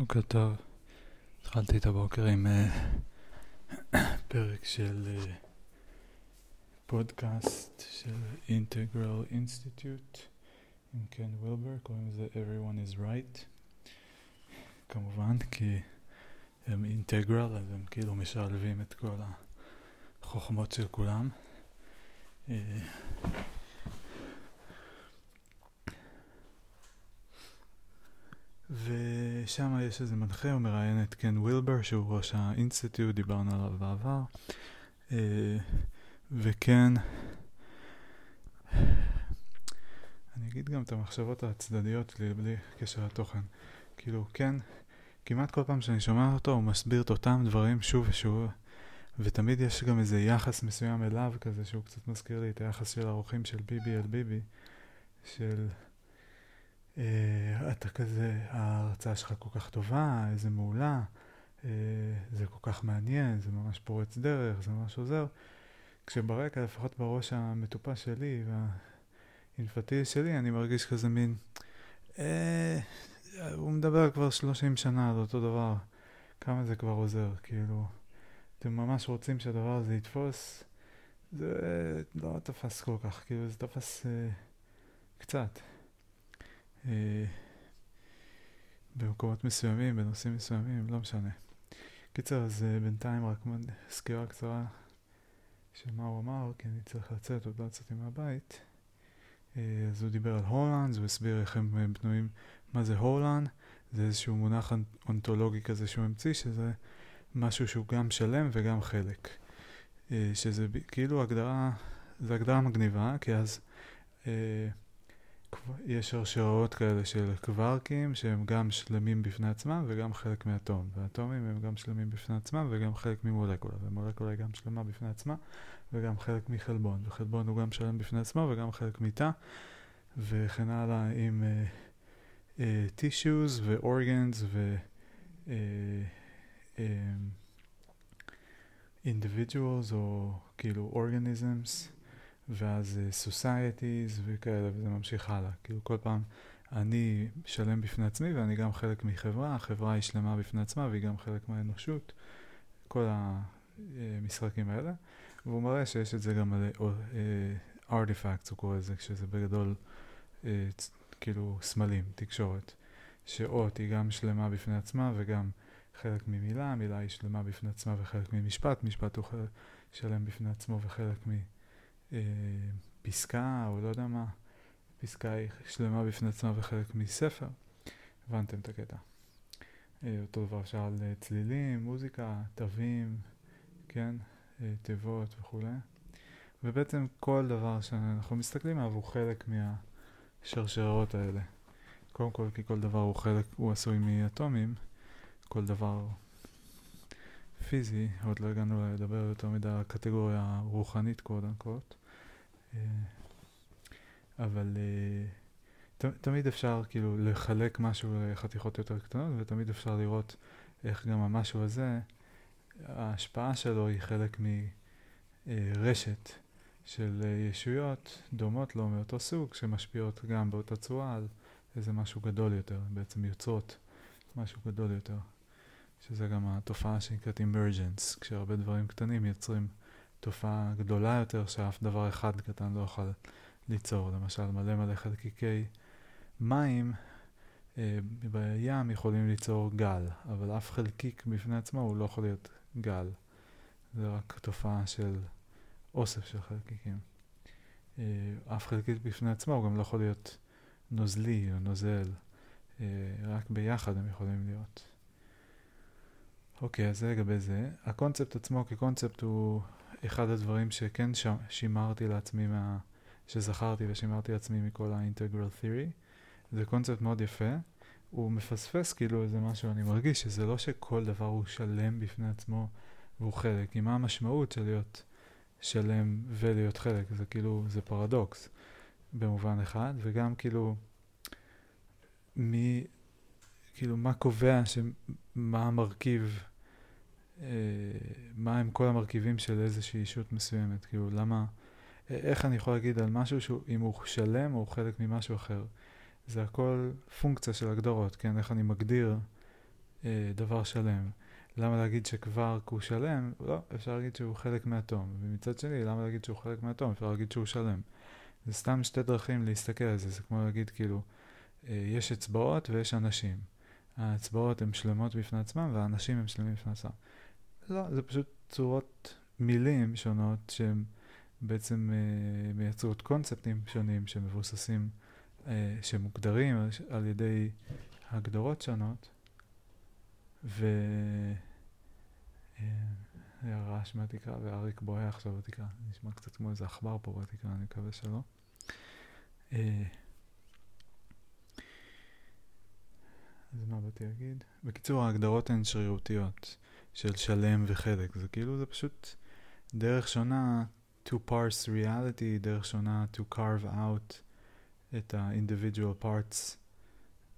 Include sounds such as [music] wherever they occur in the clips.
בוקר טוב. התחלתי את הבוקר עם uh, [coughs] פרק של uh, פודקאסט של אינטגרל אינסטיטוט עם קן וילבר, קוראים לזה Everyone is Right. כמובן, כי הם אינטגרל, אז הם כאילו משלבים את כל החוכמות של כולם. Uh, ושם יש איזה מנחה, הוא מראיין את קן וילבר, שהוא ראש האינסטיטוט, דיברנו עליו בעבר. אה, וכן, אני אגיד גם את המחשבות הצדדיות שלי בלי קשר לתוכן. כאילו, כן, כמעט כל פעם שאני שומע אותו, הוא מסביר את אותם דברים שוב ושוב, ותמיד יש גם איזה יחס מסוים אליו כזה, שהוא קצת מזכיר לי את היחס של האורחים של ביבי אל ביבי, של... אה, אתה כזה, ההרצאה שלך כל כך טובה, איזה מעולה, אה, זה כל כך מעניין, זה ממש פורץ דרך, זה ממש עוזר. כשברקע, לפחות בראש המטופש שלי והאינפטילי שלי, אני מרגיש כזה מין, אה, הוא מדבר כבר 30 שנה על אותו דבר, כמה זה כבר עוזר, כאילו, אתם ממש רוצים שהדבר הזה יתפוס, זה לא תפס כל כך, כאילו זה תפס אה, קצת. אה, במקומות מסוימים, בנושאים מסוימים, לא משנה. קיצר, אז אה, בינתיים רק סקירה קצרה של מה הוא אמר, כי אני צריך לצאת, עוד לא יצאתי מהבית. אה, אז הוא דיבר על הולנד, הוא הסביר איך הם בנויים, מה זה הולנד, זה איזשהו מונח אונתולוגי כזה שהוא המציא, שזה משהו שהוא גם שלם וגם חלק. שזה כאילו הגדרה, זו הגדרה מגניבה, כי אז יש שרשראות כאלה של קווארקים שהם גם שלמים בפני עצמם וגם חלק מאטום. ואטומים הם גם שלמים בפני עצמם וגם חלק ממולקולה. ומולקולה היא גם שלמה בפני עצמה וגם חלק מחלבון. וחלבון הוא גם שלם בפני עצמו וגם חלק מתא. וכן הלאה עם uh, uh, tissues ו-organs ו... Uh, um, individuals או כאילו organisms. ואז uh, societies וכאלה, וזה ממשיך הלאה. כאילו כל פעם אני שלם בפני עצמי ואני גם חלק מחברה, החברה היא שלמה בפני עצמה והיא גם חלק מהאנושות, כל המשחקים האלה. והוא מראה שיש את זה גם על uh, artifacts, הוא קורא לזה, כשזה בגדול כאילו סמלים, תקשורת. שאות היא גם שלמה בפני עצמה וגם חלק ממילה, מילה היא שלמה בפני עצמה וחלק ממשפט, משפט הוא שלם בפני עצמו וחלק מ... אה, פסקה, או לא יודע מה, פסקה היא שלמה בפני עצמה וחלק מספר. הבנתם את הקטע. אה, אותו דבר אפשר על אה, צלילים, מוזיקה, תווים, כן, תיבות וכולי. ובעצם כל דבר שאנחנו מסתכלים עליו הוא חלק מהשרשרות האלה. קודם כל, כי כל דבר הוא חלק, הוא עשוי מאטומים, כל דבר פיזי, עוד לא הגענו לדבר יותר מדי על הקטגוריה הרוחנית קודם אנקוט. אה, אבל אה, תמיד אפשר כאילו לחלק משהו לחתיכות יותר קטנות, ותמיד אפשר לראות איך גם המשהו הזה, ההשפעה שלו היא חלק מרשת של ישויות דומות לו מאותו סוג, שמשפיעות גם באותה צורה על איזה משהו גדול יותר, בעצם יוצרות משהו גדול יותר. שזה גם התופעה שנקראת emergence, כשהרבה דברים קטנים יוצרים תופעה גדולה יותר שאף דבר אחד קטן לא יכול ליצור. למשל, מלא מלא חלקיקי מים אה, בים יכולים ליצור גל, אבל אף חלקיק בפני עצמו הוא לא יכול להיות גל. זה רק תופעה של אוסף של חלקיקים. אה, אף חלקיק בפני עצמו הוא גם לא יכול להיות נוזלי או נוזל. אה, רק ביחד הם יכולים להיות. אוקיי, אז זה לגבי זה. הקונספט עצמו כקונספט הוא אחד הדברים שכן ש... שימרתי לעצמי, מה... שזכרתי ושימרתי לעצמי מכל ה-integral theory. זה קונספט מאוד יפה. הוא מפספס כאילו איזה משהו, אני מרגיש שזה לא שכל דבר הוא שלם בפני עצמו והוא חלק. כי מה המשמעות של להיות שלם ולהיות חלק? זה כאילו, זה פרדוקס במובן אחד, וגם כאילו, מי, כאילו, מה קובע שמה המרכיב מה הם כל המרכיבים של איזושהי אישות מסוימת, כאילו למה, איך אני יכול להגיד על משהו שהוא, אם הוא שלם או חלק ממשהו אחר. זה הכל פונקציה של הגדרות, כן? איך אני מגדיר אה, דבר שלם. למה להגיד שקווארק הוא שלם? לא, אפשר להגיד שהוא חלק מהאטום. ומצד שני, למה להגיד שהוא חלק מהאטום? אפשר להגיד שהוא שלם. זה סתם שתי דרכים להסתכל על זה, זה כמו להגיד כאילו, אה, יש אצבעות ויש אנשים. האצבעות הן שלמות בפני עצמן והאנשים הם שלמים בפני עצמם. לא, זה פשוט צורות מילים שונות שהן בעצם אה, מייצרות קונספטים שונים שמבוססים, אה, שמוגדרים על, על ידי הגדרות שונות. ו... אה, היה רעש מהתקרה ואריק בוהה עכשיו בתקרה. נשמע קצת כמו איזה עכבר פה בתקרה, אני מקווה שלא. אה, אז מה באתי להגיד? בקיצור, ההגדרות הן שרירותיות של שלם וחלק. זה כאילו, זה פשוט דרך שונה to parse reality, דרך שונה to carve out את ה-individual parts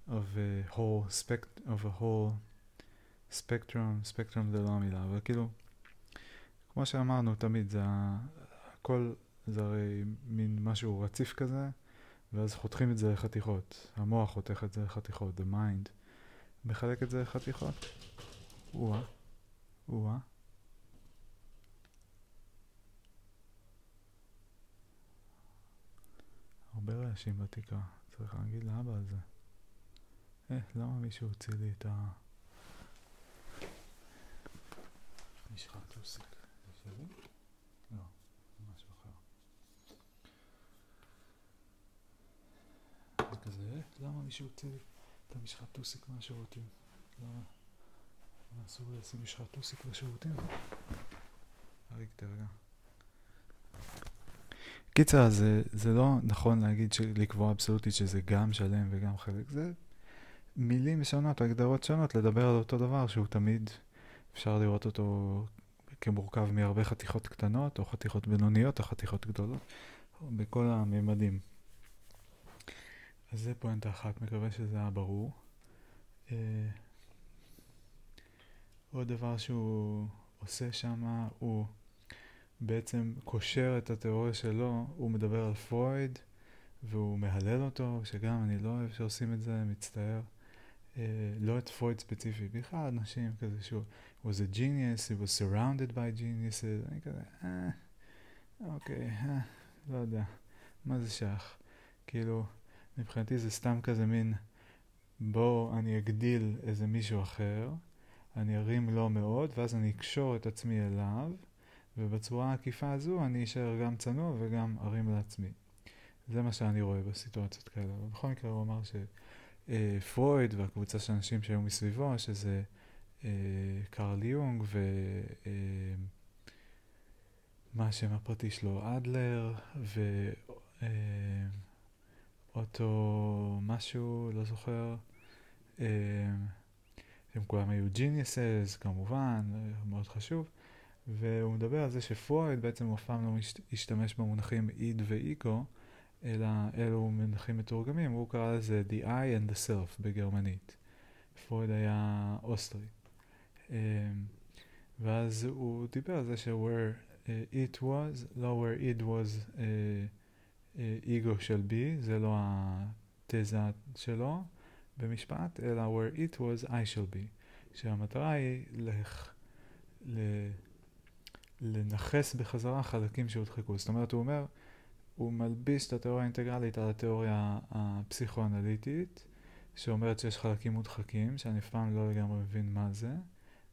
of a whole spect of a whole spectrum, spectrum זה לא המילה, אבל כאילו, כמו שאמרנו תמיד, זה הכל, זה הרי מין משהו רציף כזה, ואז חותכים את זה לחתיכות. המוח חותך את זה לחתיכות, the mind מחלק את זה לחתיכות. או-אה, או-אה. הרבה רעשים בתקרה, צריך להגיד לאבא על זה. אה, למה מישהו הוציא לי את ה... משחת עוסק. זה? לא, משהו אחר. זה כזה, למה מישהו הוציא לי את המשחת טוסיק מהשירותים? למה? אסור לי לשים משחת טוסיק בשירותים? אריק, תרגע. קיצר, זה, זה לא נכון להגיד, לקבוע אבסולוטית שזה גם שלם וגם חלק. זה מילים שונות, הגדרות שונות, לדבר על אותו דבר שהוא תמיד אפשר לראות אותו כמורכב מהרבה חתיכות קטנות, או חתיכות בינוניות, או חתיכות גדולות, בכל הממדים. אז זה פואנטה אחת, מקווה שזה היה ברור. עוד דבר שהוא עושה שם, הוא בעצם קושר את התיאוריה שלו, הוא מדבר על פרויד, והוא מהלל אותו, שגם אני לא אוהב שעושים את זה, מצטער. Uh, לא את פרויד ספציפי, בכלל אנשים כזה שהוא was a genius, he was surrounded by geniuses, אני כזה, אה, אוקיי, אה, לא יודע, מה זה שייך? כאילו, מבחינתי זה סתם כזה מין, בוא אני אגדיל איזה מישהו אחר, אני ארים לו מאוד, ואז אני אקשור את עצמי אליו, ובצורה העקיפה הזו אני אשאר גם צנוע וגם ארים לעצמי. זה מה שאני רואה בסיטואציות כאלה. אבל בכל מקרה הוא אמר שפרויד והקבוצה של אנשים שהיו מסביבו, שזה אה, קרל יונג ומה אה, השם הפרטי שלו? אדלר ואוטו אה, משהו, לא זוכר. הם כולם היו ג'יניוסס כמובן, מאוד חשוב. והוא מדבר על זה שפרויד בעצם אף פעם לא השתמש במונחים איד ואיגו, אלא אלו מונחים מתורגמים, הוא קרא לזה the I and the self בגרמנית. פרויד היה אוסטרי. אמ, ואז הוא דיבר על זה ש-where uh, it was, לא where it was uh, uh, ego של B, זה לא התזה שלו במשפט, אלא where it was I של B, שהמטרה היא לח, ל, לנכס בחזרה חלקים שהודחקו. זאת אומרת, הוא אומר, הוא מלביש את התיאוריה האינטגרלית על התיאוריה הפסיכואנליטית, שאומרת שיש חלקים מודחקים, שאני אף פעם לא לגמרי מבין מה זה.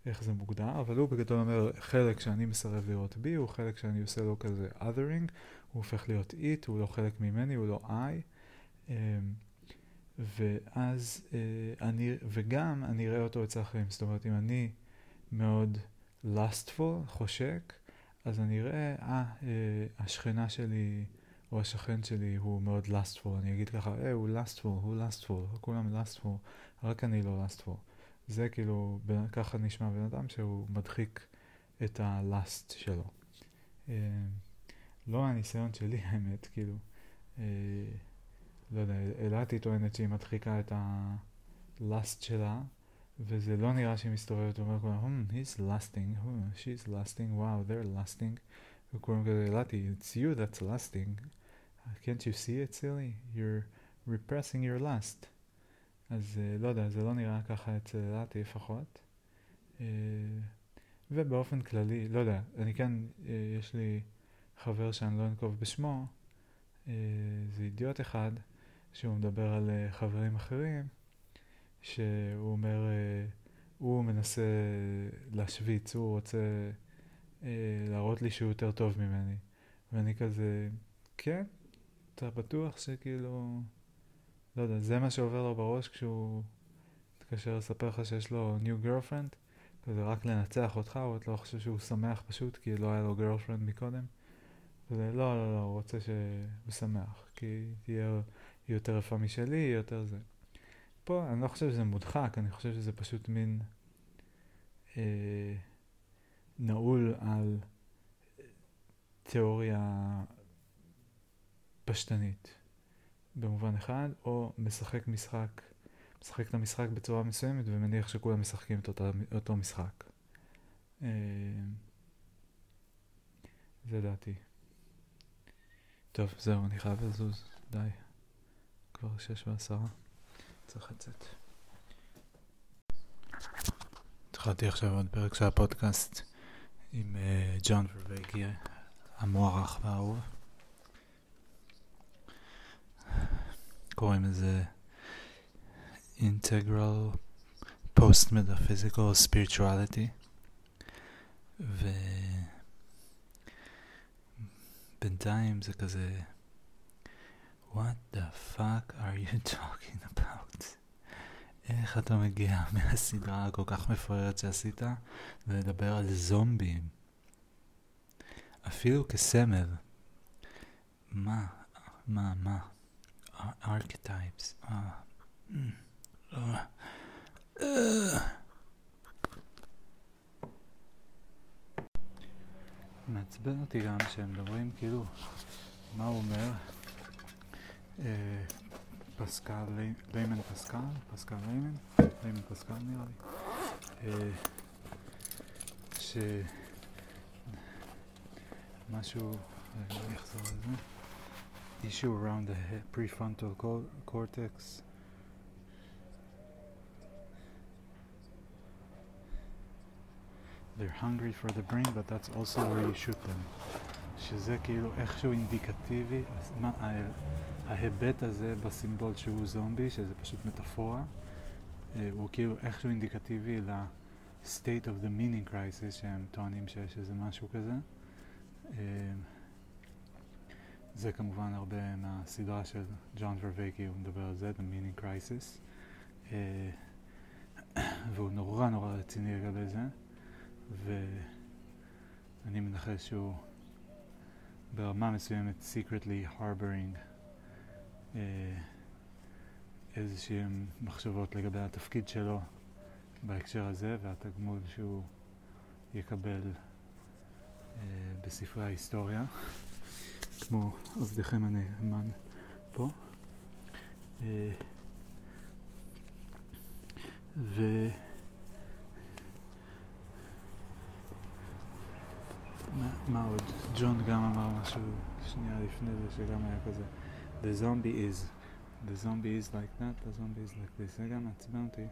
איך זה מוגדר, אבל הוא בגדול אומר, חלק שאני מסרב לראות בי, הוא חלק שאני עושה לו כזה othering, הוא הופך להיות it, הוא לא חלק ממני, הוא לא I. ואז אה, אני, וגם אני אראה אותו אצל אחרים. זאת אומרת, אם אני מאוד lustful, חושק, אז אני אראה, אה, אה, השכנה שלי או השכן שלי הוא מאוד lustful. אני אגיד ככה, אה, הוא lustful, הוא lustful, כולם lustful, רק אני לא lustful. זה כאילו, ככה נשמע בן אדם שהוא מדחיק את הלאסט שלו. אה, לא הניסיון שלי [laughs] האמת, כאילו, אה, לא יודע, אלעתי טוענת שהיא מדחיקה את הלאסט שלה, וזה לא נראה שהיא מסתובבת ואומרת כולם, hmm, he's lasting, hmm, she's lasting, wow, they're lasting, וכולם כזה, אלעתי, it's you that's lasting, can't you see it silly? You're repressing your lust. אז אה, לא יודע, זה לא נראה ככה אצל אלעתי לפחות. אה, ובאופן כללי, לא יודע, אני כן, אה, יש לי חבר שאני לא אנקוב בשמו, זה אידיוט אחד, שהוא מדבר על חברים אחרים, שהוא אומר, הוא מנסה להשוויץ, הוא רוצה להראות לי שהוא יותר טוב ממני. ואני כזה, כן, אתה בטוח שכאילו... לא יודע, זה מה שעובר לו בראש כשהוא מתקשר לספר לך שיש לו new girlfriend, כזה רק לנצח אותך, או אתה לא חושב שהוא שמח פשוט כי לא היה לו girlfriend מקודם? וזה, לא, לא, לא, הוא רוצה שהוא שמח, כי תהיה יותר יפה משלי, יותר זה. פה אני לא חושב שזה מודחק, אני חושב שזה פשוט מין אה, נעול על תיאוריה פשטנית. במובן אחד, או משחק משחק, משחק את המשחק בצורה מסוימת ומניח שכולם משחקים את אותו, אותו משחק. אה, זה דעתי. טוב, זהו, אני חייב לזוז, די. כבר שש ועשרה, צריך לצאת. התחלתי עכשיו עוד פרק של הפודקאסט עם ג'ון uh, ורווייקי המוערך והאהוב. קוראים לזה integral post-metaphysical spirituality ובינתיים זה כזה what the fuck are you [laughs] talking about? איך אתה מגיע [laughs] מהסדרה הכל כך מפוארת שעשית ולדבר על זומבים? אפילו כסמל. מה, מה, מה? Archetypes. מעצבן אותי גם שהם מדברים כאילו, מה הוא אומר? פסקל, ליימן פסקל, פסקל ליימן, ליימן פסקל נראה לי, שמשהו, אני אחזור לזה. issue around the prefrontal co cortex. They're hungry for the brain, but that's also where you shoot them. שזה כאילו איכשהו אינדיקטיבי, מה, ההיבט הזה בסימבול שהוא זומבי, שזה פשוט מטאפורה, הוא כאילו איכשהו אינדיקטיבי ל-state of the meaning crisis שהם טוענים שיש איזה משהו כזה. זה כמובן הרבה מהסדרה של ג'ון ורווייקי, הוא מדבר על זה, The Meaning Crisis. אה, והוא נורא נורא רציני לגבי זה, ואני מנחש שהוא ברמה מסוימת secretly harboring אה, איזשהם מחשבות לגבי התפקיד שלו בהקשר הזה והתגמול שהוא יקבל אה, בספרי ההיסטוריה. כמו עבדכם הנאמן פה. אה, ו... מה עוד? ג'ון גם אמר משהו שנייה לפני זה שגם היה כזה The zombie is The zombie is like that, the zombie is like this. זה גם מעצבן אותי.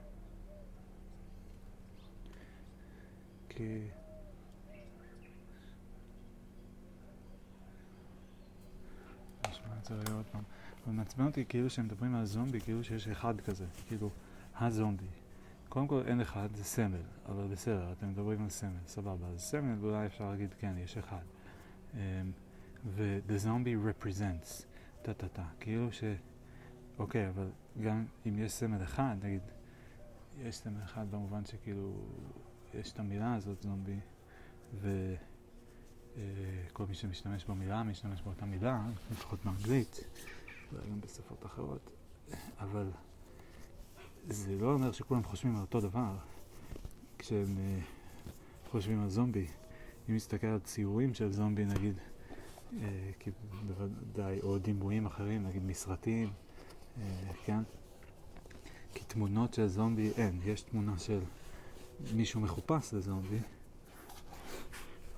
כי... רוצה רגע עוד פעם. אבל מעצבן אותי כאילו שהם מדברים על זומבי, כאילו שיש אחד כזה, כאילו, הזומבי. קודם כל אין אחד, זה סמל, אבל בסדר, אתם מדברים על סמל, סבבה. אז סמל אולי אפשר להגיד כן, יש אחד. Um, ו-the zombie represents, טה-טה-טה, כאילו ש... אוקיי, אבל גם אם יש סמל אחד, נגיד, יש סמל אחד במובן שכאילו, יש את המילה הזאת, זומבי, ו... אה, מי שמשתמש במילה, משתמש באותה מילה, לפחות באנגלית, אולי גם בשפות אחרות, אבל זה לא אומר שכולם חושבים על אותו דבר כשהם uh, חושבים על זומבי. אם נסתכל על ציורים של זומבי, נגיד, כי בוודאי, או דימויים אחרים, נגיד מסרטים, uh, כן? כי תמונות של זומבי אין, יש תמונה של מישהו מחופש לזומבי,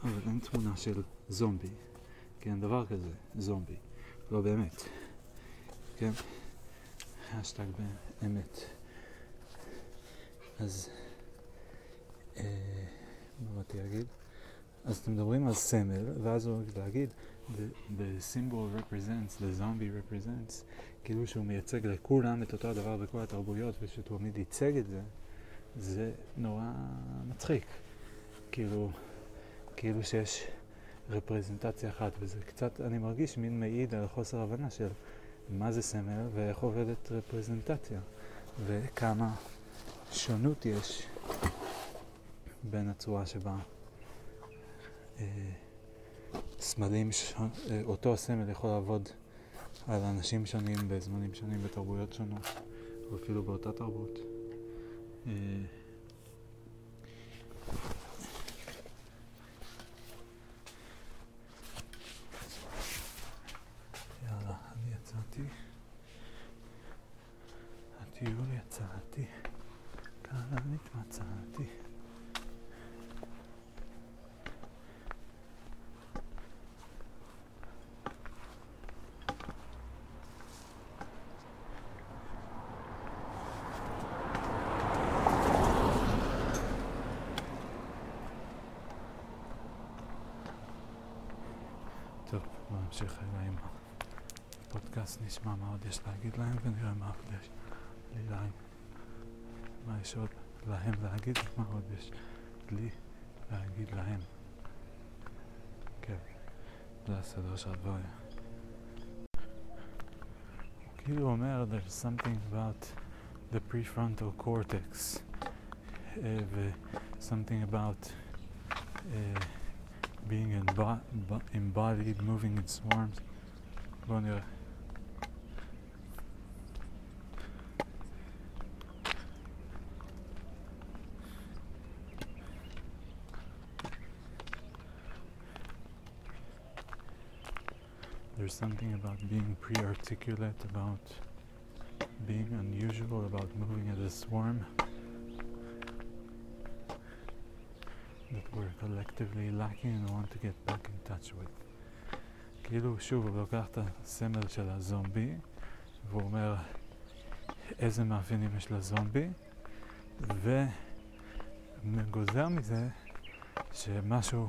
אבל אין תמונה של זומבי, כן, דבר כזה, זומבי, לא באמת, כן, השטג באמת. אז אה, מה באתי להגיד? אז אתם מדברים על סמל, ואז הוא להגיד, the symbol represents, the zombie represents, כאילו שהוא מייצג לכולם את אותו הדבר בכל התרבויות, ושהוא תמיד ייצג את זה, זה נורא מצחיק. כאילו, כאילו שיש רפרזנטציה אחת, וזה קצת, אני מרגיש מין מעיד על חוסר הבנה של מה זה סמל ואיך עובדת רפרזנטציה, וכמה שונות יש בין הצורה שבה אה, סמלים, ש... אה, אותו הסמל יכול לעבוד על אנשים שונים בזמנים שונים בתרבויות שונות, או אפילו באותה תרבות. אה, יאללה, אני. הטיול יצאתי. כאן התמצאתי. טוב, בוא נמשיך רגע עם הפודקאסט, נשמע מה עוד יש להגיד להם ונראה מה עוד יש לי להם. מה יש עוד להם להגיד מה עוד יש לי להגיד להם. כן, זה הסדר של הדברים. הוא כאילו אומר, there's something about the prefrontal cortex uh, ו-something about uh, being embo- embodied, moving in swarms. בואו נראה. There's something about being pre-articulate, about being unusual, about moving as a swarm that we're collectively lacking and want to get back in touch with. כאילו, שוב, הוא לוקח את הסמל של הזומבי, והוא אומר איזה מאפיינים יש לזומבי, וגוזר מזה שמשהו,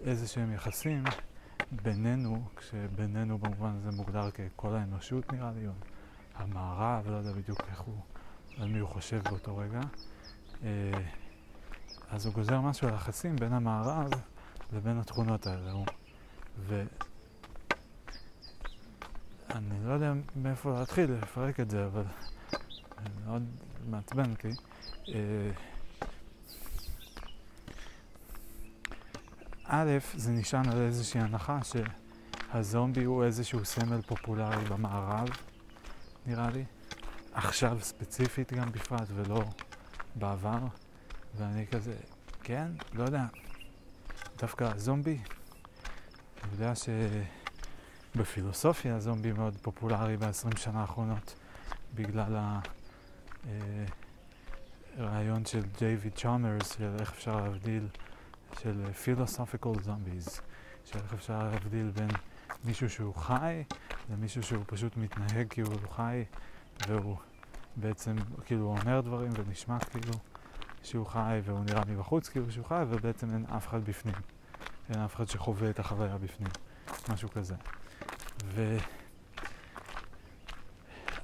איזה שהם יחסים בינינו, כשבינינו במובן הזה מוגדר ככל האנושות נראה לי, או המערב, לא יודע בדיוק איך הוא, על מי הוא חושב באותו רגע. אה, אז הוא גוזר משהו על היחסים בין המערב לבין התכונות האלה. ואני לא יודע מאיפה להתחיל לפרק את זה, אבל מאוד מעצבן אותי. א', זה נשען על איזושהי הנחה שהזומבי הוא איזשהו סמל פופולרי במערב, נראה לי. עכשיו ספציפית גם בפרט ולא בעבר. ואני כזה, כן, לא יודע, דווקא זומבי, אני יודע שבפילוסופיה זומבי מאוד פופולרי ב-20 שנה האחרונות בגלל הרעיון של דייוויד צ'אמרס של איך אפשר להבדיל, של philosophical zombies, של איך אפשר להבדיל בין מישהו שהוא חי למישהו שהוא פשוט מתנהג כאילו הוא חי והוא בעצם כאילו אומר דברים ונשמע כאילו שהוא חי והוא נראה מבחוץ כאילו שהוא חי, ובעצם אין אף אחד בפנים. אין אף אחד שחווה את החוויה בפנים. משהו כזה. ו...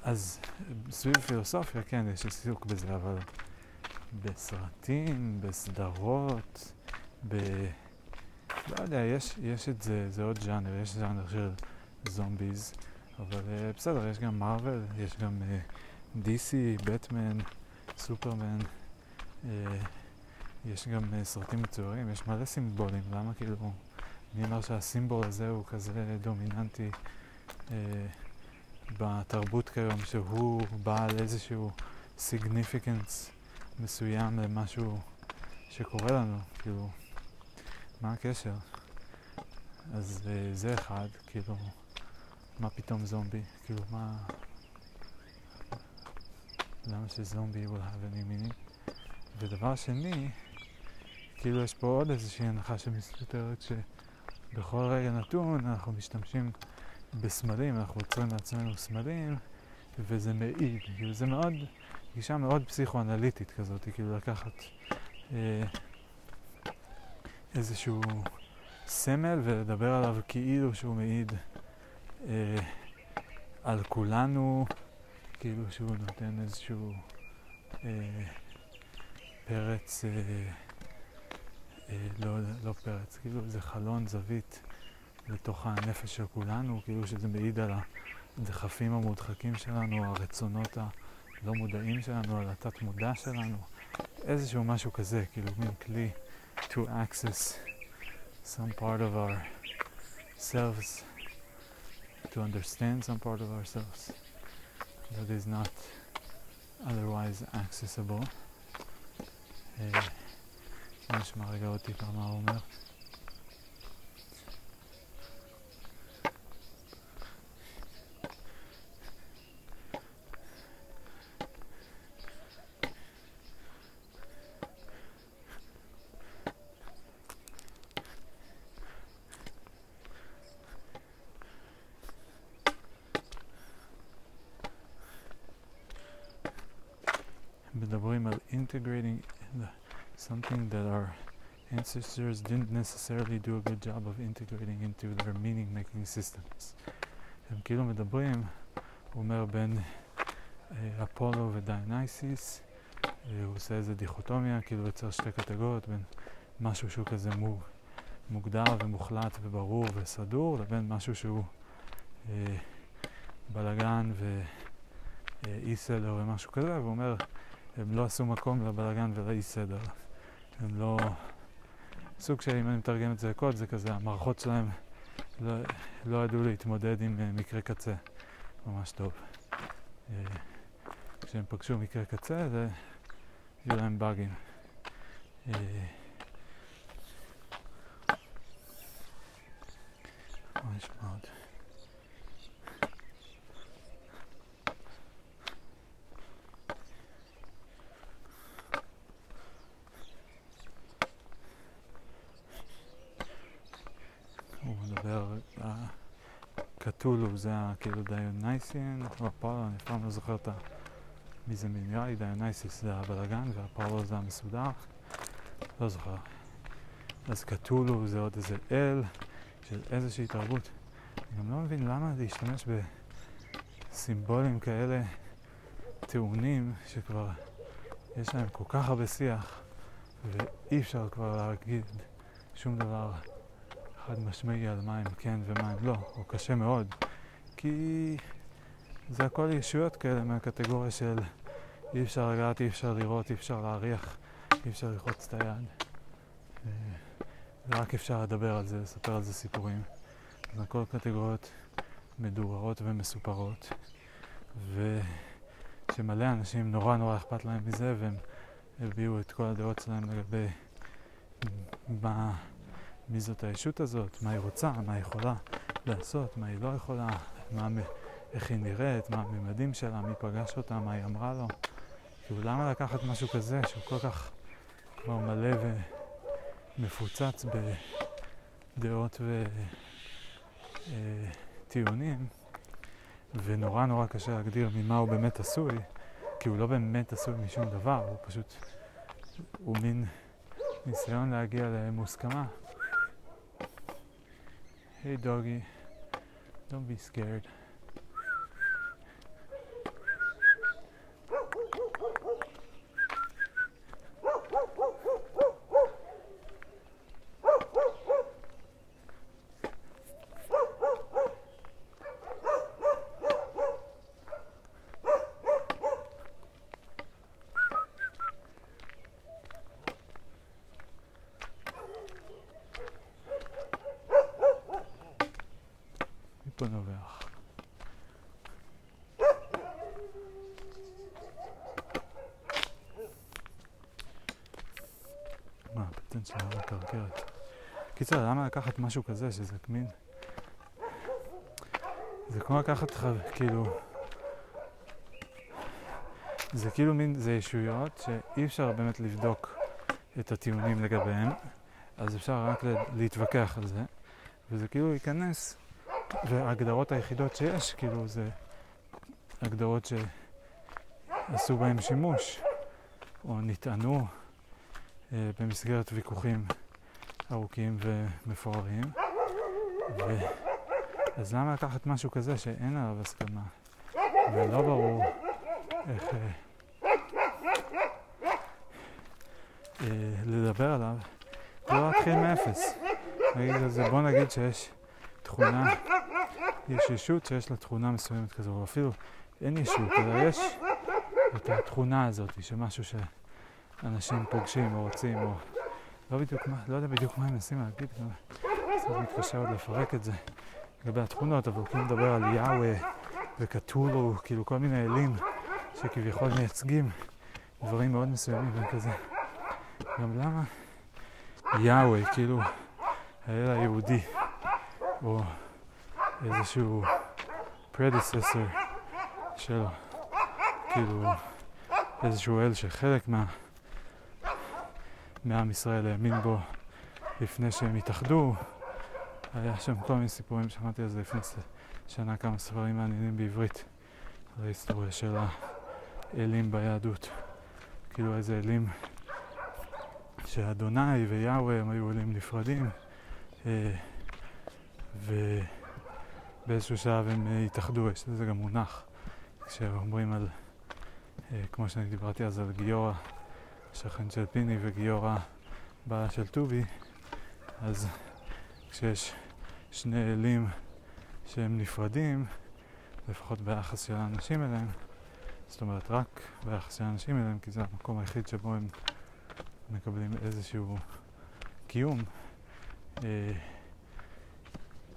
אז סביב פילוסופיה, כן, יש עיסוק בזה, אבל בסרטים, בסדרות, ב... לא יודע, יש, יש את זה, זה עוד ז'אנר, יש ז'אנר של זומביז, אבל uh, בסדר, יש גם מארוול, יש גם uh, DC, בטמן, סופרמן. אה, יש גם אה, סרטים מצוירים, יש מלא סימבולים, למה כאילו, מי אומר שהסימבול הזה הוא כזה דומיננטי אה, בתרבות כיום, שהוא בעל איזשהו סיגניפיקנס מסוים למשהו שקורה לנו, כאילו, מה הקשר? אז אה, זה אחד, כאילו, מה פתאום זומבי? כאילו, מה... למה שזומבי will have any meaning? ודבר שני, כאילו יש פה עוד איזושהי הנחה שמסתתרת שבכל רגע נתון אנחנו משתמשים בסמלים, אנחנו יוצרים לעצמנו סמלים וזה מעיד, כאילו זה מאוד גישה מאוד פסיכואנליטית כזאת, כאילו לקחת אה, איזשהו סמל ולדבר עליו כאילו שהוא מעיד אה, על כולנו, כאילו שהוא נותן איזשהו אה, פרץ, אה, אה, לא, לא פרץ, כאילו איזה חלון זווית לתוך הנפש של כולנו, כאילו שזה מעיד על הדחפים המודחקים שלנו, הרצונות הלא מודעים שלנו, על התת מודע שלנו, איזשהו משהו כזה, כאילו מין כלי to access some part of ourselves, to understand some part of ourselves that is not otherwise accessible. נשמע רגע עוד טיפה מה הוא אומר. מדברים על integrating something that our ancestors didn't necessarily do a good job of integrating into their meaning making systems. הם כאילו מדברים, הוא אומר בין אה, אפולו ודיונייסיס, אה, הוא עושה איזה דיכוטומיה, כאילו יוצר שתי קטגוריות בין משהו שהוא כזה מוג, מוגדר ומוחלט וברור וסדור, לבין משהו שהוא אה, בלאגן ואי סדר ומשהו כזה, והוא אומר הם לא עשו מקום לבלאגן ולאי סדר. הם לא... סוג של, אם אני מתרגם את זה לקוד, זה כזה, המערכות שלהם לא, לא ידעו להתמודד עם uh, מקרה קצה ממש טוב. Uh, כשהם פגשו מקרה קצה, זה... יהיו להם באגים. מה נשמע עוד? קטולו זה כאילו דיונייסיאן, והפאולו, אני אף פעם לא זוכר את ה... מי זה מיניאלי, דיונייסיס זה הבלאגן והפאולו זה המסודר, לא זוכר. אז קטולו זה עוד איזה אל של איזושהי תרבות. אני גם לא מבין למה להשתמש בסימבולים כאלה טעונים שכבר יש להם כל כך הרבה שיח ואי אפשר כבר להגיד שום דבר חד משמעי על מה הם כן ומה הם לא, או קשה מאוד, כי זה הכל ישויות כאלה מהקטגוריה של אי אפשר לגעת, אי אפשר לראות, אי אפשר להריח, אי אפשר ללחוץ את היד. ורק אפשר לדבר על זה, לספר על זה סיפורים. זה הכל קטגוריות מדוררות ומסופרות, ושמלא אנשים נורא נורא אכפת להם מזה, והם הביעו את כל הדעות שלהם לגבי מה... מי זאת הישות הזאת, מה היא רוצה, מה היא יכולה לעשות, מה היא לא יכולה, מה, איך היא נראית, מה הממדים שלה, מי פגש אותה, מה היא אמרה לו. כאילו, למה לקחת משהו כזה שהוא כל כך כבר מלא ומפוצץ בדעות וטיעונים, אה, ונורא נורא קשה להגדיר ממה הוא באמת עשוי, כי הוא לא באמת עשוי משום דבר, הוא פשוט, הוא מין ניסיון להגיע למוסכמה. Hey doggy, don't be scared. לקחת משהו כזה, שזה מין... זה כמו לקחת, כאילו... זה כאילו מין, זה ישויות שאי אפשר באמת לבדוק את הטיעונים לגביהם, אז אפשר רק להתווכח על זה, וזה כאילו ייכנס, וההגדרות היחידות שיש, כאילו, זה הגדרות עשו בהם שימוש או נטענו אה, במסגרת ויכוחים ארוכים ומפוארים. ו... אז למה לקחת משהו כזה שאין עליו הסכמה ולא ברור איך אה, אה, לדבר עליו, לא להתחיל מאפס. לזה, בוא נגיד שיש תכונה, יש ישות שיש לה תכונה מסוימת כזו, או אפילו אין ישות, אלא יש את התכונה הזאת, שמשהו שאנשים פוגשים או רוצים, או לא בדיוק, מה, לא יודע בדיוק מה הם מנסים להגיד, קצת מתקשה עוד לפרק את זה לגבי התכונות, אבל הוא כאילו מדבר על יאווה וקטולו, כאילו כל מיני אלים שכביכול מייצגים דברים מאוד מסוימים וכזה. גם למה יאווה, כאילו האל היהודי, או איזשהו predecessor שלו, כאילו איזשהו אל שחלק מה... מעם ישראל האמין בו לפני שהם התאחדו. היה שם כל מיני סיפורים, שמעתי על זה לפני שנה כמה ספרים מעניינים בעברית על ההיסטוריה של האלים ביהדות. כאילו איזה אלים שאדוני ויהווה הם היו אלים נפרדים אה, ובאיזשהו שלב הם אה, התאחדו, יש לזה גם מונח כשאומרים על, אה, כמו שאני דיברתי אז על גיורא שכן של פיני וגיורא בעלה של טובי, אז כשיש שני אלים שהם נפרדים, לפחות ביחס של האנשים אליהם, זאת אומרת רק ביחס של האנשים אליהם, כי זה המקום היחיד שבו הם מקבלים איזשהו קיום, אה,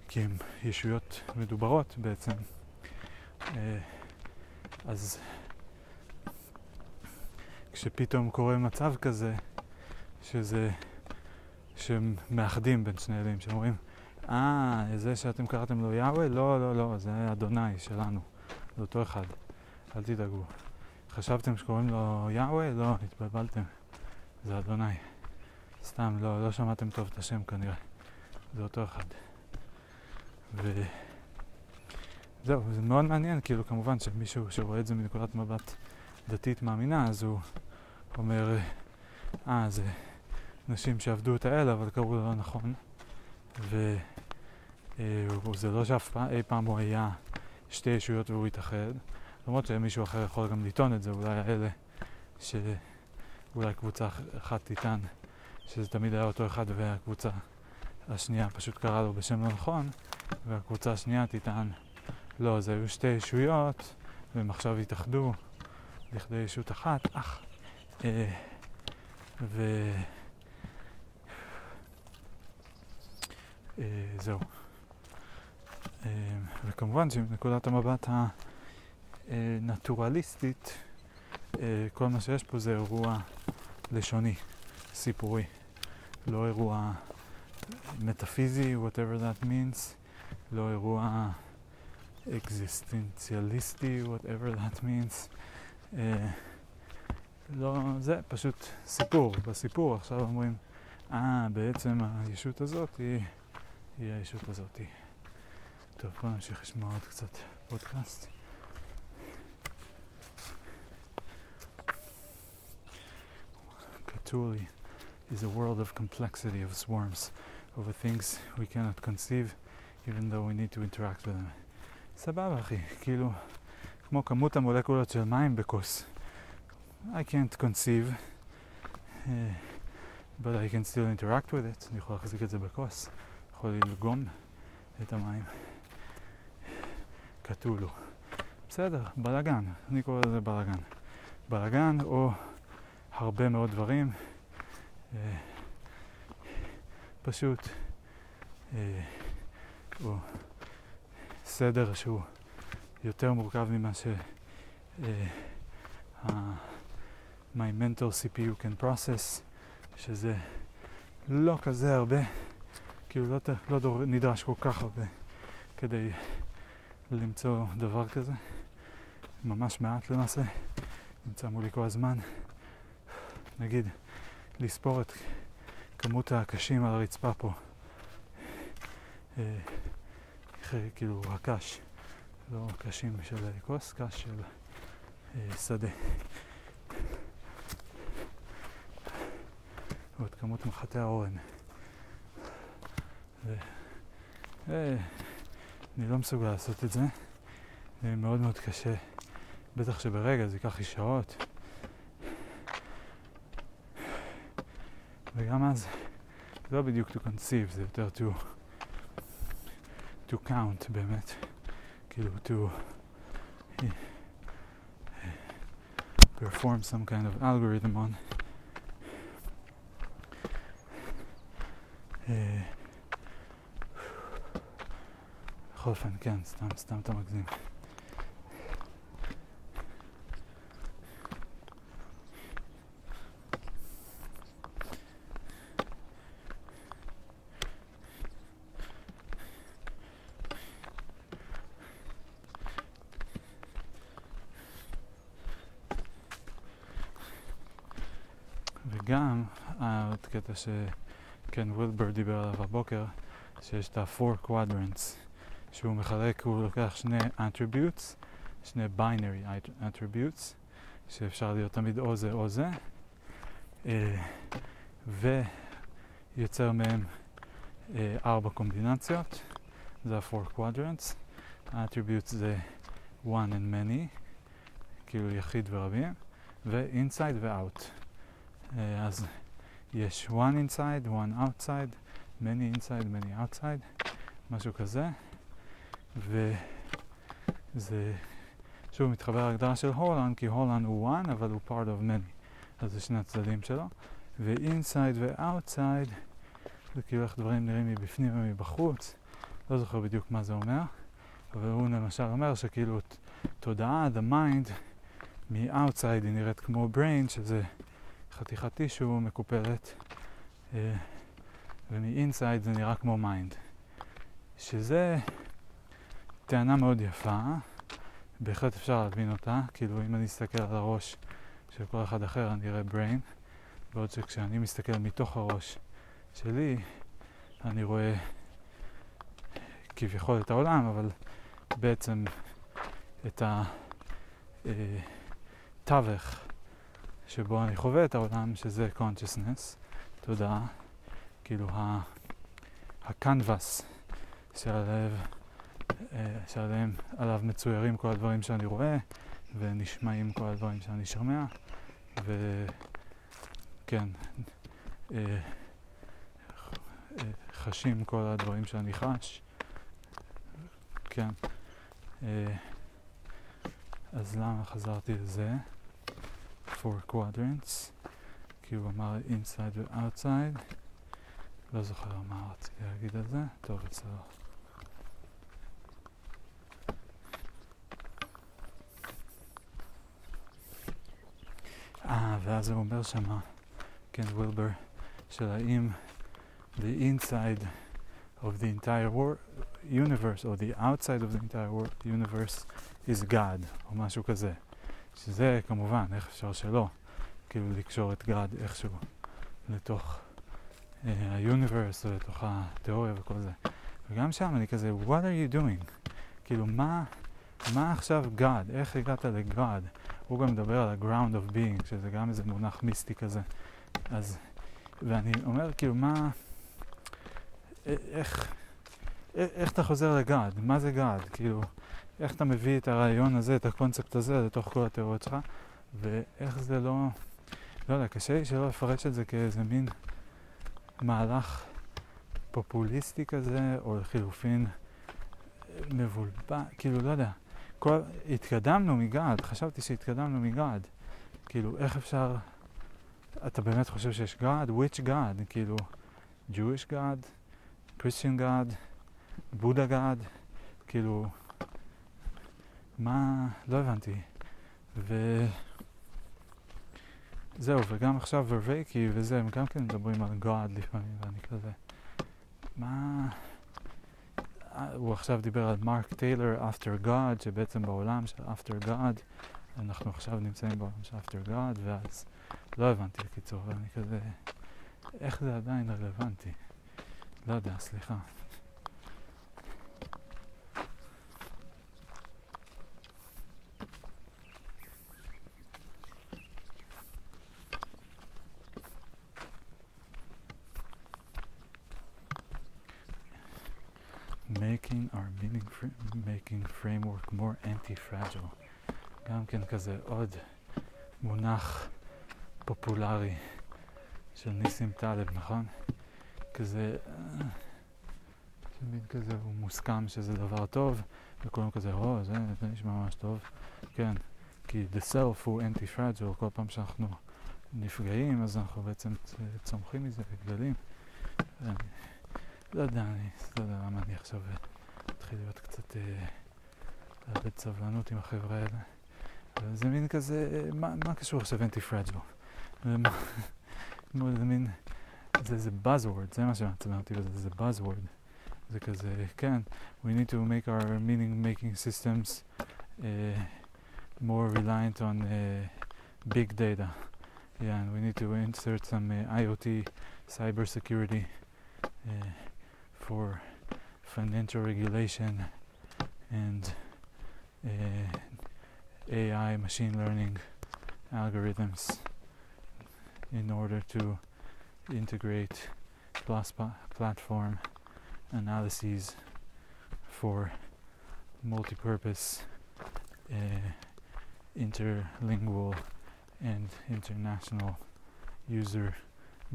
כי הם ישויות מדוברות בעצם, אה, אז כשפתאום קורה מצב כזה, שזה, שהם מאחדים בין שני אלים, שאומרים, אה, ah, זה שאתם קראתם לו יאווה? לא, לא, לא, זה אדוני שלנו, זה אותו אחד, אל תדאגו. חשבתם שקוראים לו יאווה? לא, התבלבלתם, זה אדוני. סתם, לא, לא שמעתם טוב את השם כנראה, זה אותו אחד. וזהו, זה מאוד מעניין, כאילו כמובן שמישהו שרואה את זה מנקודת מבט דתית מאמינה, אז הוא אומר, אה, זה נשים שעבדו את האל, אבל קראו לו לא נכון. וזה אה, לא שאף פעם, אי פעם הוא היה שתי ישויות והוא התאחד. למרות שמישהו אחר יכול גם לטעון את זה, אולי האלה, שאולי קבוצה אחת תטען שזה תמיד היה אותו אחד והקבוצה השנייה פשוט קראה לו בשם לא נכון, והקבוצה השנייה תטען, לא, זה היו שתי ישויות והם עכשיו התאחדו לכדי ישות אחת, אך אה, וזהו. אה, אה, וכמובן שמנקודת המבט הנטורליסטית, כל מה שיש פה זה אירוע לשוני, סיפורי, לא אירוע מטאפיזי, whatever that means, לא אירוע אקזיסטנציאליסטי, whatever that means. לא, זה פשוט סיפור. בסיפור עכשיו אומרים, אה, בעצם הישות הזאת היא, היא הישות הזאת. טוב, בוא נמשיך לשמוע עוד קצת פודקאסט. Cthulhu is a world of complexity of swarms over things we cannot conceive even though we need to interact with them. סבבה אחי, כאילו כמו כמות המולקולות של מים בכוס. I can't conceive, uh, but I can still interact with it. אני יכול להחזיק את זה בכוס, יכול ללגום את המים. קטולו. בסדר, בלאגן, אני קורא לזה בלאגן. בלאגן או הרבה מאוד דברים, uh, פשוט, uh, או סדר שהוא יותר מורכב ממה ש... Uh, my mental CPU can process, שזה לא כזה הרבה, כאילו לא, לא דור, נדרש כל כך הרבה כדי למצוא דבר כזה, ממש מעט למעשה, נמצא מולי כל הזמן, נגיד לספור את כמות הקשים על הרצפה פה, אה, כאילו הקש, לא קשים של כוס, קש של אה, שדה. ועוד כמות מחטי האורן. ו... אה, אני לא מסוגל לעשות את זה, זה מאוד מאוד קשה, בטח שברגע זה ייקח לי שעות. וגם אז זה לא בדיוק to conceive, זה יותר to, to count באמת, כאילו to perform some kind of algorithm on. בכל אופן, כן, סתם, סתם אתה מגזים. וגם, עוד קטע שכן וילבר דיבר עליו הבוקר, שיש את ה-four quadrants. שהוא מחלק, הוא לוקח שני attributes, שני binary attributes, שאפשר להיות תמיד או זה או זה, אה, ויוצר מהם אה, ארבע קומבינציות, זה ה-four quadrants. ה-attributes זה one and many, כאילו יחיד ורבים, ו-inside ו-out. אה, אז יש one inside, one outside, many inside, many outside, משהו כזה. וזה שוב מתחבר להגדרה של הולנד, כי הולנד הוא one, אבל הוא part of many. אז זה שני הצדדים שלו. ו-inside ו-outside, זה כאילו איך דברים נראים מבפנים ומבחוץ. לא זוכר בדיוק מה זה אומר, אבל הוא למשל אומר שכאילו תודעה, the mind, מ-outside היא נראית כמו brain, שזה חתיכת טישו מקופלת, אה, ומ-inside זה נראה כמו mind. שזה טענה מאוד יפה, בהחלט אפשר להבין אותה, כאילו אם אני אסתכל על הראש של כל אחד אחר אני אראה brain, בעוד שכשאני מסתכל מתוך הראש שלי אני רואה כביכול את העולם, אבל בעצם את התווך אה, שבו אני חווה את העולם, שזה consciousness, תודעה, כאילו ה-canvas של הלב שעליהם, עליו מצוירים כל הדברים שאני רואה, ונשמעים כל הדברים שאני שומע, וכן, אה, אה, חשים כל הדברים שאני חש, כן. אה, אז למה חזרתי לזה? four quadrants, כי הוא אמר inside ו-outside, לא זוכר מה רציתי להגיד על זה, טוב, בסדר. אה, ואז הוא אומר שמה, כן, וילבר, של האם the inside of the entire universe, או the outside of the entire universe is God, או משהו כזה. שזה כמובן, איך אפשר שלא, כאילו לקשור את God איכשהו לתוך uh, ה-universe, או לתוך התיאוריה וכל זה. וגם שם אני כזה, what are you doing? כאילו, מה, מה עכשיו God? איך הגעת ל-God? הוא גם מדבר על ה-ground of being, שזה גם איזה מונח מיסטי כזה. אז, ואני אומר, כאילו, מה, איך, איך אתה חוזר לגאד? מה זה גאד? כאילו, איך אתה מביא את הרעיון הזה, את הקונספט הזה, לתוך כל התיאוריות שלך, ואיך זה לא, לא יודע, קשה לי שלא לפרש את זה כאיזה מין מהלך פופוליסטי כזה, או לחילופין מבולבל, כאילו, לא יודע. כל, התקדמנו מגד, חשבתי שהתקדמנו מגד. כאילו, איך אפשר... אתה באמת חושב שיש גד? which God? כאילו, Jewish God? Christian God? בודה God? כאילו, מה... לא הבנתי. ו... זהו, וגם עכשיו ורווייקי וזה, הם גם כן מדברים על God לפעמים, ואני כזה... מה... הוא עכשיו דיבר על מרק טיילר, After God, שבעצם בעולם של After God, אנחנו עכשיו נמצאים בעולם של After God, ואז לא הבנתי בקיצור, ואני כזה, איך זה עדיין רלוונטי? לא יודע, סליחה. making our meaning making framework more anti-fragile. גם כן כזה עוד מונח פופולרי של ניסים טלב, נכון? כזה, תמיד כזה הוא מוסכם שזה דבר טוב, וכולם כזה, או, זה, זה נשמע ממש טוב. כן, כי the self הוא anti-fragile, כל פעם שאנחנו נפגעים, אז אנחנו בעצם צומחים מזה וגדלים. אני לא יודע, אני לא יודע למה אני עכשיו מתחיל להיות קצת, לאבד סבלנות עם החבר'ה האלה. אבל זה מין כזה, מה, מה קשור עכשיו anti-fragile? זה מין, זה, זה buzzword, זה מה שמעצבן אותי בזה, זה buzzword. זה כזה, כן, we need to make our meaning making systems uh, more reliant on uh, big data. Yeah, and we need to insert some uh, IoT cybersecurity uh, for financial regulation and uh, AI machine learning algorithms in order to integrate plus platform analyses for multi-purpose uh, interlingual and international user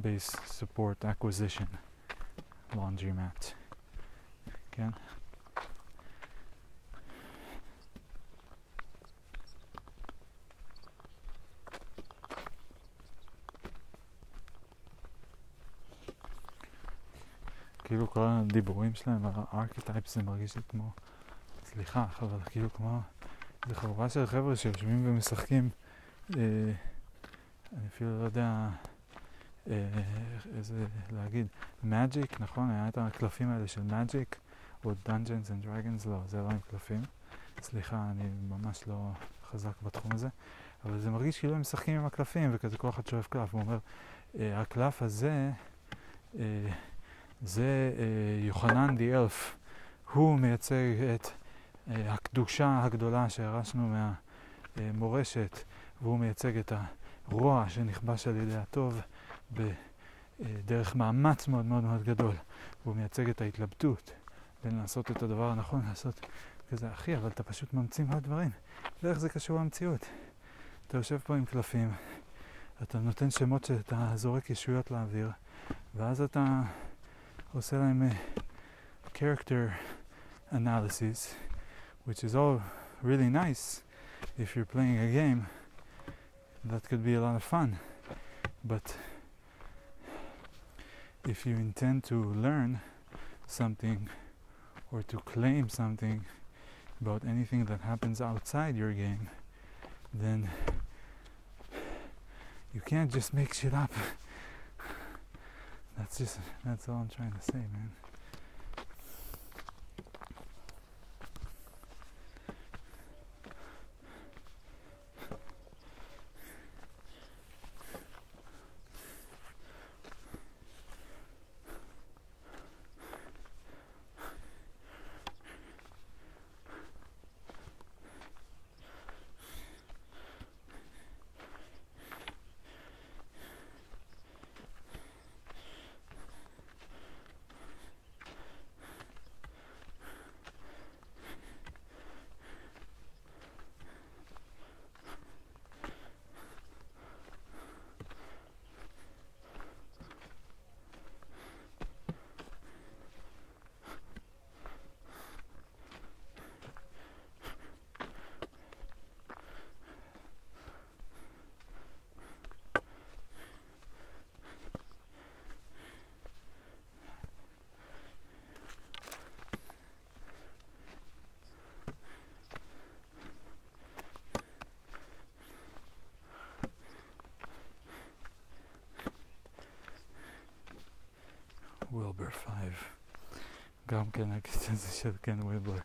base support acquisition laundromat. Again. כאילו כל הדיבורים שלהם, הארכיטייפ זה מרגיש לי כמו, סליחה, אבל כאילו כמו, זה חבורה של חבר'ה שיושבים ומשחקים, אה, אני אפילו לא יודע אה, איזה להגיד, מג'יק, נכון? היה את הקלפים האלה של מג'יק, או Dungeons and Dragons, לא, זה לא עם קלפים. סליחה, אני ממש לא חזק בתחום הזה, אבל זה מרגיש כאילו הם משחקים עם הקלפים, וכזה כל אחד שואף קלף, הוא אומר, אה, הקלף הזה, אה, זה אה, יוחנן די אלף, הוא מייצג את הקדושה הגדולה שירשנו מהמורשת, והוא מייצג את הרוע שנכבש על ידי הטוב בדרך מאמץ מאוד מאוד מאוד גדול. והוא מייצג את ההתלבטות בין לעשות את הדבר הנכון, לעשות כזה, אחי, אבל אתה פשוט ממציא מאוד דברים. ואיך זה קשור למציאות? אתה יושב פה עם קלפים, אתה נותן שמות שאתה זורק ישויות לאוויר, ואז אתה עושה להם uh, character analysis, which is all really nice if you're playing a game. That could be a lot of fun. But if you intend to learn something or to claim something about anything that happens outside your game, then you can't just make shit up. [laughs] That's just, that's all I'm trying to say, man. של קן וילבר,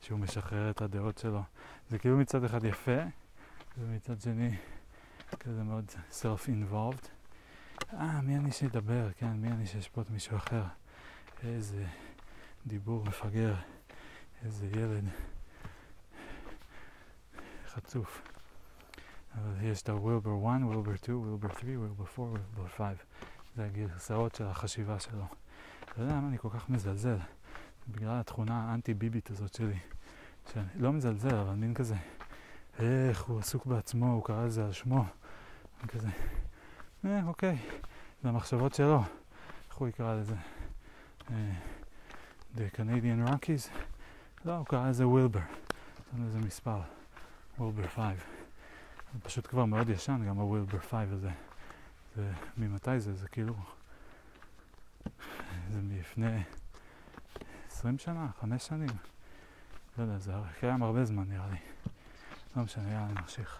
שהוא משחרר את הדעות שלו. זה כאילו מצד אחד יפה, ומצד שני כזה מאוד self-involved. אה, מי אני שידבר, כן, מי אני שישפוט מישהו אחר. איזה דיבור מפגר, איזה ילד חצוף. אבל יש את ה-Wilbur 1, Wilbur 2, Wilbur 3, Wilbur 4, Wilbur 5. זה הגרסאות של החשיבה שלו. אתה יודע למה אני כל כך מזלזל בגלל התכונה האנטי-ביבית הזאת שלי, שאני לא מזלזל, אבל מין כזה, איך הוא עסוק בעצמו, הוא קרא לזה על שמו, כזה, אה, אוקיי, זה המחשבות שלו, איך הוא יקרא לזה? אה, The Canadian Rockies? לא, הוא קרא לזה וילבר, זה איזה מספר, וילבר 5. זה פשוט כבר מאוד ישן, גם הווילבר 5 הזה. זה, ממתי זה? זה כאילו... זה מלפני 20 שנה, 5 שנים. לא יודע, זה קיים הרבה זמן נראה לי. לא משנה, יאללה, נמשיך.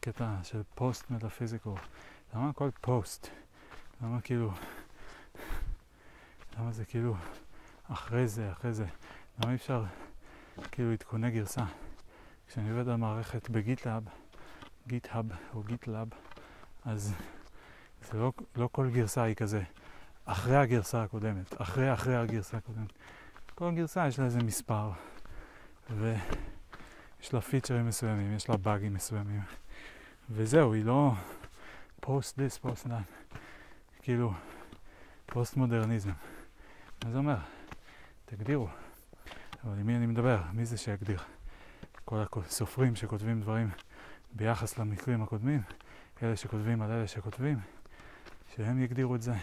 קטע של post metaphysical. למה הכל פוסט? למה כאילו... למה זה כאילו אחרי זה, אחרי זה? למה אי אפשר כאילו עדכוני גרסה? כשאני עובד על מערכת ב GitLab, GitHub או GitLab, אז זה לא, לא כל גרסה היא כזה אחרי הגרסה הקודמת, אחרי אחרי הגרסה הקודמת. כל גרסה יש לה איזה מספר, ויש לה פיצ'רים מסוימים, יש לה באגים מסוימים. וזהו, היא לא post this, post that, כאילו פוסט מודרניזם. מה זה אומר? תגדירו. אבל עם מי אני מדבר? מי זה שיגדיר? כל הסופרים שכותבים דברים ביחס למקרים הקודמים, אלה שכותבים על אלה שכותבים, שהם יגדירו את זה,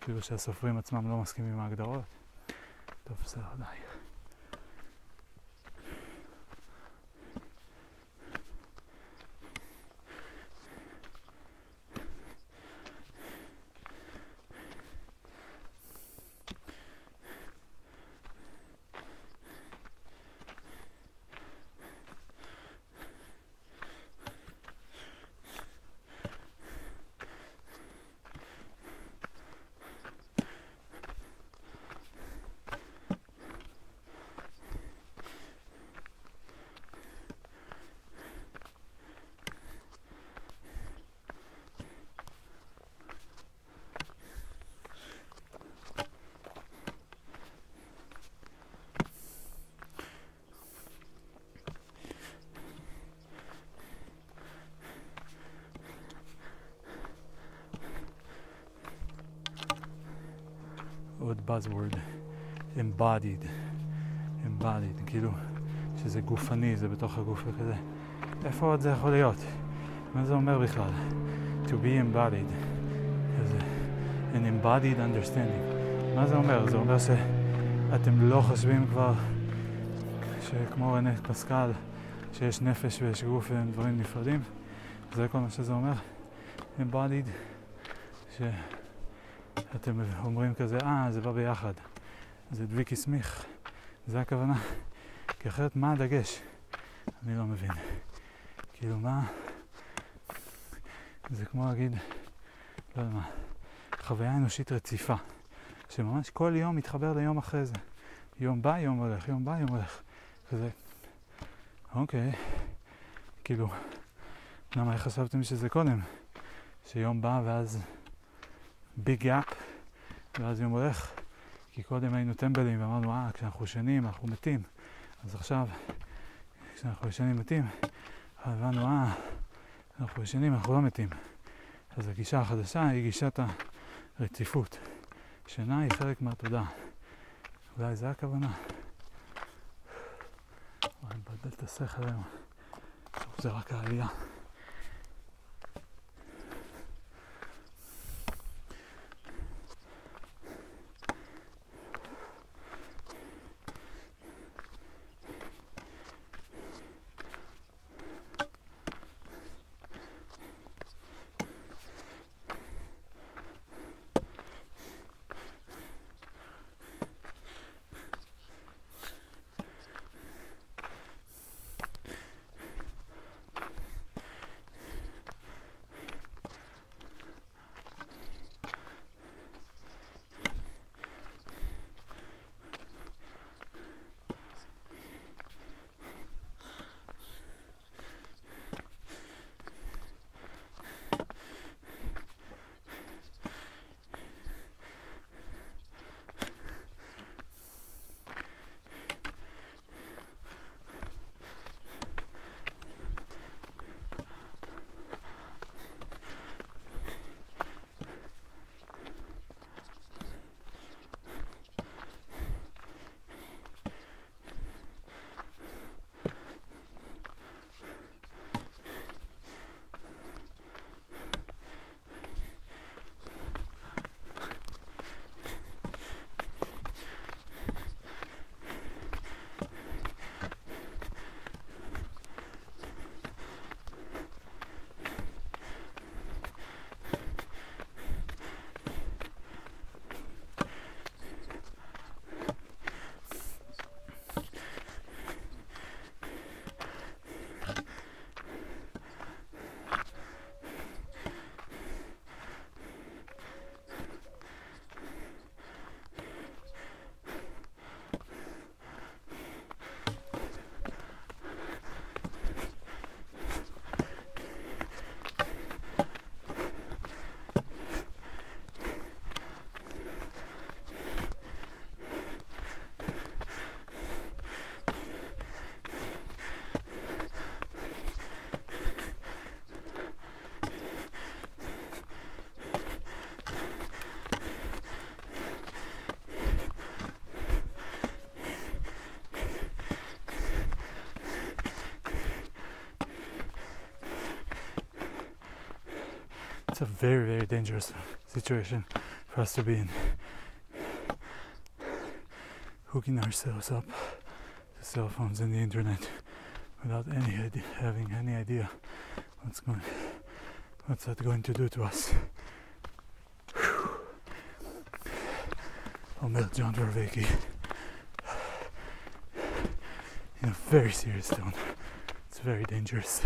כאילו שהסופרים עצמם לא מסכימים עם ההגדרות. טוב, בסדר, די. עוד buzzword, embodied, embodied, כאילו שזה גופני, זה בתוך הגוף וכזה. איפה עוד זה יכול להיות? מה זה אומר בכלל? To be embodied, כזה, an embodied understanding. מה זה אומר? זה אומר שאתם לא חושבים כבר שכמו רנה פסקל, שיש נפש ויש גוף והם דברים נפרדים? זה כל מה שזה אומר? embodied, ש... אתם אומרים כזה, אה, זה בא ביחד. זה דביקי סמיך. זה הכוונה. כי אחרת מה הדגש? אני לא מבין. כאילו, מה... זה כמו להגיד, לא יודע מה, חוויה אנושית רציפה, שממש כל יום מתחבר ליום אחרי זה. יום בא, יום הולך, יום בא, יום הולך. כזה, אוקיי, כאילו, למה חשבתם שזה קודם? שיום בא ואז ביג ואז יום הולך, כי קודם היינו טמבלים ואמרנו, אה, כשאנחנו ישנים אנחנו מתים. אז עכשיו, כשאנחנו ישנים מתים, הבנו, אה, כשאנחנו ישנים אנחנו לא מתים. אז הגישה החדשה היא גישת הרציפות. שינה היא חלק מהתודעה. אולי זה הכוונה. אני מבלבל את השכל היום. זה רק העלייה. It's a very, very dangerous situation for us to be in. Hooking ourselves up to cell phones and the internet without any idea, having any idea what's going, what's that going to do to us. I'll John Verveke in a very serious tone. It's very dangerous.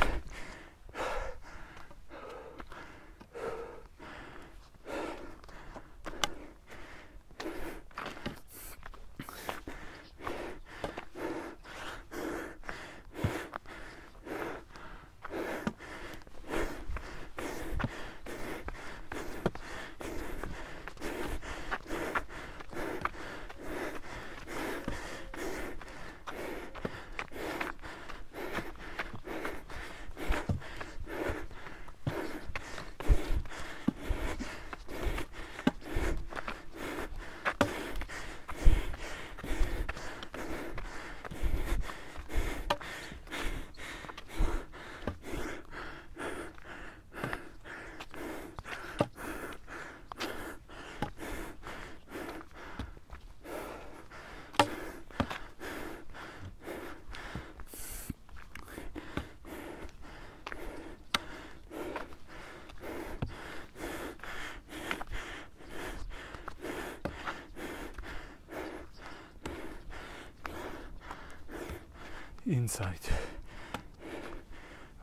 אינסייט.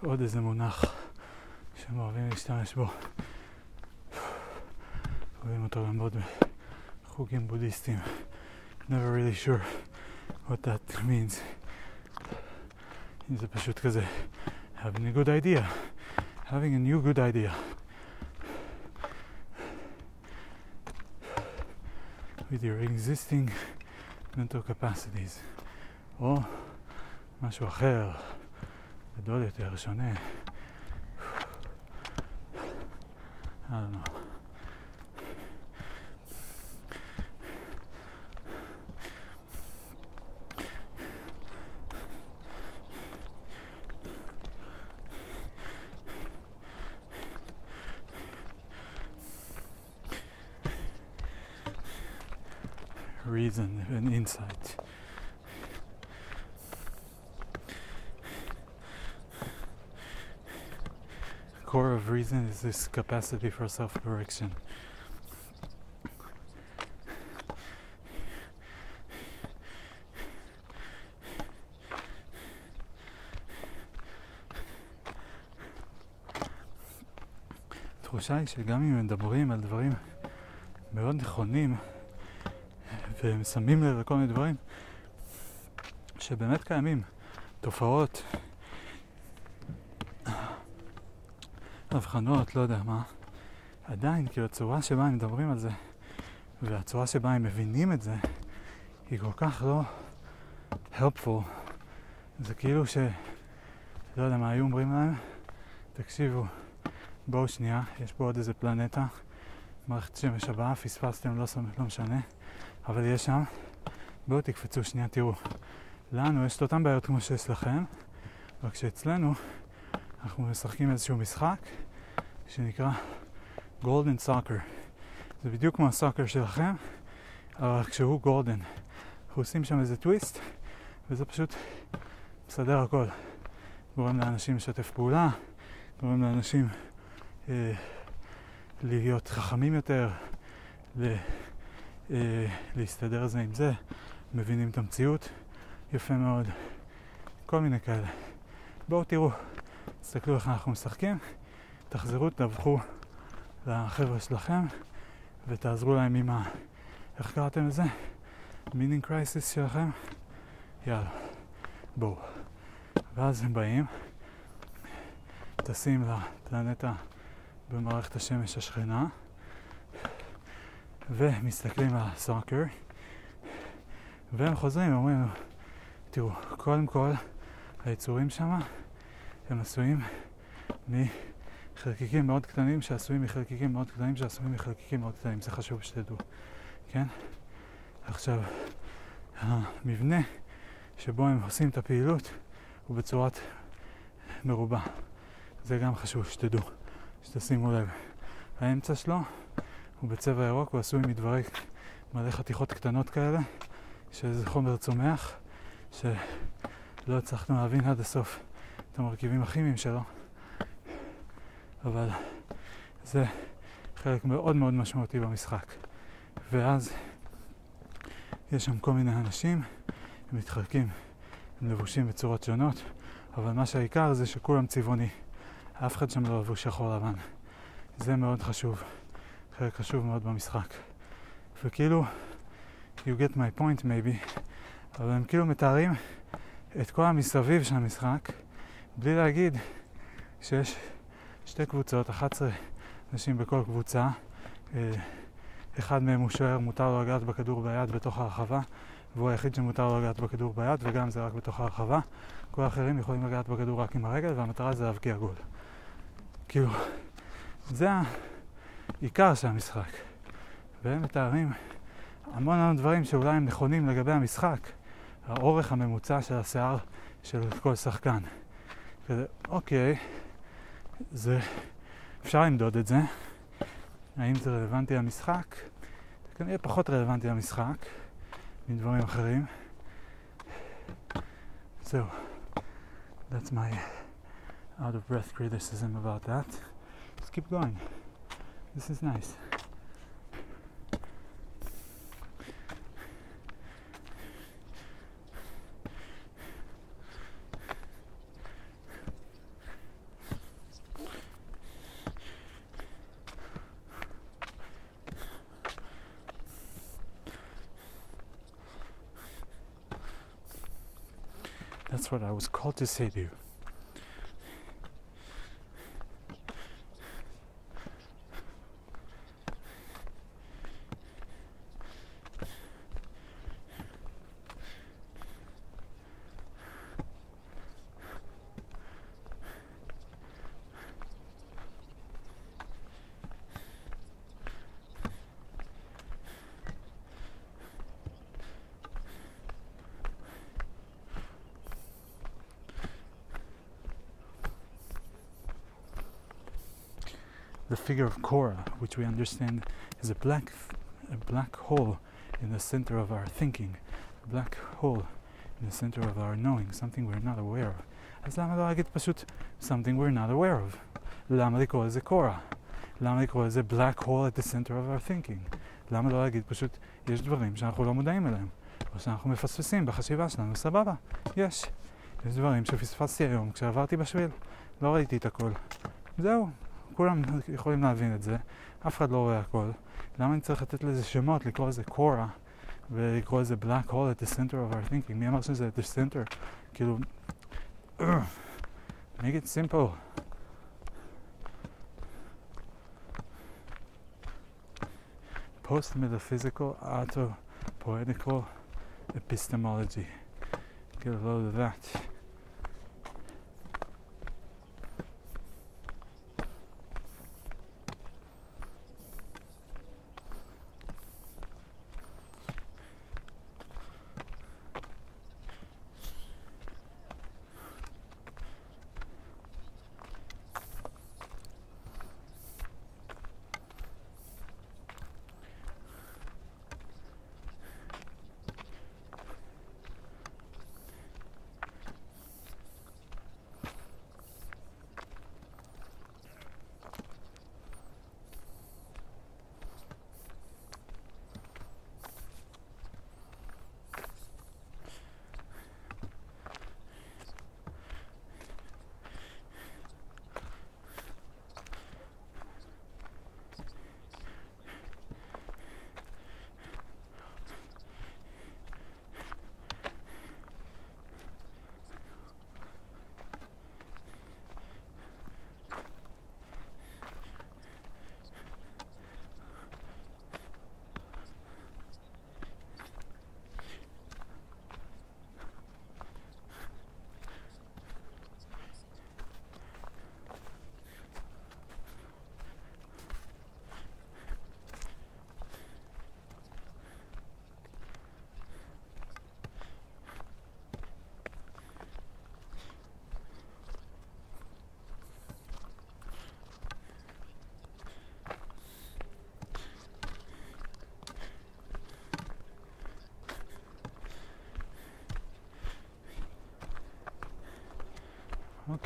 עוד איזה מונח שהם אוהבים להשתמש בו. רואים אותו גם בעוד חוגים בודהיסטיים. never really sure what that means. זה פשוט כזה having a good idea. having a new good idea. with your existing mental capacities. או משהו אחר, גדול יותר, שונה. I don't know. reason and insight. Reason is this capacity for self correction. התחושה היא שגם אם מדברים על דברים מאוד נכונים והם שמים לב לכל מיני דברים שבאמת קיימים, תופעות הבחנות, לא יודע מה, עדיין, כאילו הצורה שבה הם מדברים על זה, והצורה שבה הם מבינים את זה, היא כל כך לא helpful. זה כאילו ש... לא יודע מה היו אומרים להם, תקשיבו, בואו שנייה, יש פה עוד איזה פלנטה, מערכת שמש הבאה, פספסתם, לא, לא משנה, אבל יש שם, בואו תקפצו שנייה, תראו. לנו יש את אותן בעיות כמו שיש לכם, רק שאצלנו אנחנו משחקים איזשהו משחק שנקרא golden soccer. זה בדיוק כמו ה soccer שלכם, אבל כשהוא golden. אנחנו עושים שם איזה טוויסט, וזה פשוט מסדר הכל. גורם לאנשים לשתף פעולה, גורם לאנשים אה, להיות חכמים יותר, ל, אה, להסתדר זה עם זה, מבינים את המציאות יפה מאוד, כל מיני כאלה. בואו תראו. תסתכלו איך אנחנו משחקים, תחזרו, תדווחו לחבר'ה שלכם ותעזרו להם עם ה... איך קראתם לזה? meaning crisis שלכם? יאללה, בואו. ואז הם באים, טסים לפלנטה במערכת השמש השכנה ומסתכלים על ה soccer והם חוזרים ואומרים תראו, קודם כל היצורים שמה הם עשויים מחלקיקים מאוד קטנים שעשויים מחלקיקים מאוד קטנים שעשויים מחלקיקים מאוד קטנים, זה חשוב שתדעו, כן? עכשיו, המבנה שבו הם עושים את הפעילות הוא בצורת מרובע. זה גם חשוב שתדעו, שתשימו לב. האמצע שלו הוא בצבע ירוק, הוא עשוי מדברי מלא חתיכות קטנות כאלה, שזה חומר צומח, שלא הצלחנו להבין עד הסוף את המרכיבים הכימיים שלו, אבל זה חלק מאוד מאוד משמעותי במשחק. ואז יש שם כל מיני אנשים, הם מתחלקים, הם לבושים בצורות שונות, אבל מה שהעיקר זה שכולם צבעוני. אף אחד שם לא לבוש שחור לבן. זה מאוד חשוב, חלק חשוב מאוד במשחק. וכאילו, you get my point maybe, אבל הם כאילו מתארים את כל המסביב של המשחק, בלי להגיד שיש שתי קבוצות, 11 אנשים בכל קבוצה, אה, אחד מהם הוא שוער, מותר לו לגעת בכדור ביד בתוך הרחבה, והוא היחיד שמותר לו לגעת בכדור ביד, וגם זה רק בתוך הרחבה. כל האחרים יכולים לגעת בכדור רק עם הרגל, והמטרה זה להבקיע גול. כאילו, זה העיקר של המשחק. והם מתארים המון המון דברים שאולי הם נכונים לגבי המשחק. האורך הממוצע של השיער של כל שחקן. כזה, אוקיי, זה, אפשר למדוד את זה. האם זה רלוונטי למשחק? זה כנראה פחות רלוונטי למשחק מדברים אחרים. זהו. That's my out of breath criticism about that. Let's keep going. This is nice. That's what I was called to say to you. Figure of Korah, which we understand is a black, a black hole in the center of our thinking, a black hole in the center of our knowing, something we're not aware of. אז למה לא להגיד פשוט something we're not aware of? למה לקרוא לזה קורה? למה לקרוא לזה black hole at the center of our thinking? למה לא להגיד פשוט יש דברים שאנחנו לא מודעים אליהם, או שאנחנו מפספסים בחשיבה שלנו, סבבה, יש. יש דברים שפספסתי היום כשעברתי בשביל, לא ראיתי את הכל. זהו, כולם יכולים להבין את זה, אף אחד לא רואה הכל. למה אני צריך לתת לזה שמות, לקרוא לזה קורה, ולקרוא לזה black hole at the center of our thinking? מי אמר שזה at the center? כאילו, make it simple. Post-metaphysical, auto-poetical epistemology. Get a load of that.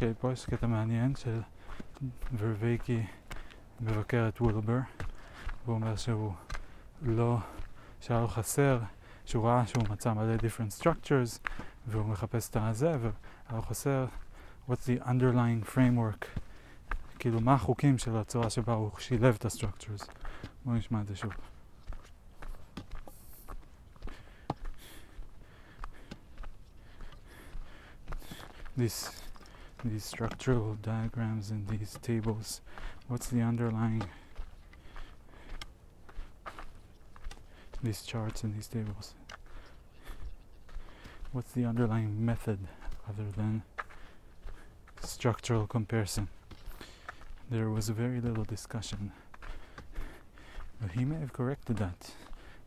אוקיי, פה יש קטע מעניין של ורוויקי מבקר את וולבר, והוא אומר שהוא לא, שהיה לו חסר, שהוא ראה שהוא מצא מלא different structures, והוא מחפש את הזה, והיה לו חסר, what's the underlying framework, כאילו מה החוקים של הצורה שבה הוא שילב את ה-structures. בואו נשמע את זה שוב. This these structural diagrams and these tables, what's the underlying these charts and these tables? What's the underlying method other than structural comparison? There was very little discussion. But he may have corrected that.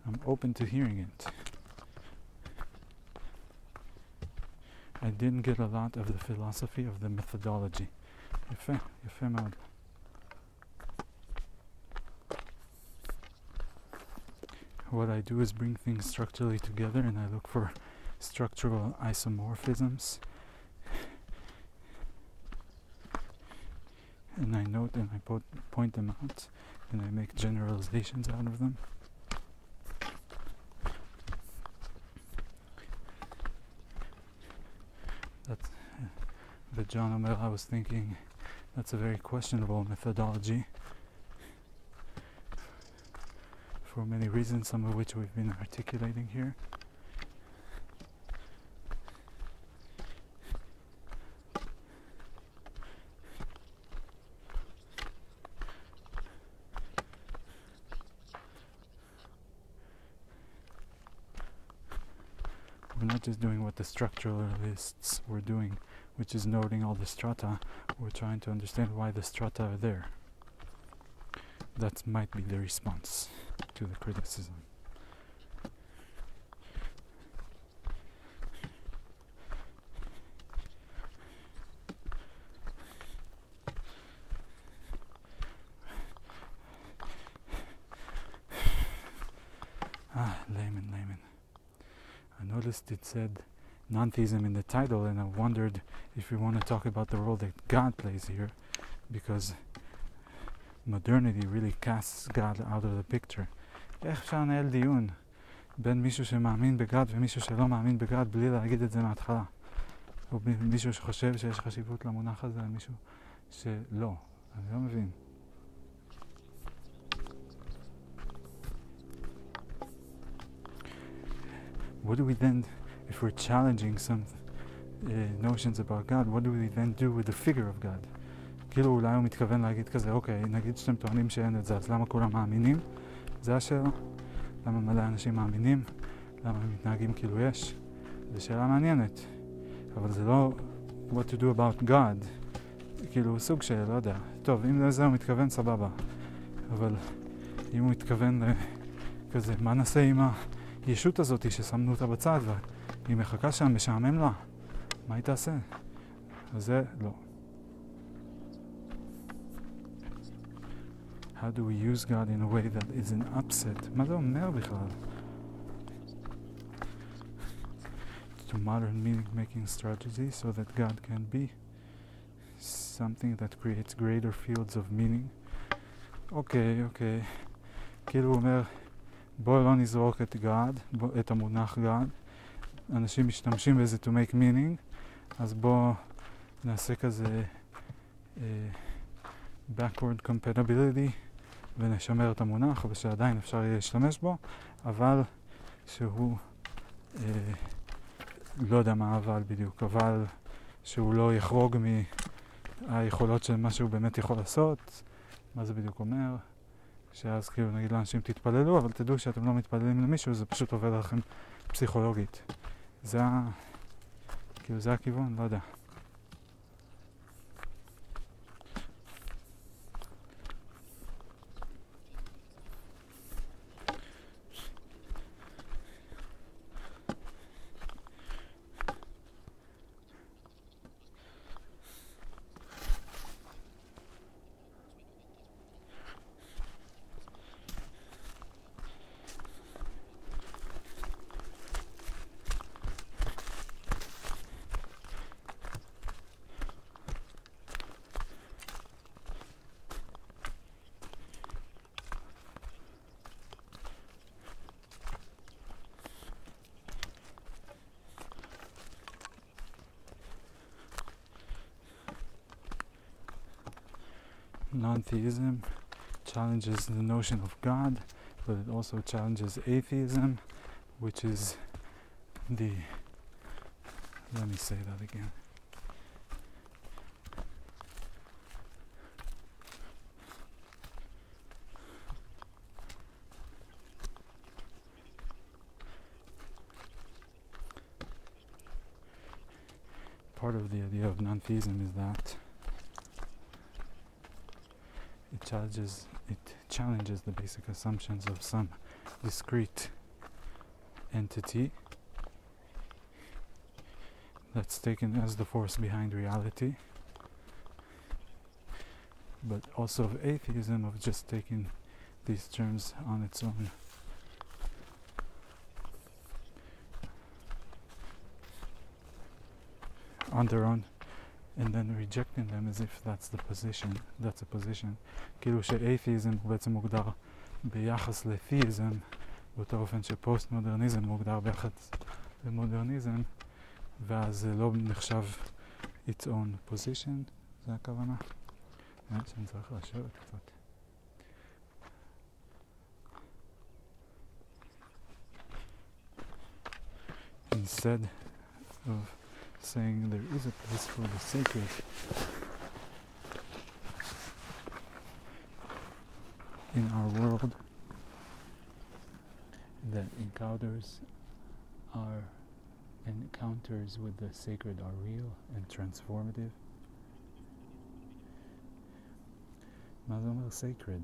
I'm open to hearing it. I didn't get a lot of the philosophy of the methodology. יפה, יפה מאוד. What I do is bring things structurally together and I look for structural isomorphisms. And I note and I po point them out and I make generalizations out of them. But John Omer, I was thinking. That's a very questionable methodology. For many reasons, some of which we've been articulating here. We're not just doing what the structuralists were doing, which is noting all the strata. We're trying to understand why the strata are there. That might be the response to the criticism. Ah, layman, layman. I noticed it said non-theism in the title and I wondered if we want to talk about the role that God plays here because modernity really casts God out of the picture. איך אפשר לנהל דיון בין מישהו שמאמין בגד ומישהו שלא מאמין בגד בלי להגיד את זה מההתחלה? או מישהו שחושב שיש חשיבות למונח הזה, מישהו שלא. אני לא מבין. What do we then, if we're challenging some uh, notions about God, what do we then do with the figure of God? כאילו אולי הוא מתכוון להגיד כזה, אוקיי, נגיד שאתם טוענים שאין את זה, אז למה כולם מאמינים? זה השאלה. למה מלא אנשים מאמינים? למה הם מתנהגים כאילו יש? זו שאלה מעניינת. אבל זה לא what to do about God. כאילו, סוג של, לא יודע. טוב, אם לזה הוא מתכוון, סבבה. אבל אם הוא מתכוון כזה, מה נעשה עם הישות הזאת ששמנו אותה בצד והיא מחכה שם, משעמם לה? מה היא תעשה? אז זה לא. How do we use God in a way that is an upset? מה זה אומר בכלל? To modern meaning making strategy so that God can be something that creates greater fields of meaning. אוקיי, okay, אוקיי. Okay. כאילו הוא אומר, בואו לא נזרוק את God, בוא, את המונח God. אנשים משתמשים בזה to make meaning, אז בואו נעשה כזה uh, backward compatibility ונשמר את המונח ושעדיין אפשר יהיה להשתמש בו, אבל שהוא, uh, לא יודע מה אבל בדיוק, אבל שהוא לא יחרוג מהיכולות של מה שהוא באמת יכול לעשות. מה זה בדיוק אומר? שאז כאילו נגיד לאנשים תתפללו, אבל תדעו שאתם לא מתפללים למישהו, זה פשוט עובד לכם פסיכולוגית. זה ה... כאילו זה theism challenges the notion of God, but it also challenges atheism, which is the. Let me say that again. part of the idea of non-theism is that it challenges it challenges the basic assumptions of some discrete entity that's taken as the force behind reality. But also of atheism of just taking these terms on its own. On their own and then rejecting them as if that's the position, that's a position. כאילו שאתאיזם הוא בעצם מוגדר ביחס לתאיזם, באותו אופן שפוסט מודרניזם מוגדר ביחס למודרניזם, ואז זה לא נחשב its own position, זה הכוונה. האמת שאני צריך לשבת קצת. Instead of saying there is a place for the sacred. In our world, that encounters are encounters with the sacred are real and transformative. מה זה אומר sacred?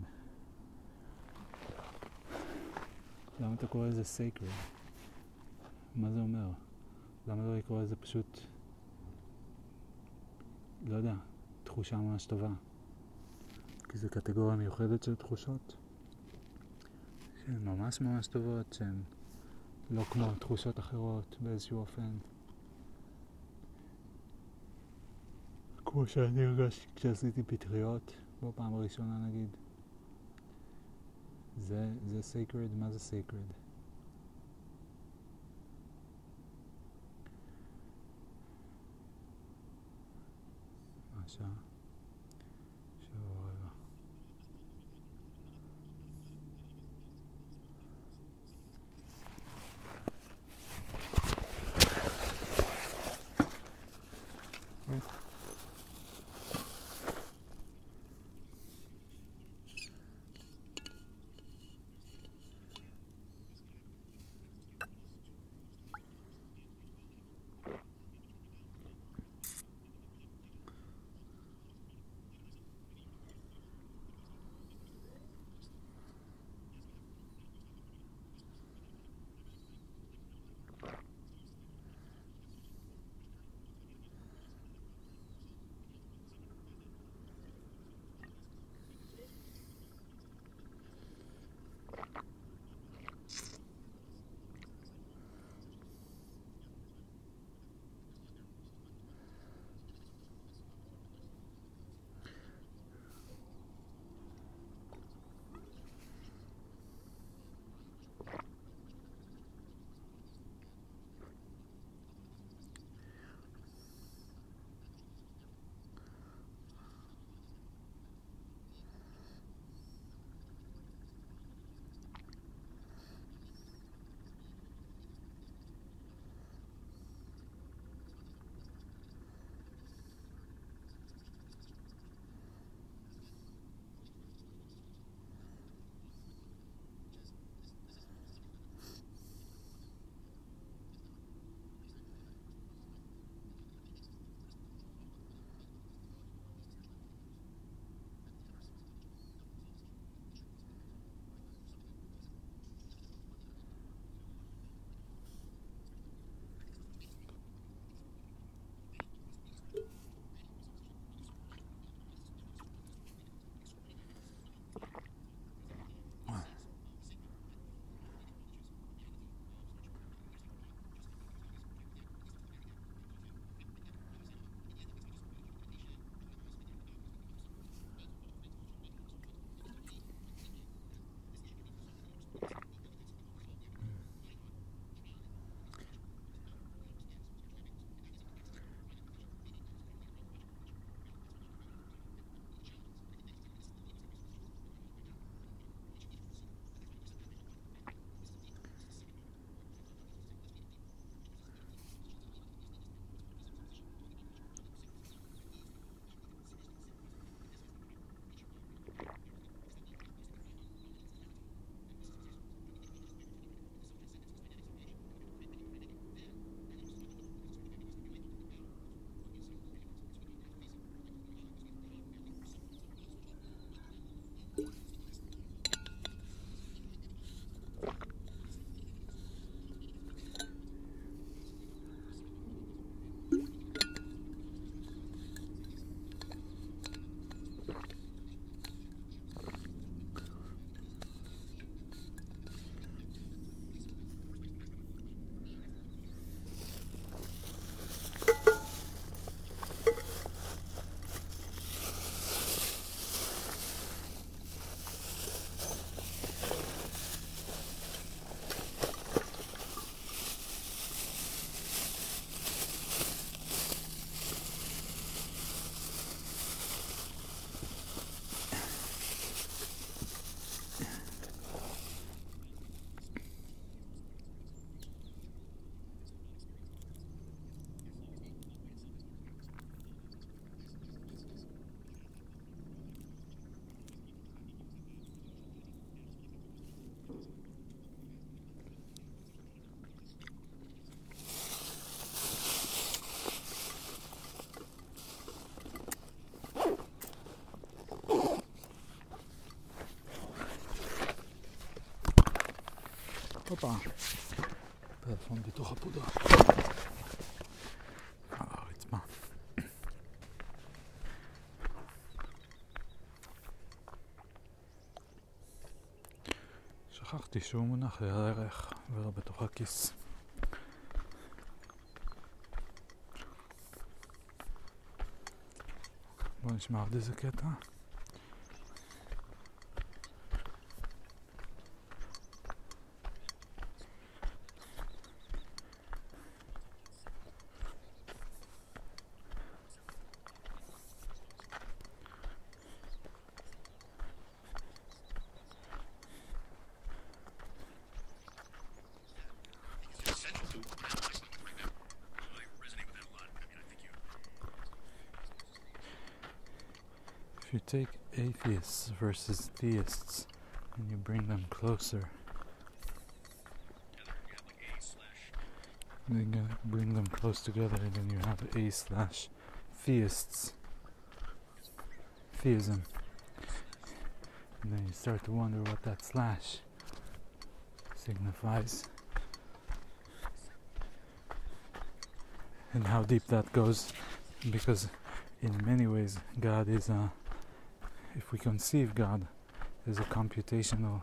למה אתה קורא לזה sacred? מה זה אומר? למה לא לקרוא לזה פשוט, לא יודע, תחושה ממש טובה? כי זו קטגוריה מיוחדת של תחושות שהן ממש ממש טובות, שהן לא כמו תחושות אחרות באיזשהו אופן. כמו שאני הרגשתי כשעשיתי פטריות בפעם הראשונה נגיד. זה, זה sacred? מה זה sacred? הופה, פלאפון בתוך הפודרה. הרצפה. שכחתי שהוא מונח לי על הערך ולא בתוך הכיס. בואו נשמע עוד איזה קטע. Atheists versus theists and you bring them closer, then you bring them close together, and then you have a slash theists, theism. And then you start to wonder what that slash signifies. And how deep that goes because in many ways God is a if we conceive God as a computational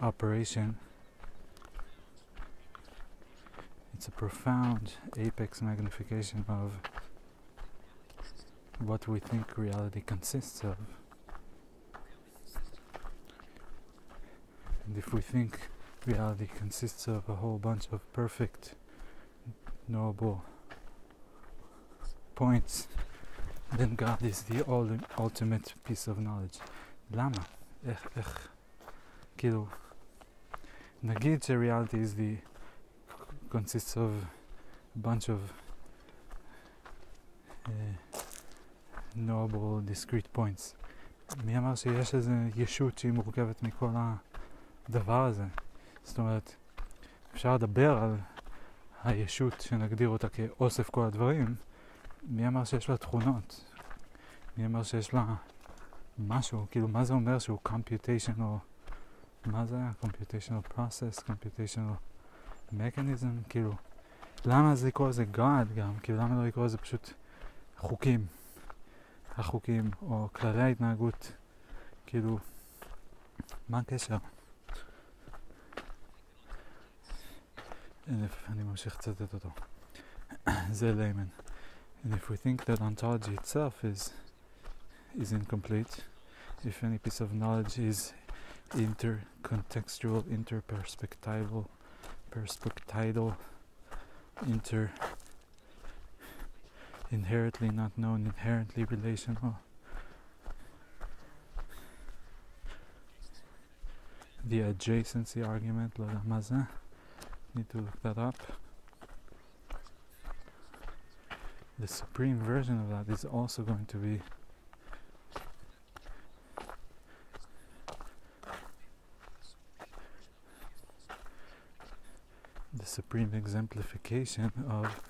operation, it's a profound apex magnification of what we think reality consists of. And if we think reality consists of a whole bunch of perfect, knowable points, then God is the ultimate piece of knowledge. למה? איך, איך, כאילו, נגיד ש-reality is the, consists of a bunch of uh, knowable discrete points. מי אמר שיש איזו ישות שהיא מורכבת מכל הדבר הזה? זאת אומרת, אפשר לדבר על הישות שנגדיר אותה כאוסף כל הדברים, מי אמר שיש לה תכונות? מי אמר שיש לה משהו? כאילו, מה זה אומר שהוא computational, מה זה היה? computational process, computational mechanism? כאילו, למה זה לקרוא לזה God גם? כאילו, למה לא לקרוא לזה פשוט חוקים? החוקים, או כללי ההתנהגות, כאילו, מה הקשר? אני ממשיך לצטט אותו. [coughs] זה ליימן. And if we think that ontology itself is is incomplete, if any piece of knowledge is intercontextual, interperspectival, perspectival, inter inherently not known, inherently relational. The adjacency argument, need to look that up. the supreme version of that is also going to be the supreme exemplification of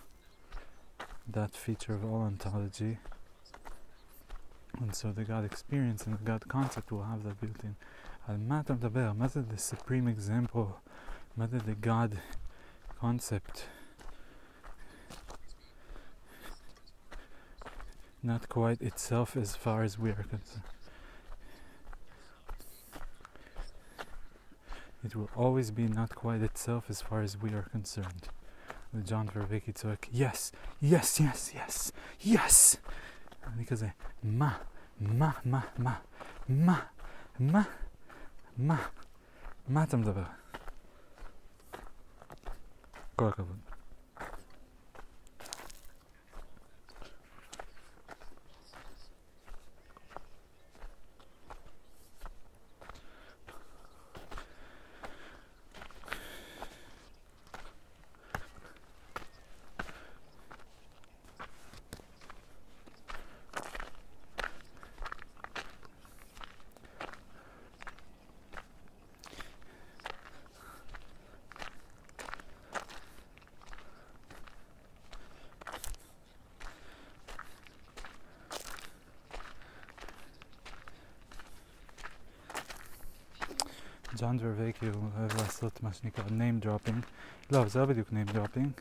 that feature of all ontology. And so the God experience and the God concept will have that built in. Al Matam mother, the supreme example, the God concept. not quite itself as far as we are concerned. It will always be not quite itself as far as we are concerned. The John Vervicki took yes, yes, yes, yes, yes! Because I, ma, ma, ma, ma, ma, ma ma ma. אתה מדבר? כל הכבוד. לעשות מה שנקרא name dropping. לא, זה לא בדיוק name dropping.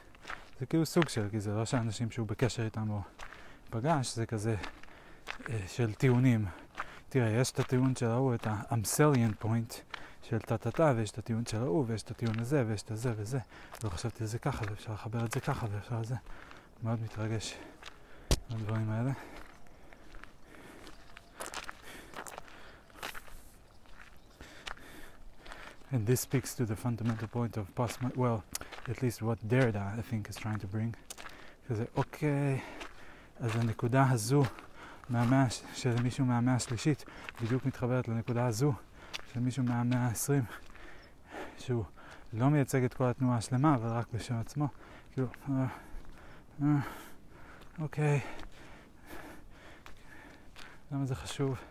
זה כאילו סוג של, כי זה לא שאנשים שהוא בקשר איתם או פגש, זה כזה אה, של טיעונים. תראה, יש את הטיעון של ההוא, את ה-Amselian point של טה-טה-טה, ויש את הטיעון של ההוא, ויש את הטיעון הזה, ויש את הזה וזה. לא חשבתי על זה ככה, ואפשר לחבר את זה ככה, ואפשר את זה. מאוד מתרגש מהדברים האלה. And this speaks to the fundamental point of post, well, at least what Derrida, I think, is trying to bring. כזה, אוקיי, אז הנקודה הזו מהמאה, של מישהו מהמאה השלישית, בדיוק מתחברת לנקודה הזו של מישהו מהמאה העשרים, שהוא לא מייצג את כל התנועה השלמה, אבל רק בשם עצמו. כאילו, אה, אה, אוקיי, למה זה חשוב?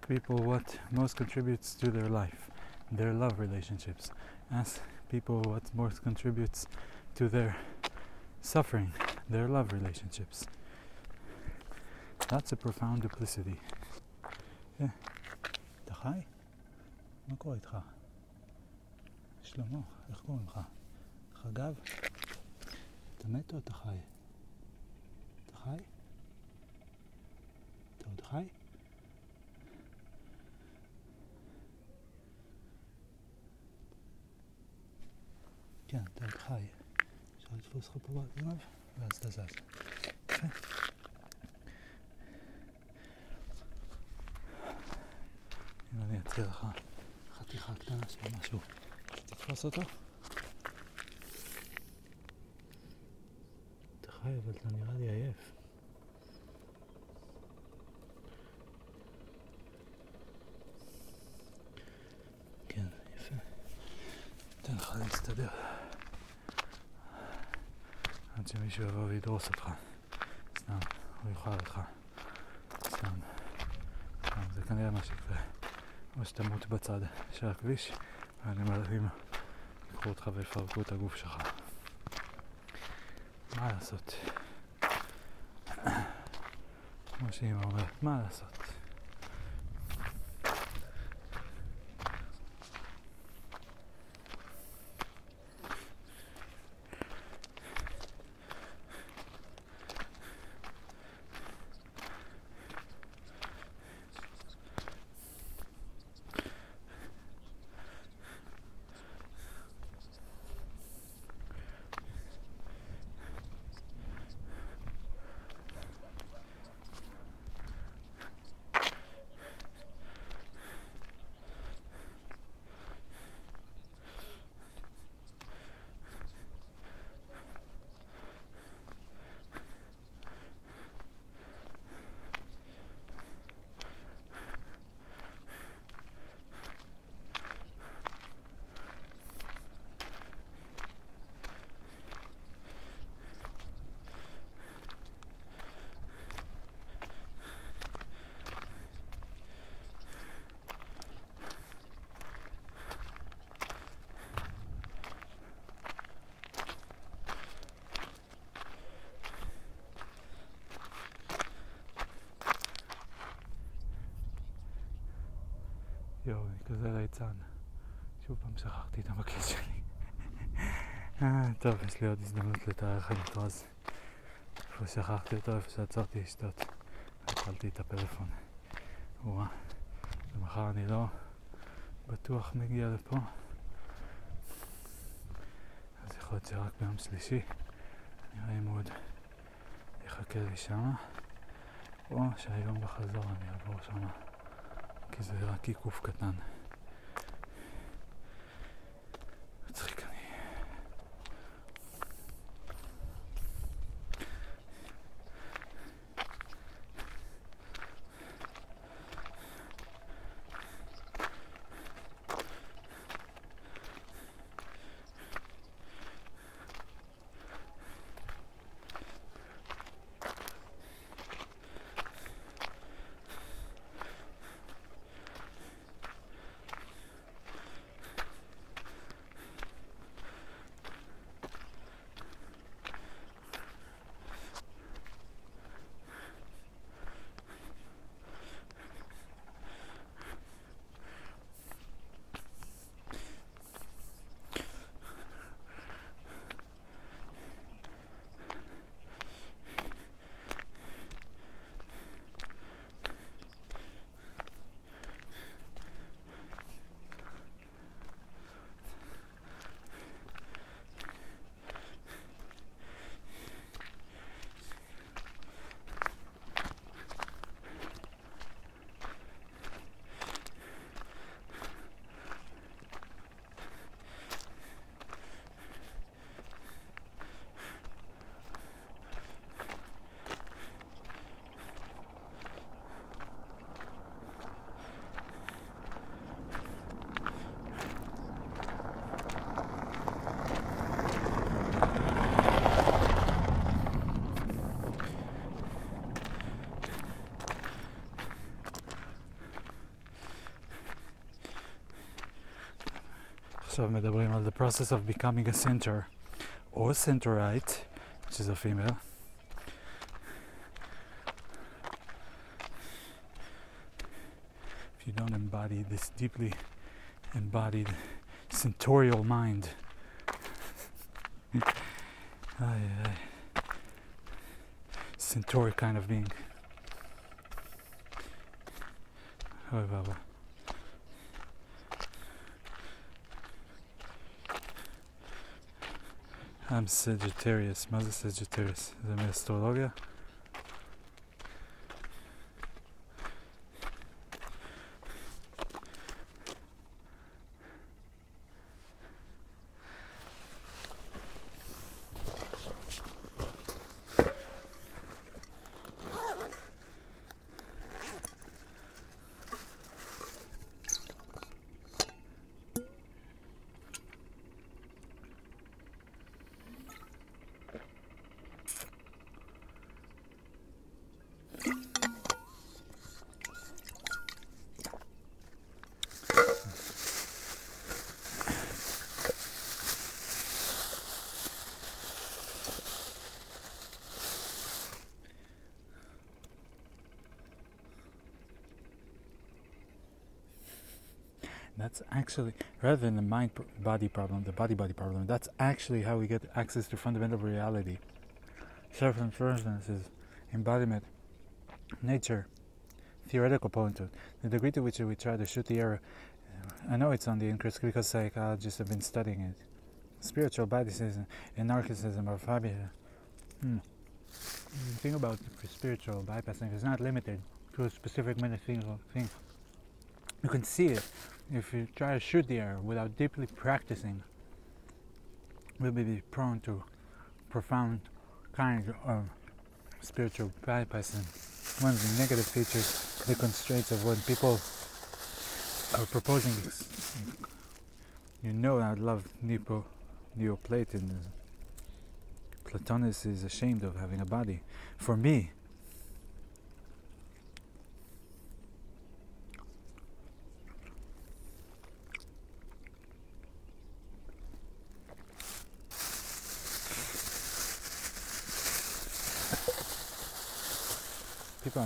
Ask people what most contributes to their life, their love relationships. Ask people what most contributes to their suffering, their love relationships. That's a profound duplicity. Yeah. אתה חי? מה קורה איתך? שלמה, איך קוראים לך? חגב? אתה מת או אתה חי? אתה חי? בגנב, ואז אתה זז. יפה. אם אני אציע לך חתיכה קטנה של משהו, תתפוס אותו. אתה חי, אבל אתה נראה לי עייף. כן, יפה. אתן לך להסתדר. עד שמישהו יבוא וידרוס אותך. סתם, הוא יאכל אותך. סתם. סתם, זה כנראה מה שיקרה. או שתמות בצד של הכביש, והנמלים ייקחו אותך ויפרקו את הגוף שלך. מה לעשות? כמו שאמא אומרת, מה לעשות? כזה ליצן. שוב פעם שכחתי את המקל שלי. אה, טוב, יש לי עוד הזדמנות לתארך את רז. איפה שכחתי אותו, איפה שעצרתי לשתות. הפעלתי את הפלאפון. וואה, ומחר אני לא בטוח מגיע לפה. אז יכול להיות שרק ביום שלישי. נראה אם הוא עוד יחכה לי שמה. או שהיום בחזור אני אעבור שמה. כי זה רק עיקוף קטן. עכשיו מדברים על the process of becoming a center or centerite, which is a female. If you don't embody this deeply embodied centurial mind, [laughs] ay, ay. centaur kind of being. אוי ואבוי. I'm Sagittarius. מה זה Sagittarius? זה מאסטרולוגיה? That's actually, rather than the mind body problem, the body body problem, that's actually how we get access to fundamental reality. Self inference is embodiment, nature, theoretical point. The degree to which we try to shoot the arrow, I know it's on the increase because psychologists have been studying it. Spiritual bodicism and narcissism are fabulous. Hmm. The thing about spiritual bypassing is not limited to a specific metaphysical thing. You can see it if you try to shoot the arrow without deeply practicing, will be prone to profound kind of spiritual bypassing. One of the negative features, the constraints of when people are proposing, you know, I love Nepo, Neoplatonism. Platonus is ashamed of having a body. For me,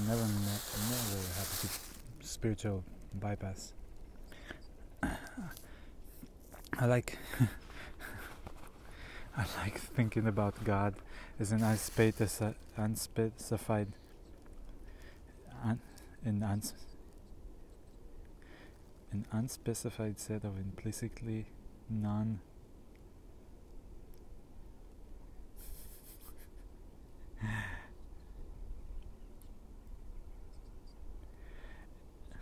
are never never happy to spiritual bypass. [sighs] I like [laughs] I like thinking about God as an unspecified un, an, uns, an unspecified set of implicitly non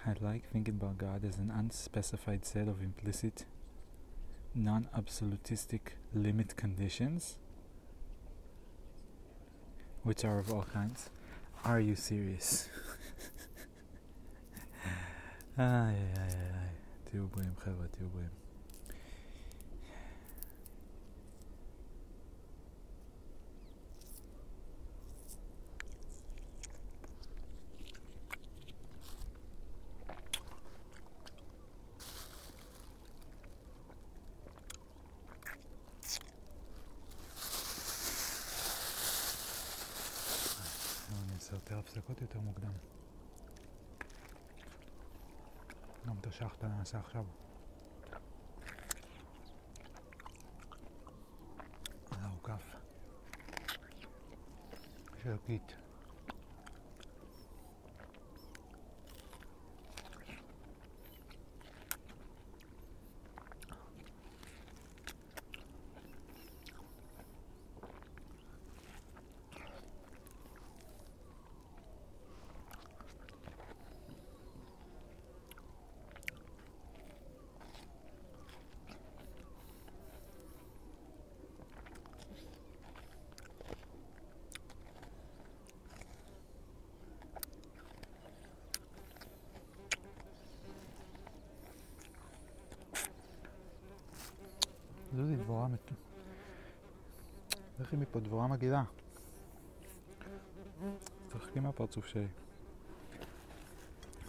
I like thinking about God as an unspecified set of implicit, non absolutistic limit conditions, which are of all kinds. Are you serious? איי איי איי, תהיו בריאים חבר'ה, תהיו בריאים. השחטה נעשה עכשיו. על העוקף. של קיט. זוזי, דבורה מת... לכי מפה, דבורה מגעילה. תרחקי מהפרצוף שלי.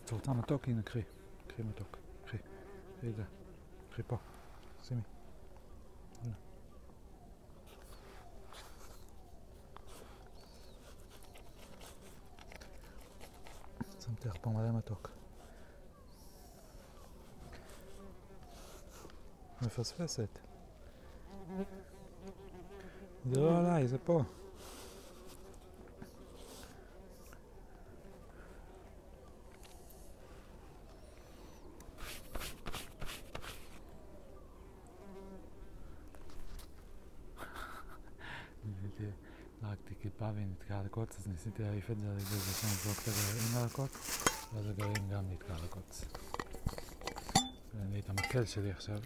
את רוצה מתוק? הנה, קחי. קחי מתוק. קחי. קחי את זה. קחי פה. שימי. שמתי לך פה מלא מתוק. מפספסת. זה לא עליי, זה פה. זרקתי כיפה והיא אז ניסיתי להעיף את זה על ידי זה שאני זרוק את הגרעין על הקוץ, ואז הגרעין גם נתקע על הקוץ. אין לי את המקל שלי עכשיו.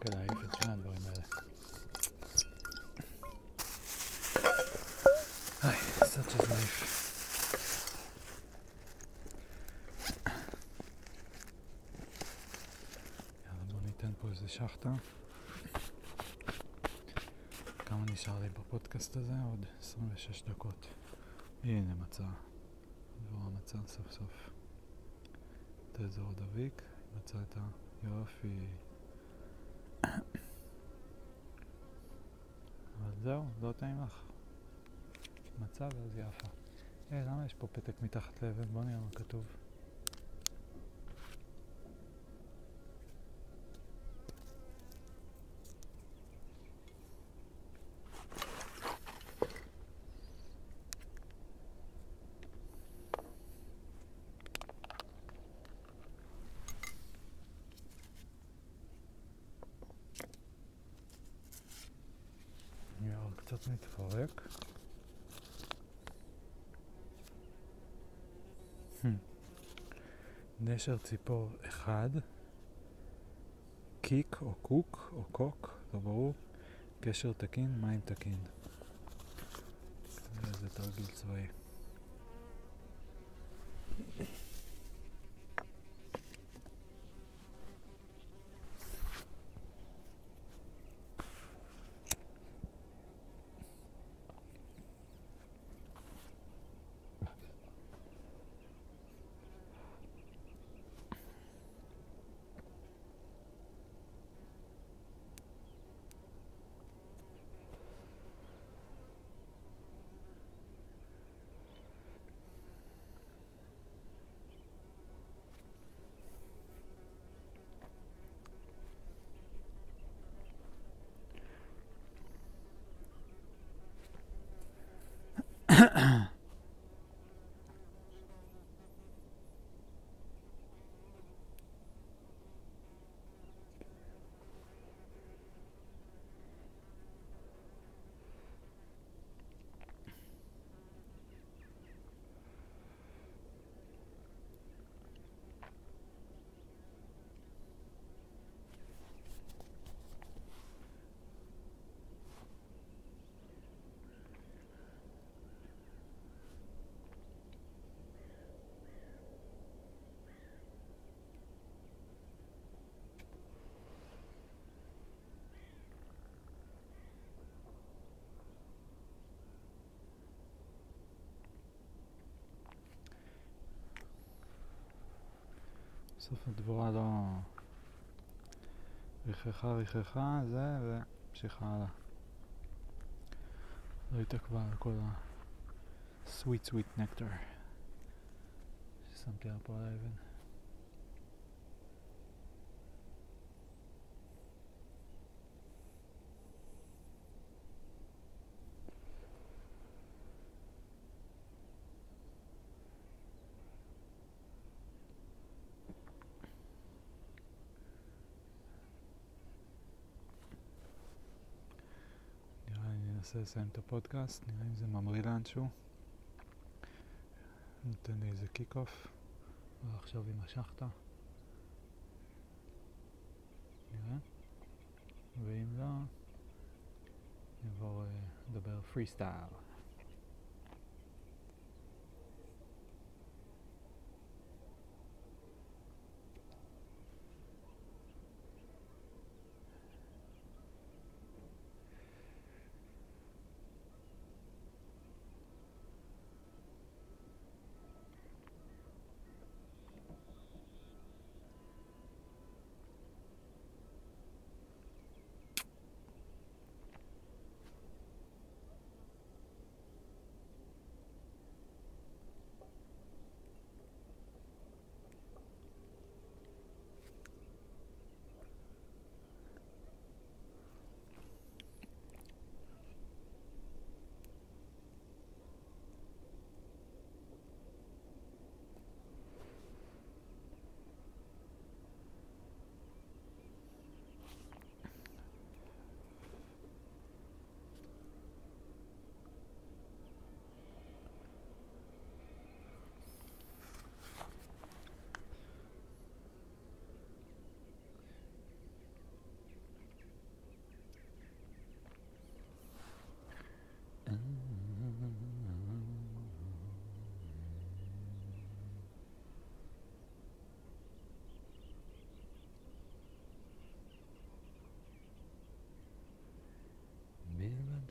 כדי להעיף את שני הדברים האלה. היי, such a life. יאללה, בוא ניתן פה איזה שחטה. כמה נשאר לי הזה? עוד 26 דקות. הנה מצא. דבורה מצא סוף סוף. את האזור דביק, מצא את היופי. אבל זהו, לא טעים לך. מצא ואז יפה. אה, למה יש פה פתק מתחת לאבן? בוא נראה מה כתוב. נשר ציפור אחד, קיק או קוק או קוק, לא ברור, קשר תקין, מים תקין. איזה תרגיל צבאי. בסוף הדבורה לא... ריחכה ריחכה זה והמשיכה הלאה. לא התעכבה על כל ה-sweet sweet nectar ששמתי על פה על האבן. אנסה לסיים את הפודקאסט, נראה אם זה ממריא לאנשהו. נותן לי איזה kick off, ועכשיו עם השחטה. נראה. ואם לא, נעבור לדבר free style.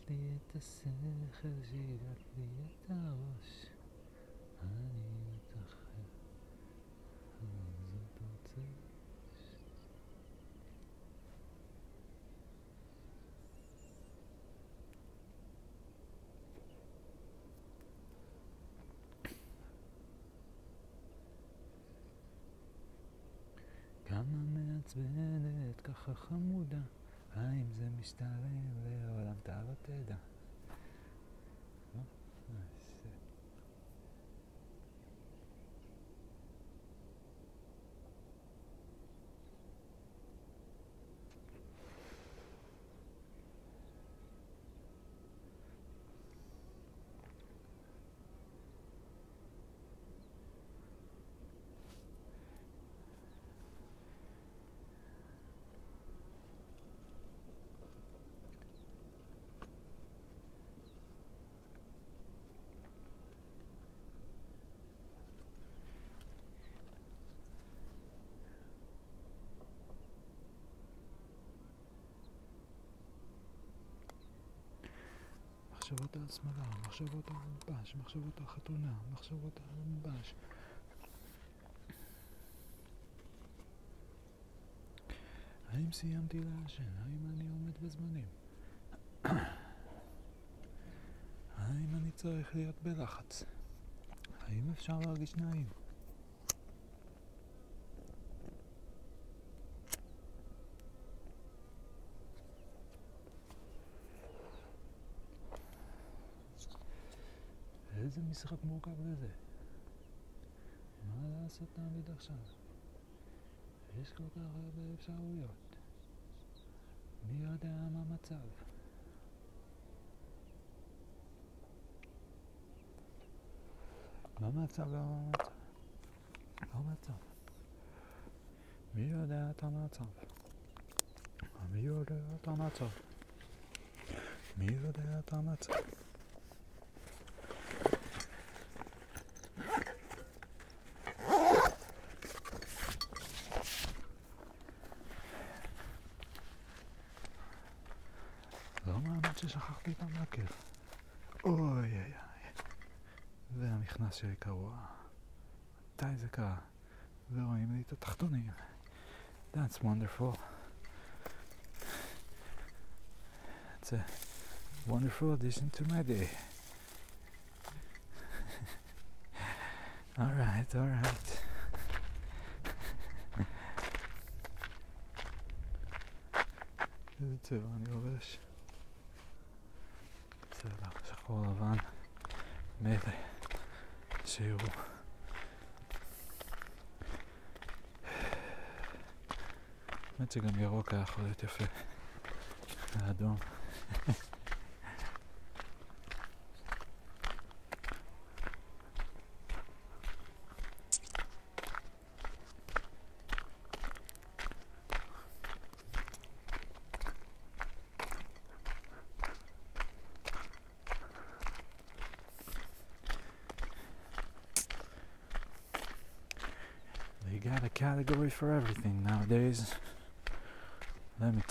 לי את השכל, שירת לי את הראש, אני אתאחר, זאת רוצה. כמה מעצבנת, ככה חמודה. האם זה משתלם לעולם אתה תדע. לא? מחשבות על שמאלה, מחשבות על מלבש, מחשבות על חתונה, מחשבות על מלבש. האם סיימתי לעשן? האם אני עומד בזמנים? [coughs] האם אני צריך להיות בלחץ? האם אפשר להרגיש נעים? איזה משחק מורכב זה? מה לעשות תמיד עכשיו? יש כל כך הרבה אפשרויות. מי יודע מה המצב? מה המצב? לא המצב? לא המצב. מי יודע את המצב? מי יודע את המצב? מי יודע את המצב? ששכחתי את המקל. אוי אוי אוי. והמכנס שלי קרוע. מתי זה קרה? ורואים לי את התחתונים. That's wonderful. It's a wonderful addition to my day. alright, alright. איזה צבע אני לובש? שחור לבן, מלא, שיראו. האמת שגם ירוק היה יכול להיות יפה. האדום.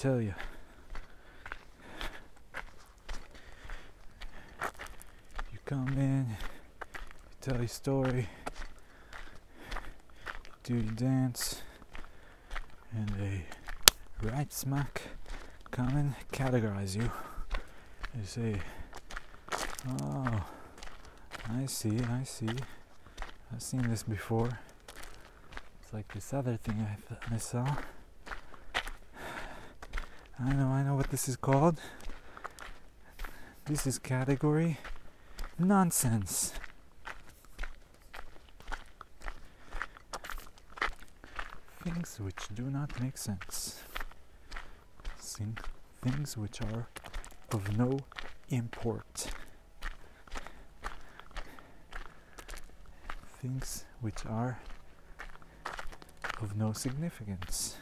Tell you. You come in, you tell your story, do your dance, and they right smack come and categorize you. They say, Oh, I see, I see. I've seen this before. It's like this other thing I, th- I saw. I know, I know what this is called. This is category nonsense. Things which do not make sense. Thing- Things which are of no import. Things which are of no significance.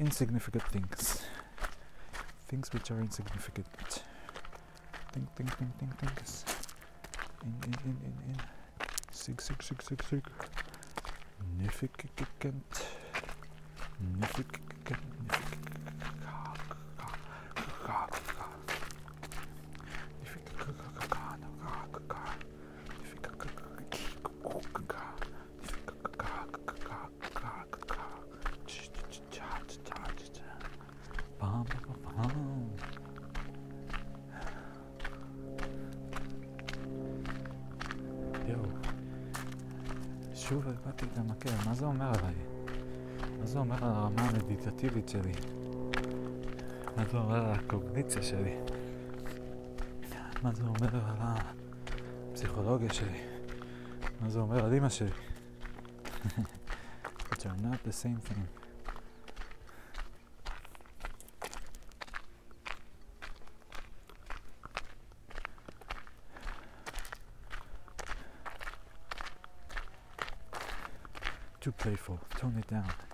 Insignificant things things which are insignificant. Think, think, think, think, things. In, in, in, in, in. Sig, sig, sig, sig, sig. Significant. Significant. Bum, המדיטטיבית שלי? מה זה אומר על הקוגניציה שלי? מה זה אומר על הפסיכולוגיה שלי? מה זה אומר על אמא שלי? Which are not the same thing. Too playful. Tone it down.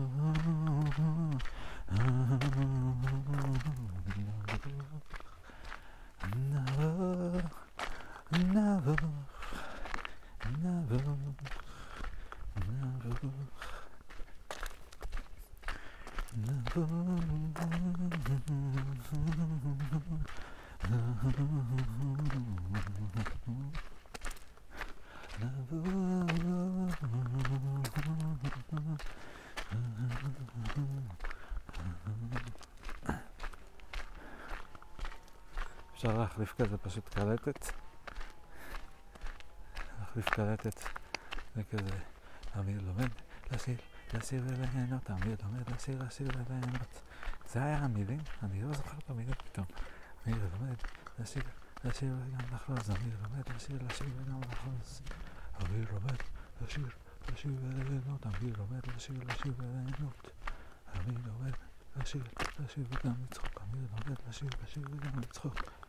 אפשר להחליף כזה פשוט קלטת. להחליף קלטת זה כזה, אמיר לומד לשיר, לשיר וליהנות, אמיר לומד לשיר, לשיר וליהנות. זה היה המילים, אני לא זוכר את המילים פתאום. אמיר לומד לשיר, לשיר וגם לחלוז, אמיר לומד לשיר, לשיר וגם לחלוז. אמיר לומד לשיר, לשיר וליהנות, אמיר לומד לשיר, לשיר וליהנות. אמיר לומד לשיר, לשיר וגם לצחוק, אני לומד לשיר, לשיר וגם לצחוק.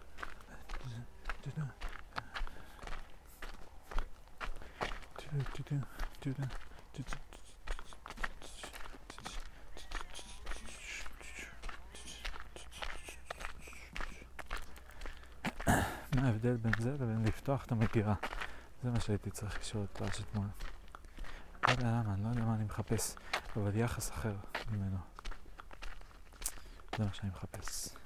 מה ההבדל בין זה לבין לפתוח את המגירה? זה מה שהייתי צריך לשאול את פרשת מואב. לא יודע למה, אני לא יודע מה אני מחפש, אבל יחס אחר ממנו. זה מה שאני מחפש.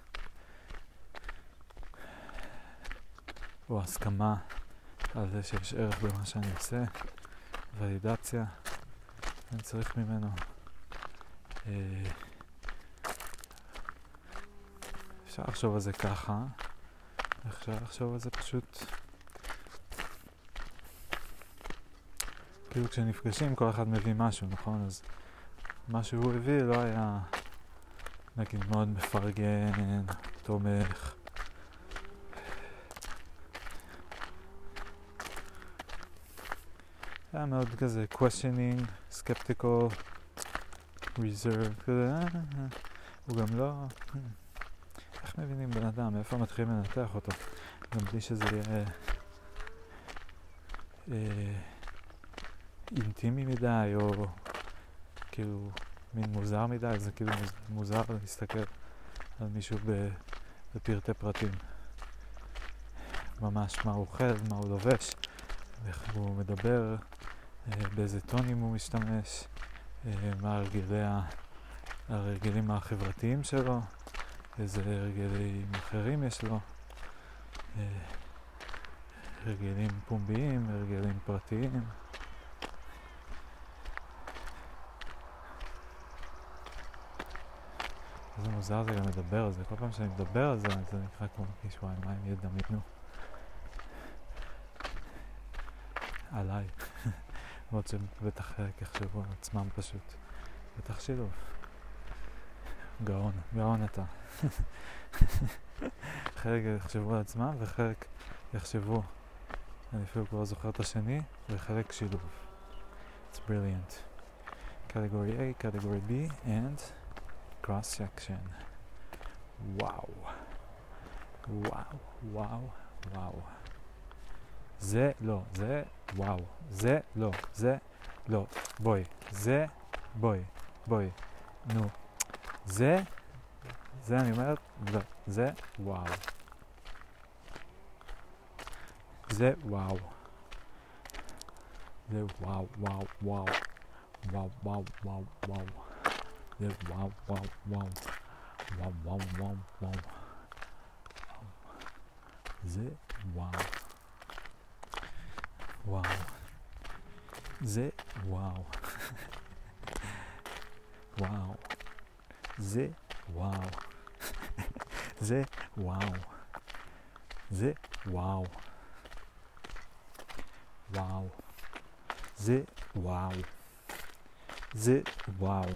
או הסכמה על זה שיש ערך במה שאני עושה, ולידציה, אני צריך ממנו. אה, אפשר לחשוב על זה ככה, אפשר לחשוב על זה פשוט כאילו כשנפגשים כל אחד מביא משהו, נכון? אז מה שהוא הביא לא היה נגיד מאוד מפרגן, תומך. היה מאוד כזה questioning, skeptical, reserve, כזה, אה, אה, אה. הוא גם לא... איך מבינים בן אדם? איפה מתחילים לנתח אותו? גם בלי שזה יהיה... אינטימי מדי, או כאילו מין מוזר מדי, זה כאילו מוזר להסתכל על מישהו בפרטי פרטים. ממש מה הוא אוכל, מה הוא לובש, איך הוא מדבר, אה, באיזה טונים הוא משתמש, אה, מה הרגלי הרגלים החברתיים שלו, איזה הרגלים אחרים יש לו, אה, הרגלים פומביים, הרגלים פרטיים. איזה מוזר זה גם לדבר על זה, כל פעם שאני מדבר על זה, זה נקרא כמו מרגיש וואי, מה הם ידמיינו עליי. למרות שבטח חלק יחשבו על עצמם פשוט. בטח שילוב. גאון, גאון אתה. [laughs] חלק יחשבו על עצמם וחלק יחשבו, אני אפילו כבר זוכר את השני, וחלק שילוב. It's brilliant. Category A, Category B, and cross section. וואו. וואו, וואו, וואו. זה לא, זה וואו. זה לא, זה לא. בואי. זה, בואי, בואי. נו. זה, זה אני אומר, לא. זה וואו. זה וואו. זה וואו, וואו, וואו. וואו, וואו, וואו, וואו. Yeah, wow, wow, wow. Wow, wow, wow, wow. זה וואו. וואו. זה וואו. וואו. זה וואו. זה וואו. זה וואו. וואו. זה וואו. זה וואו.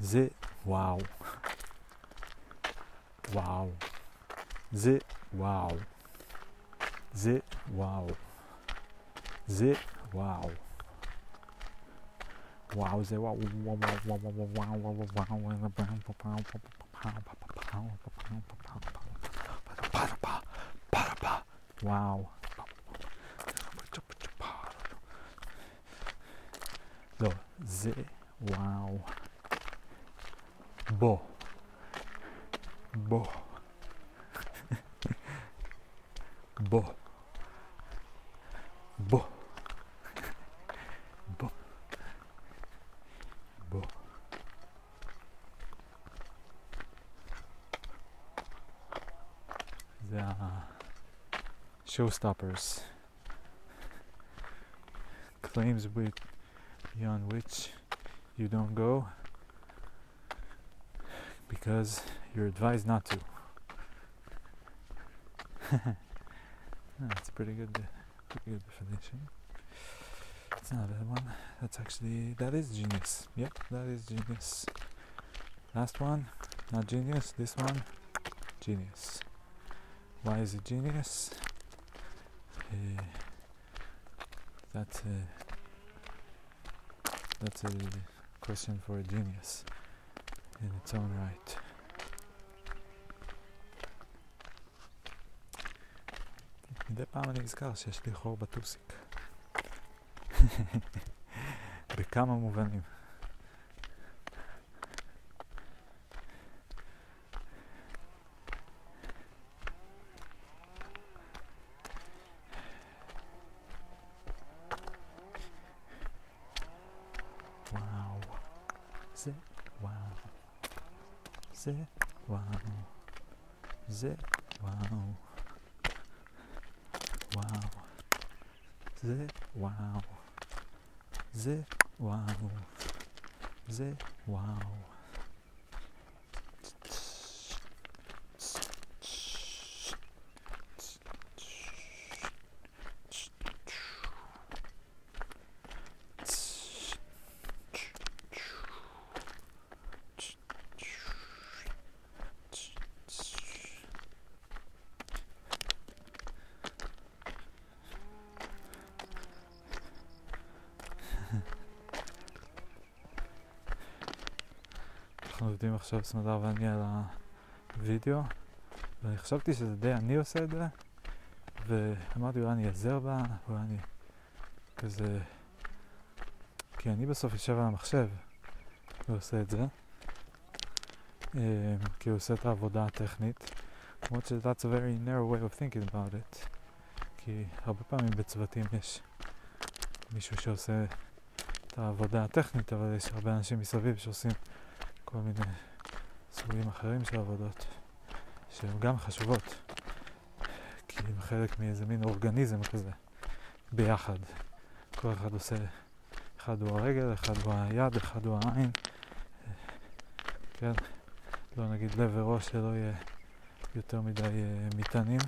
זה וואו. וואו. זה וואו. זה וואו. זה וואו. וואו זה וואו וואו וואו וואו וואו וואו לא, זה וואו בוא. בוא. בוא. בוא. ה-showstoppers. claims with beyond which you don't go because you're advised not to. [laughs] That's a pretty good, pretty good definition. It's not a bad one. That's actually that is genius. Yep, that is genius. Last one, not genius. This one, genius. Why is it genius? Uh, that's a that's a question for a genius. in its own right. מדי פעם אני נזכר שיש לי חור בטוסיק. [laughs] בכמה מובנים. זה וואו, זה וואו, וואו, זה וואו, זה וואו, זה וואו. אנחנו עובדים עכשיו סמדר ואני על הווידאו ואני חשבתי שזה די אני עושה את זה ואמרתי אולי אני אעזר בה, אולי אני כזה... כי אני בסוף יושב על המחשב ועושה את זה כי הוא עושה את העבודה הטכנית למרות ש- that's a very narrow way of thinking about it כי הרבה פעמים בצוותים יש מישהו שעושה את העבודה הטכנית אבל יש הרבה אנשים מסביב שעושים כל מיני סוגים אחרים של עבודות שהן גם חשובות כי הם חלק מאיזה מין אורגניזם כזה ביחד. כל אחד עושה אחד הוא הרגל, אחד הוא היד, אחד הוא העין. כן, לא נגיד לב וראש שלא יהיה יותר מדי uh, מטענים.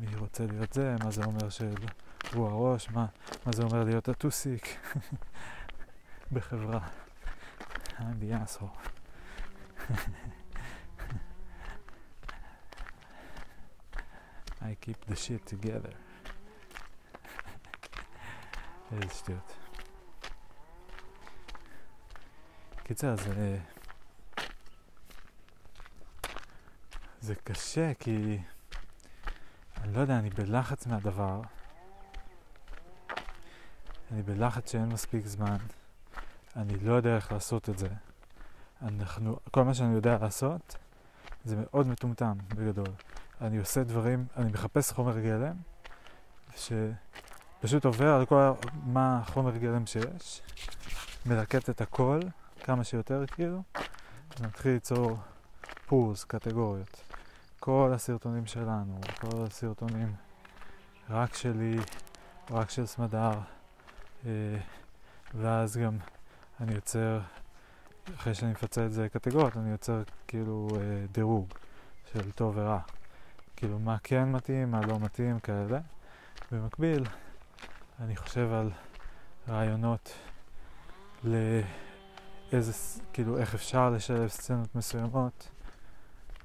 מי רוצה להיות זה, מה זה אומר שהוא הראש, מה, מה זה אומר להיות הטוסיק? [laughs] בחברה. I'm the asshole. [laughs] I keep the shit together. איזה שטויות. קיצר, זה... זה קשה כי... אני לא יודע, אני בלחץ מהדבר. אני בלחץ שאין מספיק זמן. אני לא יודע איך לעשות את זה. אנחנו, כל מה שאני יודע לעשות זה מאוד מטומטם בגדול. אני עושה דברים, אני מחפש חומר גלם שפשוט עובר על כל מה החומר גלם שיש, מלקט את הכל כמה שיותר כאילו, ומתחיל ליצור פולס, קטגוריות. כל הסרטונים שלנו, כל הסרטונים רק שלי, רק של סמדר, אה, ואז גם אני יוצר, אחרי שאני מפצל את זה לקטגוריות, אני יוצר כאילו אה, דירוג של טוב ורע. כאילו מה כן מתאים, מה לא מתאים, כאלה. במקביל, אני חושב על רעיונות לאיזה, כאילו איך אפשר לשלב סצנות מסוימות,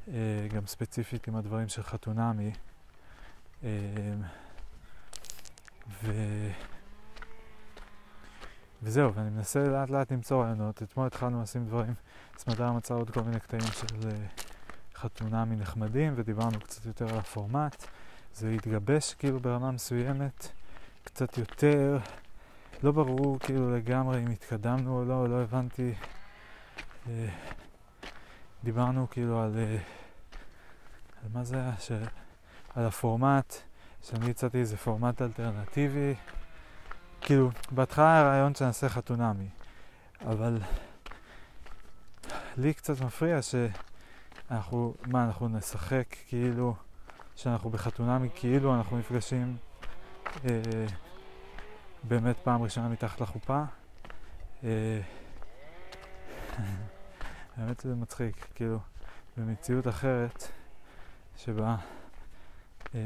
אה, גם ספציפית עם הדברים של חתונמי. אה, ו... וזהו, ואני מנסה לאט לאט למצוא רעיונות. אתמול התחלנו לשים דברים, סמדר מצא עוד כל מיני קטעים של uh, חתונה מנחמדים, ודיברנו קצת יותר על הפורמט. זה התגבש כאילו ברמה מסוימת, קצת יותר, לא ברור כאילו לגמרי אם התקדמנו או לא, לא הבנתי. Uh, דיברנו כאילו על, uh, על מה זה היה, ש... על הפורמט, שאני הצעתי איזה פורמט אלטרנטיבי. כאילו, בהתחלה היה רעיון שנעשה חתונמי, אבל לי קצת מפריע שאנחנו, מה, אנחנו נשחק כאילו, שאנחנו בחתונמי כאילו אנחנו נפגשים אה, באמת פעם ראשונה מתחת לחופה. אה, [laughs] האמת שזה מצחיק, כאילו, במציאות אחרת שבה אה,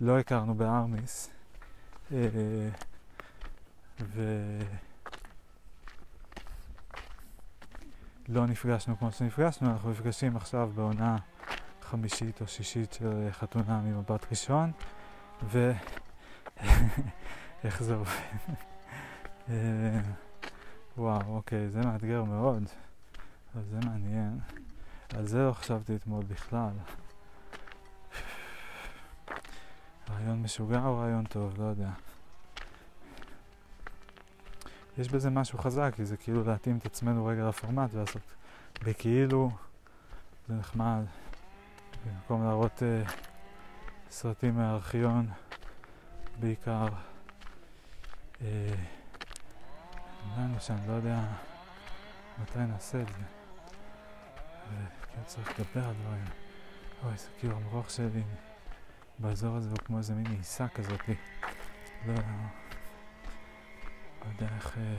לא הכרנו בארמיס, אה, ולא נפגשנו כמו שנפגשנו, אנחנו נפגשים עכשיו בעונה חמישית או שישית של חתונה ממבט ראשון, ו... איך זה עובד? אה, וואו, אוקיי, זה מאתגר מאוד. אז זה מעניין. על זה לא חשבתי אתמול בכלל. רעיון משוגע או רעיון טוב? לא יודע. יש בזה משהו חזק, כי זה כאילו להתאים את עצמנו רגע לפורמט ולעשות בכאילו, זה נחמד. במקום להראות uh, סרטים מהארכיון, בעיקר. Uh, לנו שאני לא יודע מתי נעשה את זה. וכאילו צריך לדבר על דברים. אוי, זה כאילו המרוח שלי באזור הזה הוא כמו איזה מין עיסה כזאת. לא, יודע איך... אה,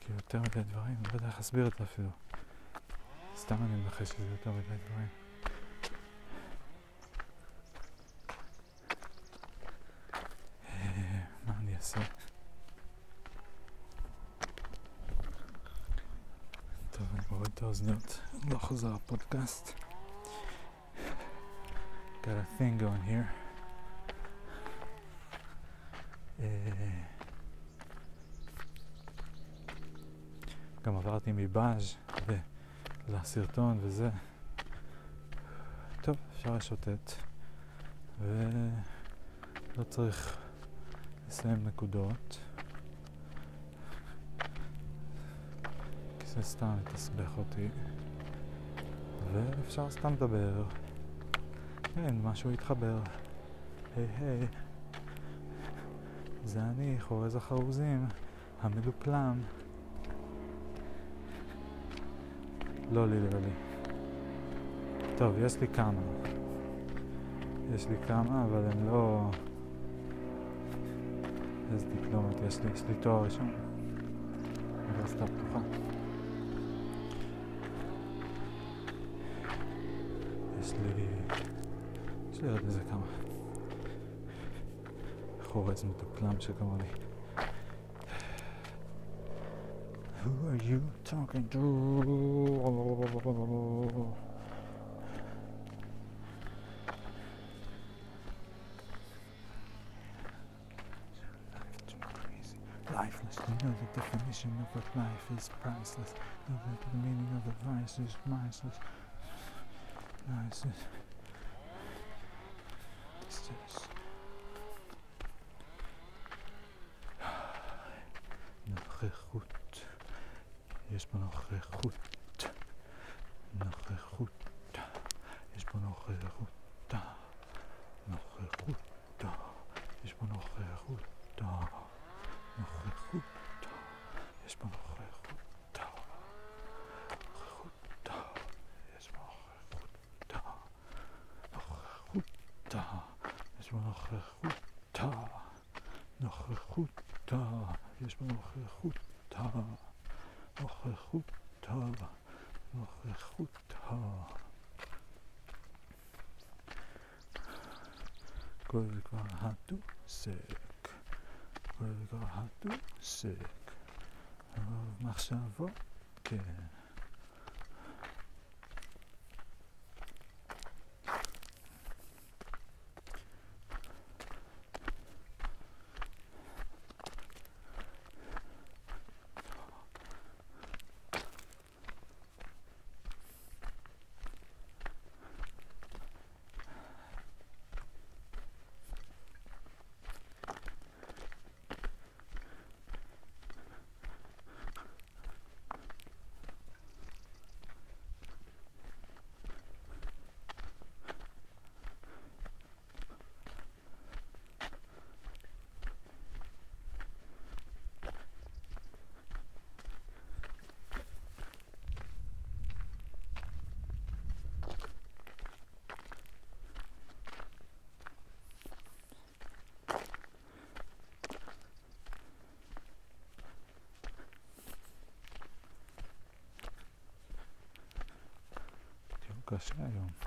כאילו יותר מדי דברים, לא יודע איך להסביר את זה אפילו. סתם אני מנחש שזה יותר מדי דברים. אה, מה אני אעשה? טוב, אני מוריד את האוזניות, לא חוזר הפודקאסט. got a thing going here. אה, גם עברתי מבאז' לסרטון וזה. טוב, אפשר לשוטט. ולא צריך לסיים נקודות. כי זה סתם מתסבך אותי. ואפשר סתם לדבר. כן, משהו התחבר. היי היי. זה אני, חורז החרוזים, המדופלם. לא לי, לא לי. טוב, יש לי כמה. יש לי כמה, אבל הם לא... איזה דיפלומת יש לי? יש לי תואר ראשון. אוניברסיטה פתוחה. יש לי... יש לי עוד איזה כמה. poison with the plum chickamauga. Who are you talking to? lifeless. you know the definition of what life is priceless. You Know the meaning of the vice is priceless. Vice נוכחות, יש פה נוכחות. נוכחותה, נוכחותה. כל כבר הדוסק, כל כבר הדוסק. מחשבות, כן. קשה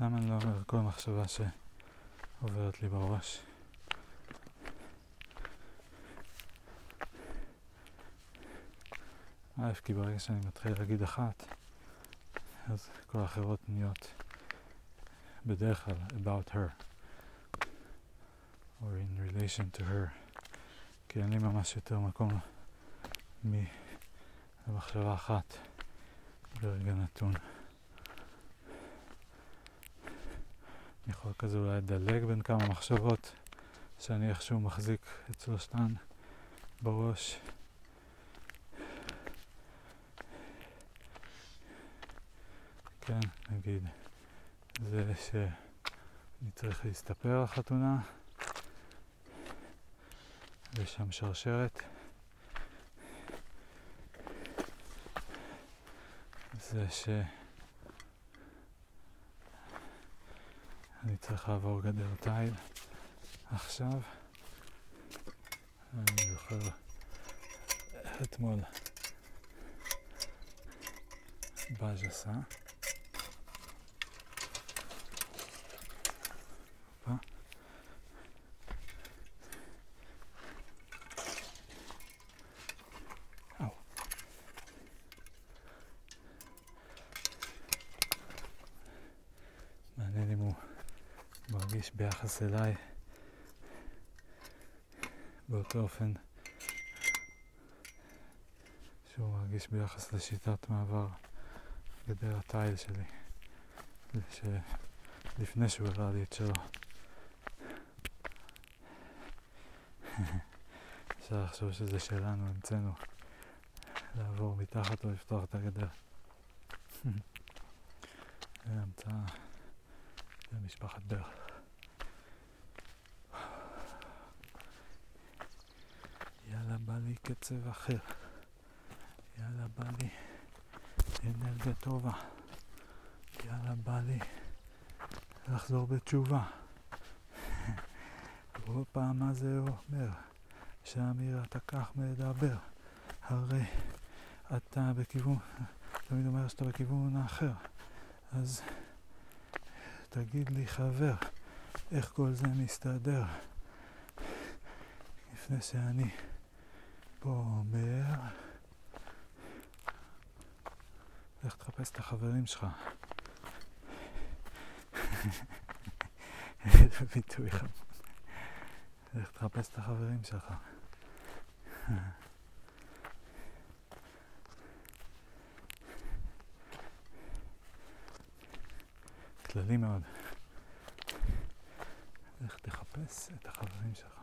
למה אני לא אומר כל מחשבה שעוברת לי בראש? א', כי ברגע שאני מתחיל להגיד אחת, אז כל האחרות נהיות בדרך כלל about her, or in relation to her, כי אין לי ממש יותר מקום ממחשבה אחת ברגע נתון. אני יכול כזה אולי לדלג בין כמה מחשבות שאני איכשהו מחזיק את שלושתן בראש. כן, נגיד, זה שאני צריך להסתפר לחתונה, ויש שם שרשרת. זה ש... אני צריך לעבור גדר תיל עכשיו. אני זוכר אתמול באז' עשה. אליי. באותו אופן שהוא מרגיש ביחס לשיטת מעבר גדר התיל שלי שלפני שהוא הראה לי את שלו. [laughs] אפשר לחשוב שזה שלנו, המצאנו. לעבור מתחת או לפתוח את הגדר. [laughs] זה המצאה של משפחת ברך יאללה בא לי קצב אחר. יאללה בא לי אנרגיה טובה. יאללה בא לי לחזור בתשובה. [laughs] כל פעם מה זה אומר? שאמיר אתה כך מדבר. הרי אתה בכיוון, תמיד אומר שאתה בכיוון האחר. אז תגיד לי חבר, איך כל זה מסתדר? לפני שאני פה אומר, לך תחפש את החברים שלך. איזה ביטוי חמור. לך תחפש את החברים שלך. כללי מאוד. לך תחפש את החברים שלך.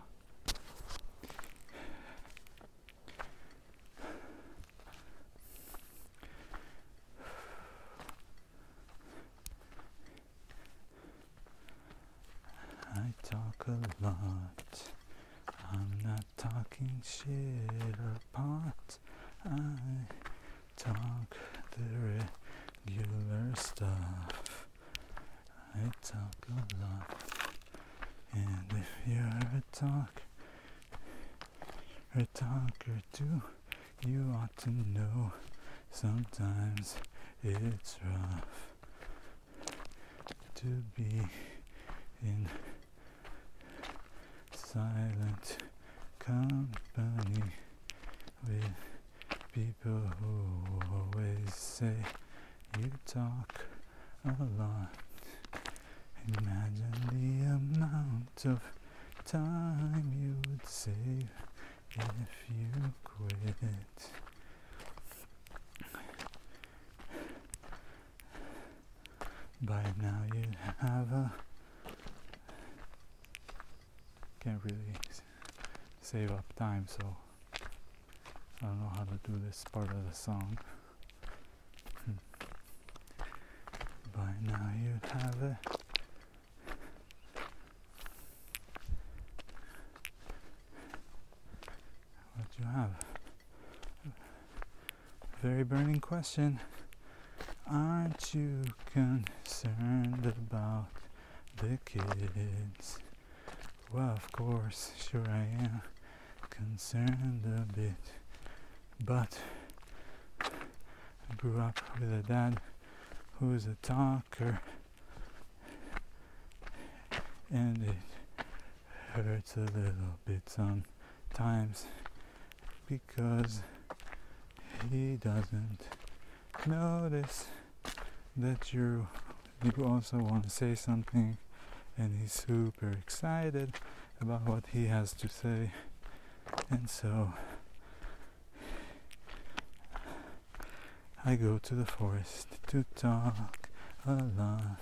So I don't know how to do this part of the song. Hmm. By now you'd have it. What you have? Very burning question. Aren't you concerned about the kids? Well, of course, sure I am concerned a bit, but I grew up with a dad who's a talker, and it hurts a little bit sometimes because he doesn't notice that you you also want to say something and he's super excited about what he has to say and so I go to the forest to talk a lot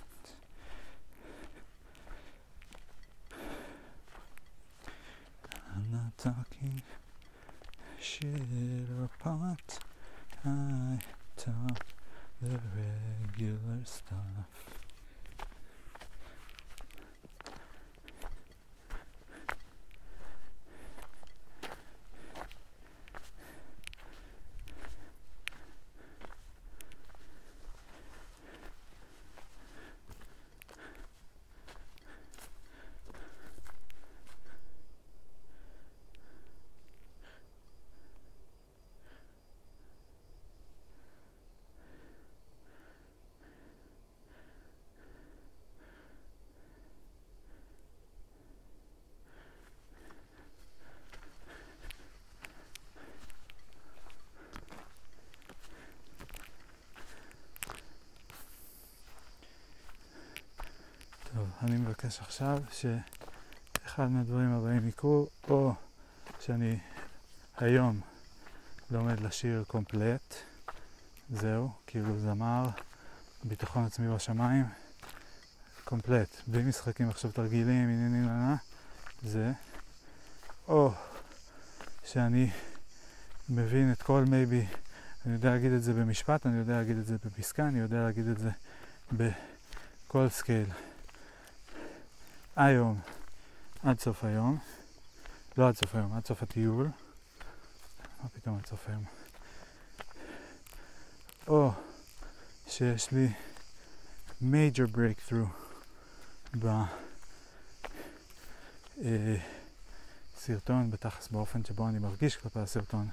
I'm not talking shit or pot. I talk the regular stuff. מבקש עכשיו שאחד מהדברים הבאים יקרו, או שאני היום לומד לשיר קומפלט, זהו, כאילו זמר, ביטחון עצמי בשמיים, קומפלט, בלי משחקים עכשיו תרגילים, עניינים, לנה, זה, או שאני מבין את כל מייבי, אני יודע להגיד את זה במשפט, אני יודע להגיד את זה בפסקה, אני יודע להגיד את זה בכל scale. היום, עד סוף היום, לא עד סוף היום, עד סוף הטיול, מה פתאום עד סוף היום? או שיש לי major breakthrough בסרטון, בתכלס באופן שבו אני מרגיש כלפי הסרטון.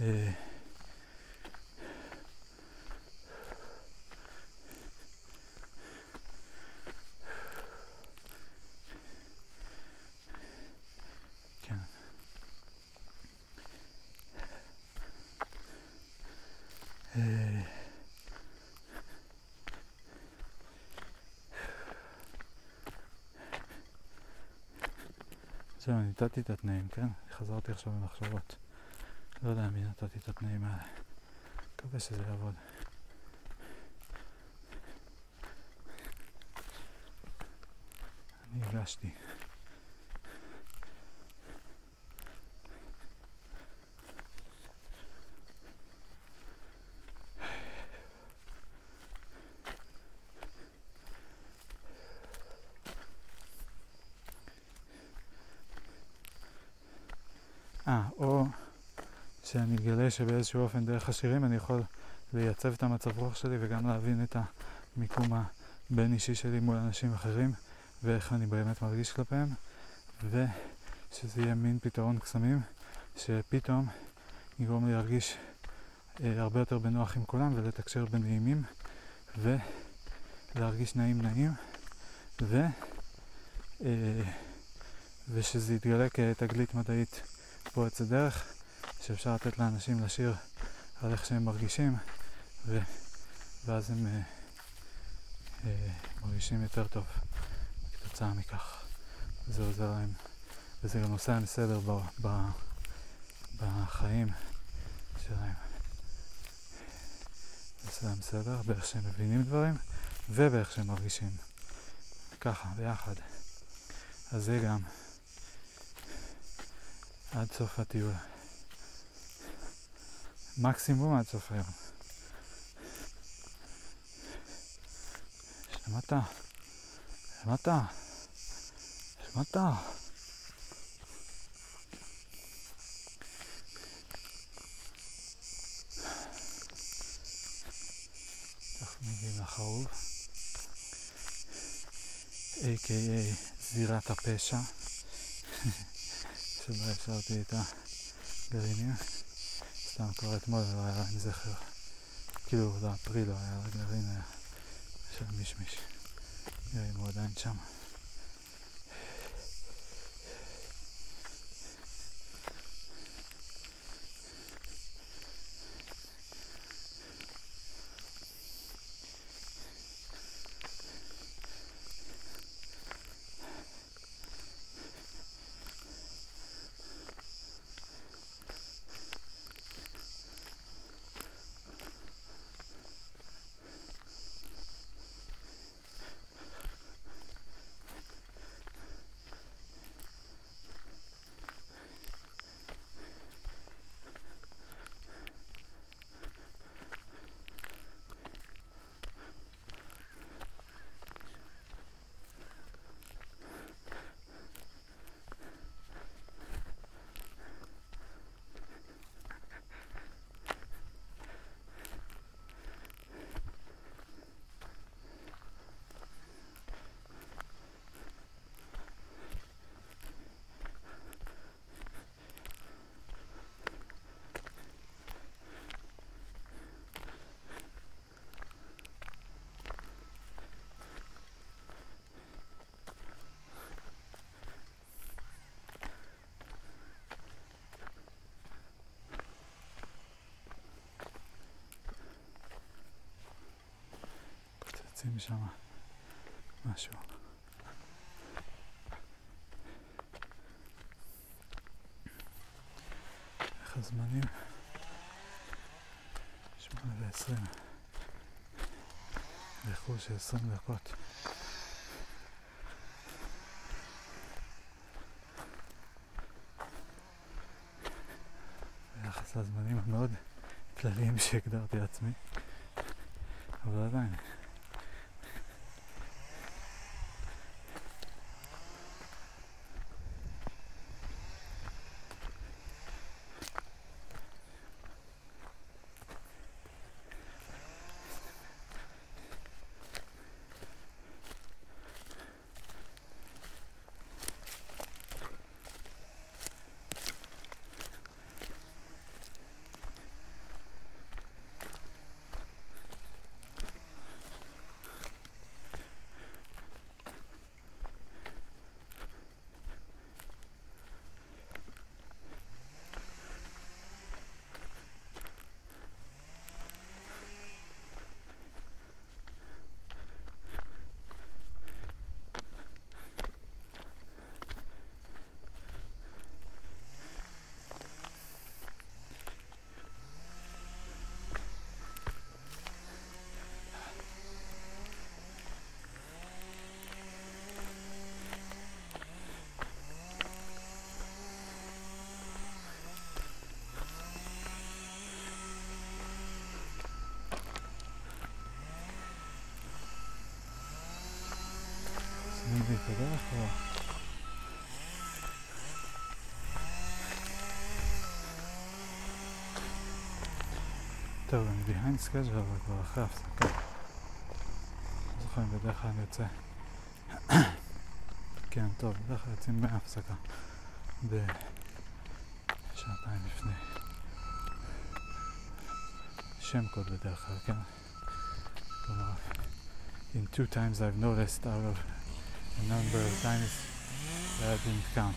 אה, זהו, נתתי את התנאים, כן? חזרתי עכשיו במחשבות. לא יודע מי נתתי את התנאים האלה. מקווה שזה יעבוד. אני הגשתי. אה, או שאני אגלה שבאיזשהו אופן דרך השירים אני יכול לייצב את המצב רוח שלי וגם להבין את המיקום הבין אישי שלי מול אנשים אחרים ואיך אני באמת מרגיש כלפיהם ושזה יהיה מין פתרון קסמים שפתאום יגרום לי להרגיש אה, הרבה יותר בנוח עם כולם ולתקשר בנעימים ולהרגיש נעים נעים ו, אה, ושזה יתגלה כתגלית מדעית פורצת דרך, שאפשר לתת לאנשים לשיר על איך שהם מרגישים, ו... ואז הם אה, אה, מרגישים יותר טוב כתוצאה מכך. זה עוזר להם, וזה גם עושה להם סדר ב... ב... בחיים שלהם. זה עושה להם סדר באיך שהם מבינים דברים ובאיך שהם מרגישים. ככה, ביחד. אז זה גם. עד סוף הטיול. מקסימום עד סוף היום. שמעת? שמעת? שמעת? מגיעים לחרוב, a.k.a זירת הפשע. [laughs] שבה השארתי את הגרעינים. סתם כבר אתמול לא היה להם זכר. כאילו, לא, פרי לא היה, הגרעין היה של מישמיש. נראה אם הוא עדיין שם. מוצאים שם משהו. איך הזמנים? שמונה ועשרים. באיחור של עשרים דקות. ביחס לזמנים המאוד כלליים שהגדרתי לעצמי, אבל עדיין. הדרך או... טוב, אני behind schedule אבל כבר אחרי הפסקה. לא זוכר אם בדרך כלל אני יוצא. [coughs] כן, טוב, בדרך כלל יוצאים מהפסקה. בשעתיים לפני. שם קוד בדרך כלל, כן? כלומר, in two times I've noticed out of the number of times that I didn't count.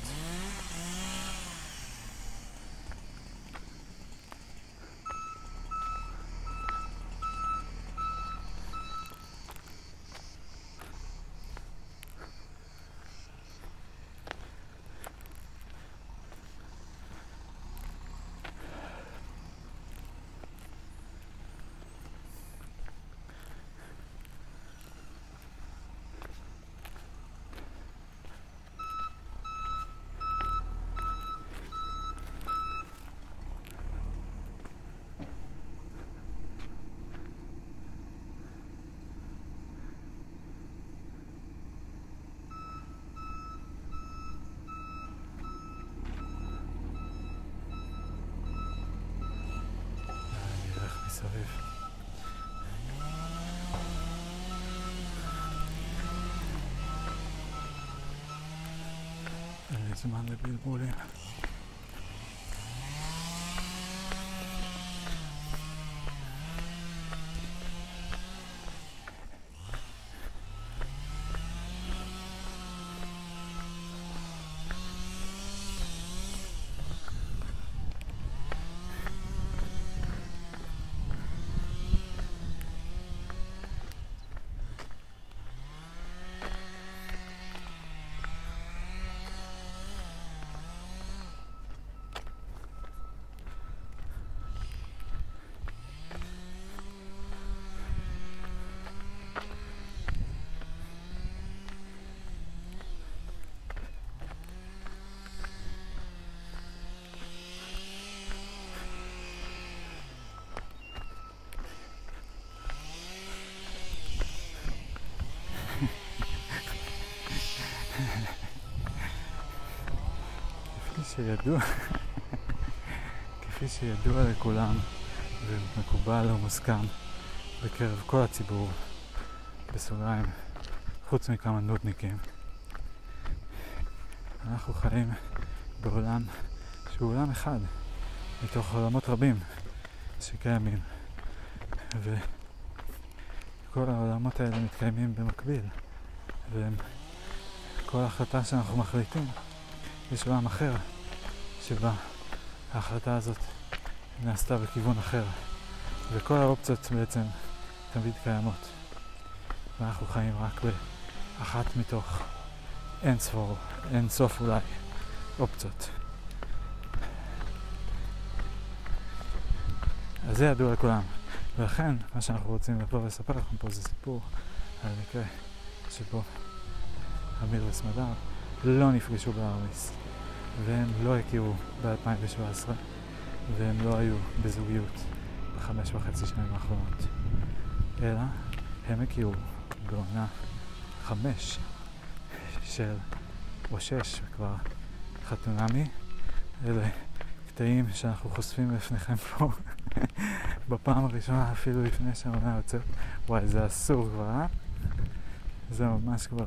שידוע, כפי שידוע לכולם ומקובל ומוסכם בקרב כל הציבור, בסוגריים, חוץ מכמה נודניקים, אנחנו חיים בעולם שהוא עולם אחד מתוך עולמות רבים שקיימים וכל העולמות האלה מתקיימים במקביל וכל החלטה שאנחנו מחליטים יש עולם אחר שבה ההחלטה הזאת נעשתה בכיוון אחר וכל האופציות בעצם תמיד קיימות. ואנחנו חיים רק באחת מתוך אין ספור, אין סוף אולי אופציות. אז זה ידוע לכולם. ולכן מה שאנחנו רוצים לבוא ולספר לכם פה זה סיפור על מקרה שבו אמיר וסמדר לא נפגשו בארמיס והם לא הכירו ב-2017 והם לא היו בזוגיות בחמש וחצי שנים האחרונות אלא הם הכירו בעונה חמש של, או שש כבר, חתונמי. אלה קטעים שאנחנו חושפים בפניכם פה [laughs] בפעם הראשונה אפילו לפני שהעונה יוצאת. וואי, זה אסור כבר, אה? זה ממש כבר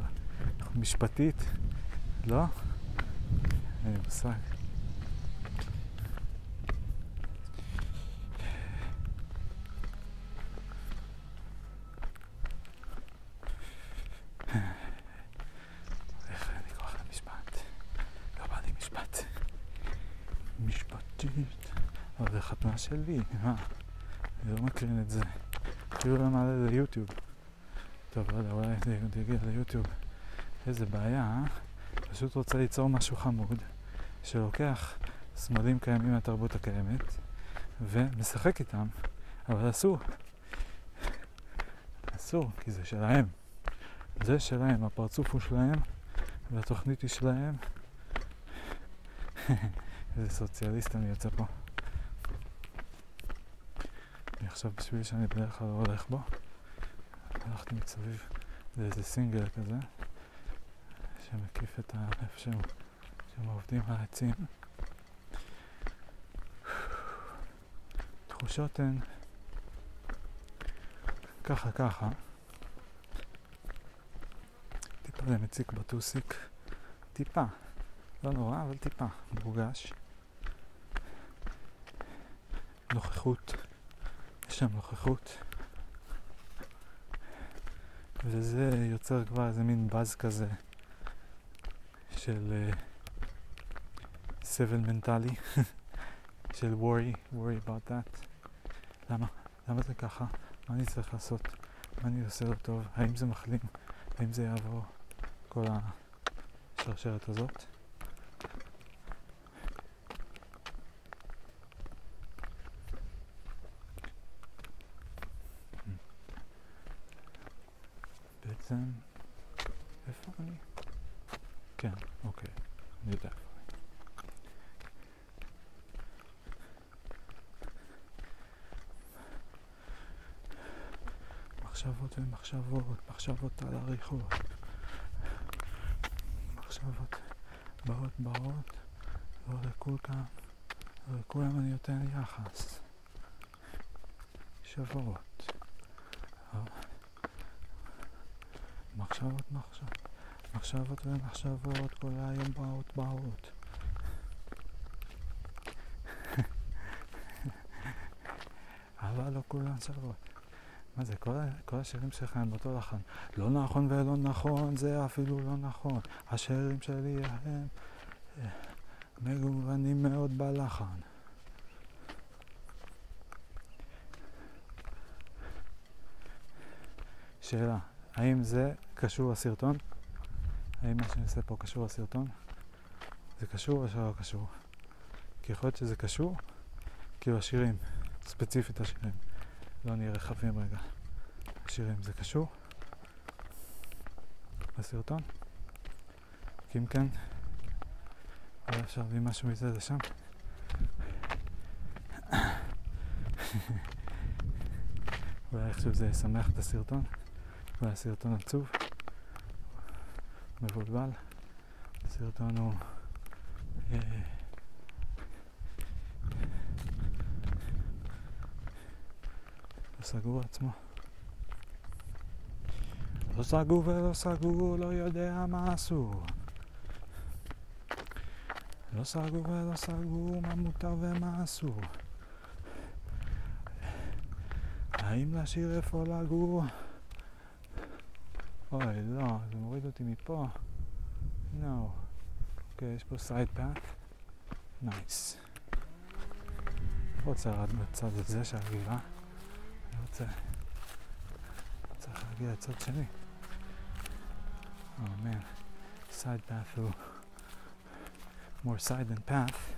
משפטית, לא? אין לי מושג. לא שלי, מה? אני לא מקרין את זה. אפילו לא מעלה ליוטיוב. טוב, לא יודע, אולי זה יגיע ליוטיוב. איזה בעיה, אה? פשוט רוצה ליצור משהו חמוד, שלוקח סמלים קיימים מהתרבות הקיימת, ומשחק איתם, אבל אסור. אסור, כי זה שלהם. זה שלהם, הפרצוף הוא שלהם, והתוכנית היא שלהם. [laughs] איזה סוציאליסט אני יוצא פה. אני עכשיו בשביל שאני בדרך כלל לא הולך בו, הלכתי מסביב לאיזה סינגל כזה. שמקיף את איפה שהם, שהם עובדים העצים. תחושות הן ככה ככה. טיפה זה מציק בטוסיק. טיפה. לא נורא, אבל טיפה. מורגש. נוכחות. יש שם נוכחות. וזה יוצר כבר איזה מין באז כזה. של uh, סבל מנטלי, [laughs] של worry, worry about that. למה? למה זה ככה? מה אני צריך לעשות? מה אני עושה לא טוב? האם זה מחלים? האם זה יעבור כל השרשרת הזאת? בעצם, איפה אני? כן, אוקיי, אני יודע איפה אני. מחשבות מחשבות על עריכות. מחשבות באות באות, לא לכולם, לא לכולם אני נותן יחס. שוות. מחשבות מחשבות. מחשבות ומחשבות כל היום באות באות. [laughs] אבל לא כולן שוות. מה זה, כל, כל השירים שלך הם אותו לחן. לא נכון ולא נכון, זה אפילו לא נכון. השירים שלי הם אה, מגוונים מאוד בלחן. שאלה, האם זה קשור לסרטון? האם מה שאני עושה פה קשור לסרטון? זה קשור או שלא קשור? כי יכול להיות שזה קשור, כאילו השירים, ספציפית השירים. לא נהיה רחבים רגע. השירים, זה קשור לסרטון? כי אם כן, אולי אפשר להביא משהו מזה לשם. אולי איכשהו זה ישמח את הסרטון, אולי הסרטון עצוב. מבולבל. הסרטון הוא אה, סגור עצמו. לא סגור ולא סגור, לא יודע מה אסור. לא סגור ולא סגור, מה מותר ומה אסור. האם להשאיר איפה לגור? אוי, לא, זה מוריד אותי מפה. לא. אוקיי, יש פה side path. nice. רוצה לרדת בצד הזה של 자, up to me? Oh man, side path though. More side than path.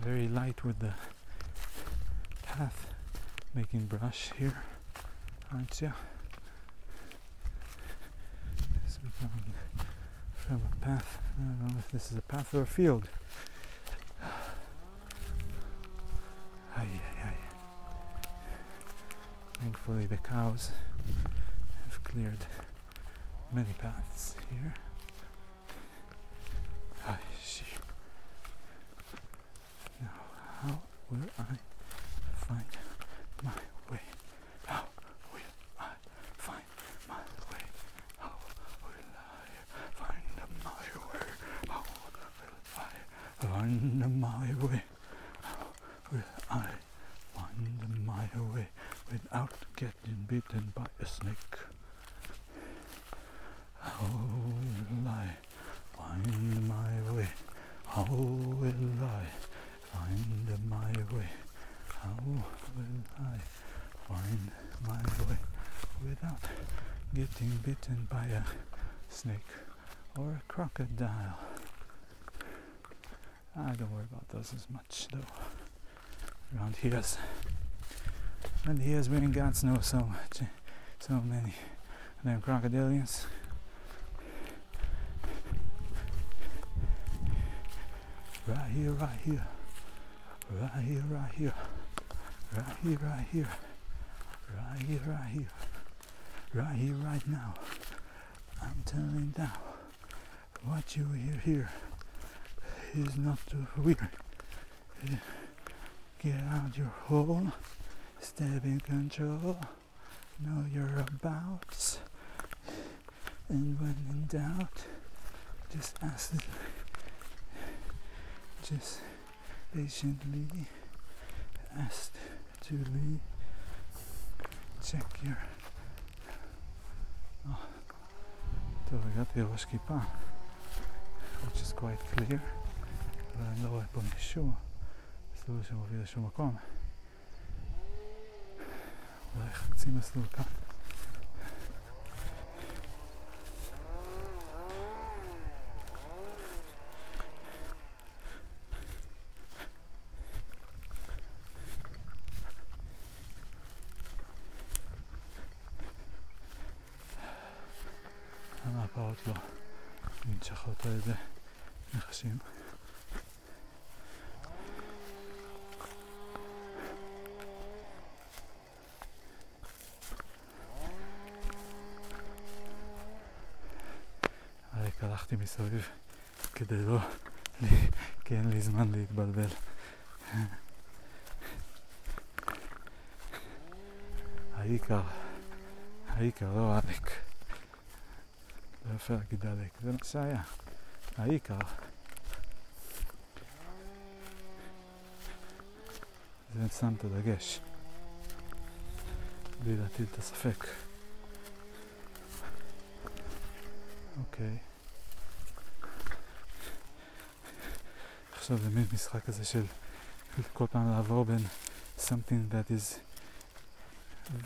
Very light with the path making brush here, aren't you? So from a path. I don't know if this is a path or a field. The cows have cleared many paths here. Now, how will I find my way? How will I find my way? How will I find my way? How will I find my way? How will I find my way without getting bitten by a snake? How will I find my way? How will I find my way? How will I find my way without getting bitten by a snake or a crocodile? I don't worry about those as much though. Around here's and here's we ain't got snow so much so many them crocodilians. Right here, right here. Right here, right here. Right here, right here. Right here, right here. Right here, right now. I'm telling now. What you hear here is not too weird. Get out your hole. Step in control. Know your abouts. And when in doubt, just ask the just patiently asked to leave. check your... Oh. טוב, הגעתי לראש כיפה, which is quite clear, אבל אני לא רואה פה משום מסלול שמוביל לשום מקום. חצי מסלול כאן. למה הפרות לא ננשכות על ידי נחשים? רק הלכתי מסביב כדי לא, כי אין לי זמן להתבלבל. העיקר, העיקר לא עלק. לא יפה להגיד דלק, זה מה שהיה. העיקר זה שם את הדגש, בלי להטיל את הספק. אוקיי. עכשיו זה מין משחק כזה של כל פעם לעבור בין something that is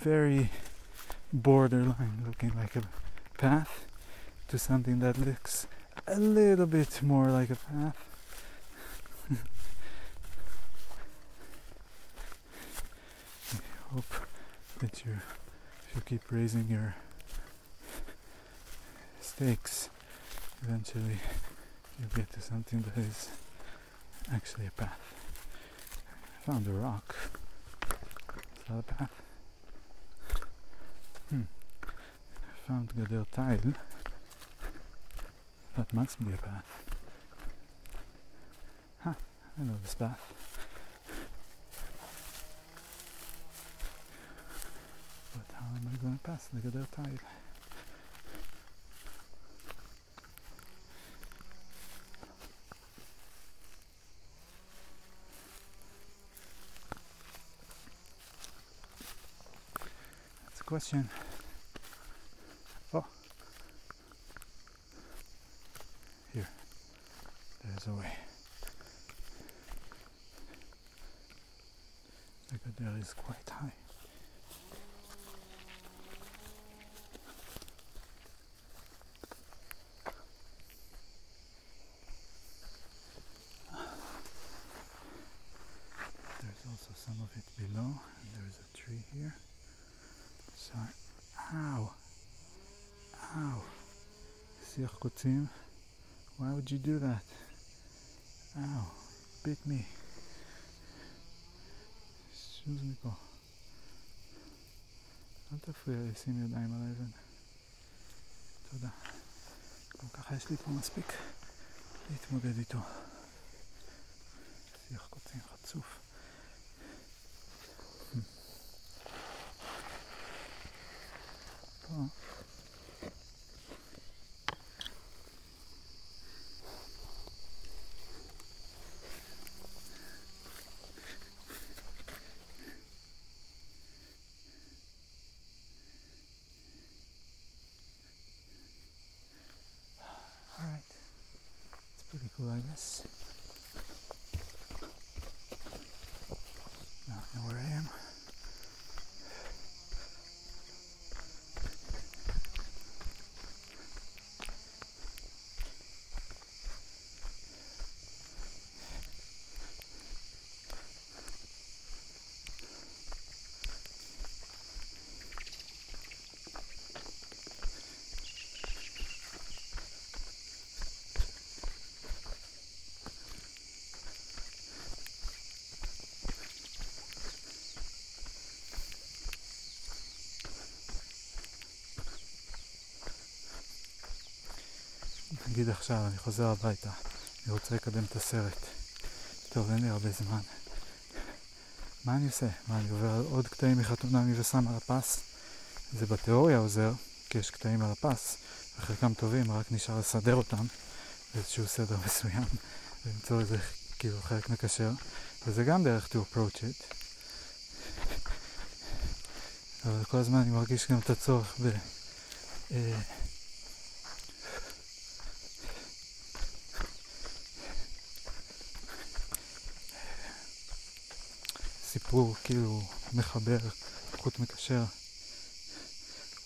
very borderline looking like a path to something that looks a little bit more like a path. [laughs] I hope that you, you keep raising your stakes, eventually you get to something that is actually a path. I found a rock. Is that a path? found Galer tile. That must be a path. Ha! Huh, I know this path. But how am I going to pass the Galer tile? That's a question. קוצים? Why would you do that? Ow! Bit me. שוז מפה. אל תפריע לי לשים ידיים על האבן. תודה. גם ככה יש לי פה מספיק להתמודד איתו. שיח קוצים חצוף. פה. Alright. It's pretty cool, I guess. Now I know where I am. נגיד עכשיו, אני חוזר הביתה, אני רוצה לקדם את הסרט. טוב, אין לי הרבה זמן. מה אני עושה? מה, אני עובר על עוד קטעים מחתונמי ושם על הפס? זה בתיאוריה עוזר, כי יש קטעים על הפס, וחלקם טובים, רק נשאר לסדר אותם באיזשהו סדר [laughs] מסוים, ולמצוא איזה כאילו חלק מקשר, וזה גם דרך to approach it. אבל כל הזמן אני מרגיש גם את הצורך ב... אה, סיפור כאילו מחבר, חוט מקשר,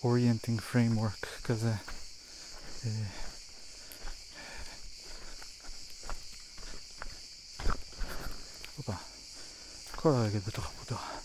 orienting framework כזה. אה, כל הרגל בתוך הפוטר.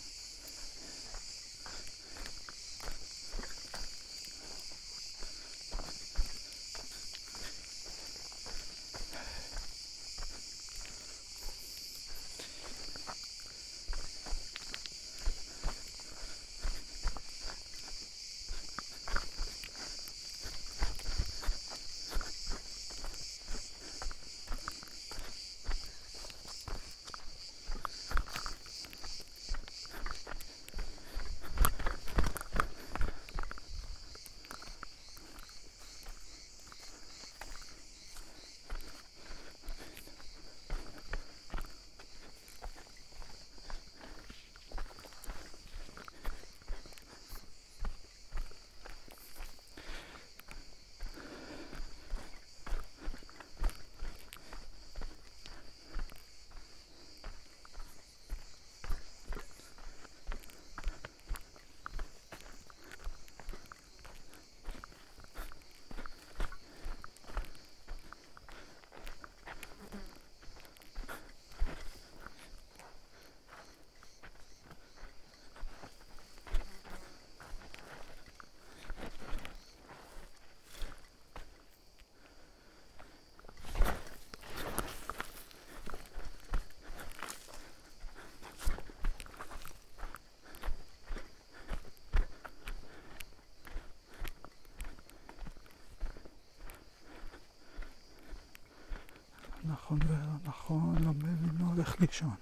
נכון ולא נכון, לא מבין, לא הולך לישון.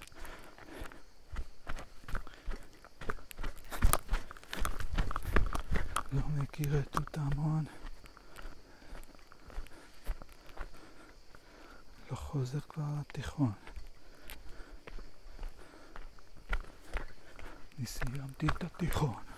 מכיר את תותמון. לא חוזר כבר לתיכון. אני סיימתי את התיכון.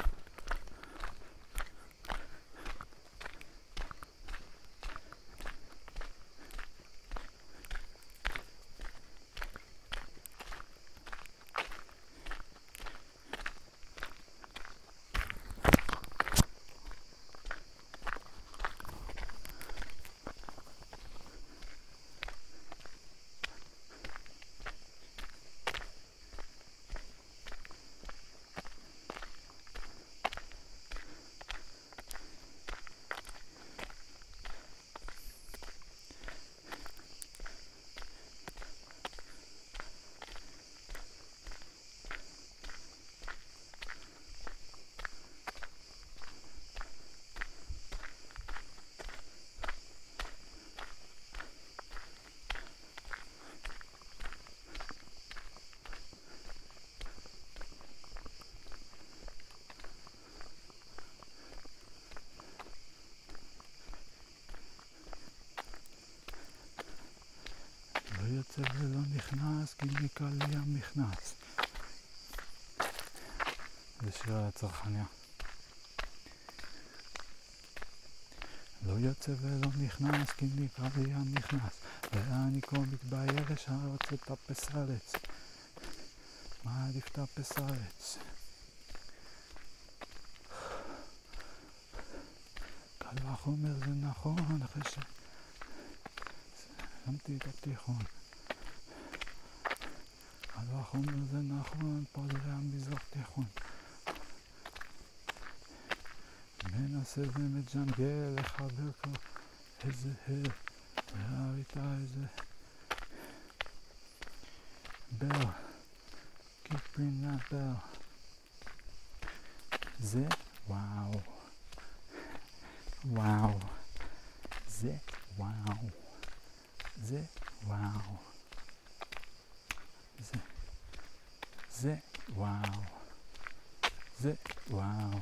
יוצא ולא נכנס, כי נקרא לי המכנס. זה שיר הצרכניה. לא יוצא ולא נכנס, כי נקרא לי המכנס. ואני כה מתבייר ישר רוצה טפס עץ. מה עדיף טפס עץ? קל וחומר זה נכון, אחרי ש... שמתי את התיכון. קל וחומר זה נכון, זה המזרח תיכון. מנסה ומג'נגל לחבר כבר איזה הר, והריתה איזה. בל, keep bring that bell. זה וואו, וואו, זה וואו, זה וואו, זה וואו, זה וואו.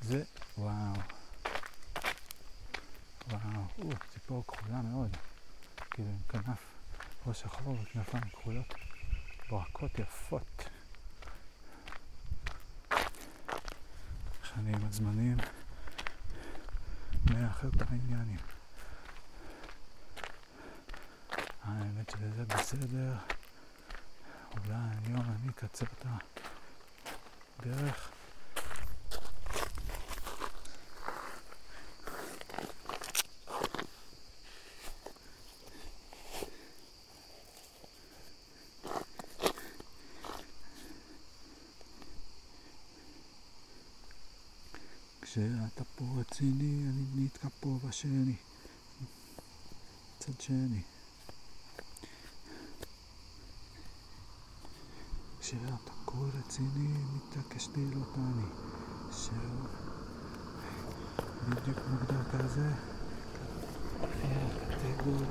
זה, וואו. וואו, או, ציפור כחולה מאוד. כאילו עם כנף, ראש שחור וכנפיים כחולות. ברקות יפות. איך עם הזמנים מאחר את העניינים. האמת שזה בסדר. אולי היום אני אקצר את הדרך. כשאתה פה רציני, אני נתקע פה בשני. צד שני. כשאתה כה רציני, מתעקש לראות אני. שהוא בדיוק מוגדר כזה. הקטגוריה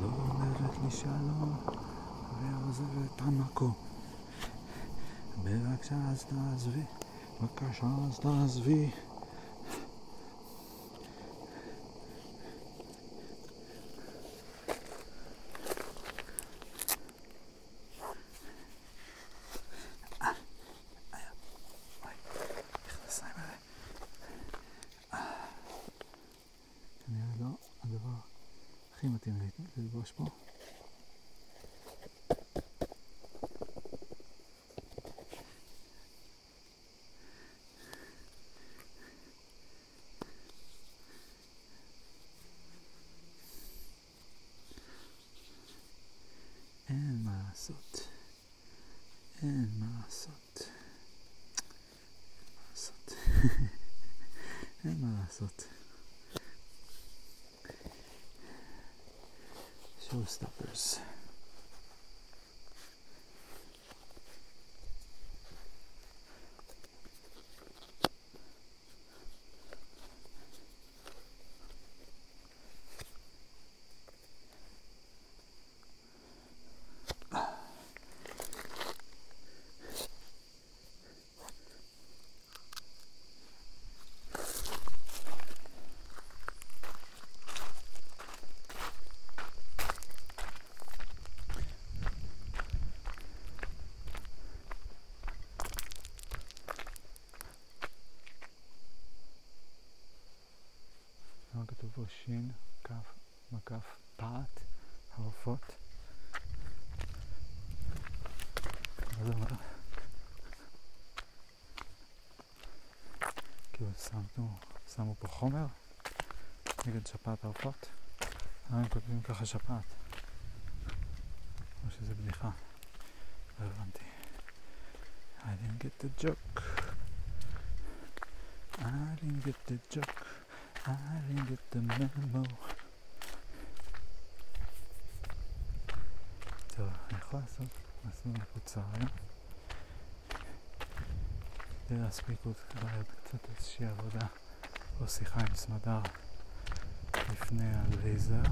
לא אומרת לי שלום. ועוזב את המקום. בבקשה אז תעזבי, בבקשה אז תעזבי. stoppers. Showstoppers. שין, כף, מקף, פעת, העופות. מה זה אומר? כאילו שמו, שמו פה חומר נגד שפעת העופות. למה הם כותבים ככה שפעת? או שזה בדיחה? לא הבנתי. I didn't get the joke. I didn't get the joke. I didn't get the memo. טוב, אני יכול לעשות מסלול מקוצר היום. כדי להספיק עוד קצת איזושהי עבודה או שיחה עם סמדר לפני הלייזר.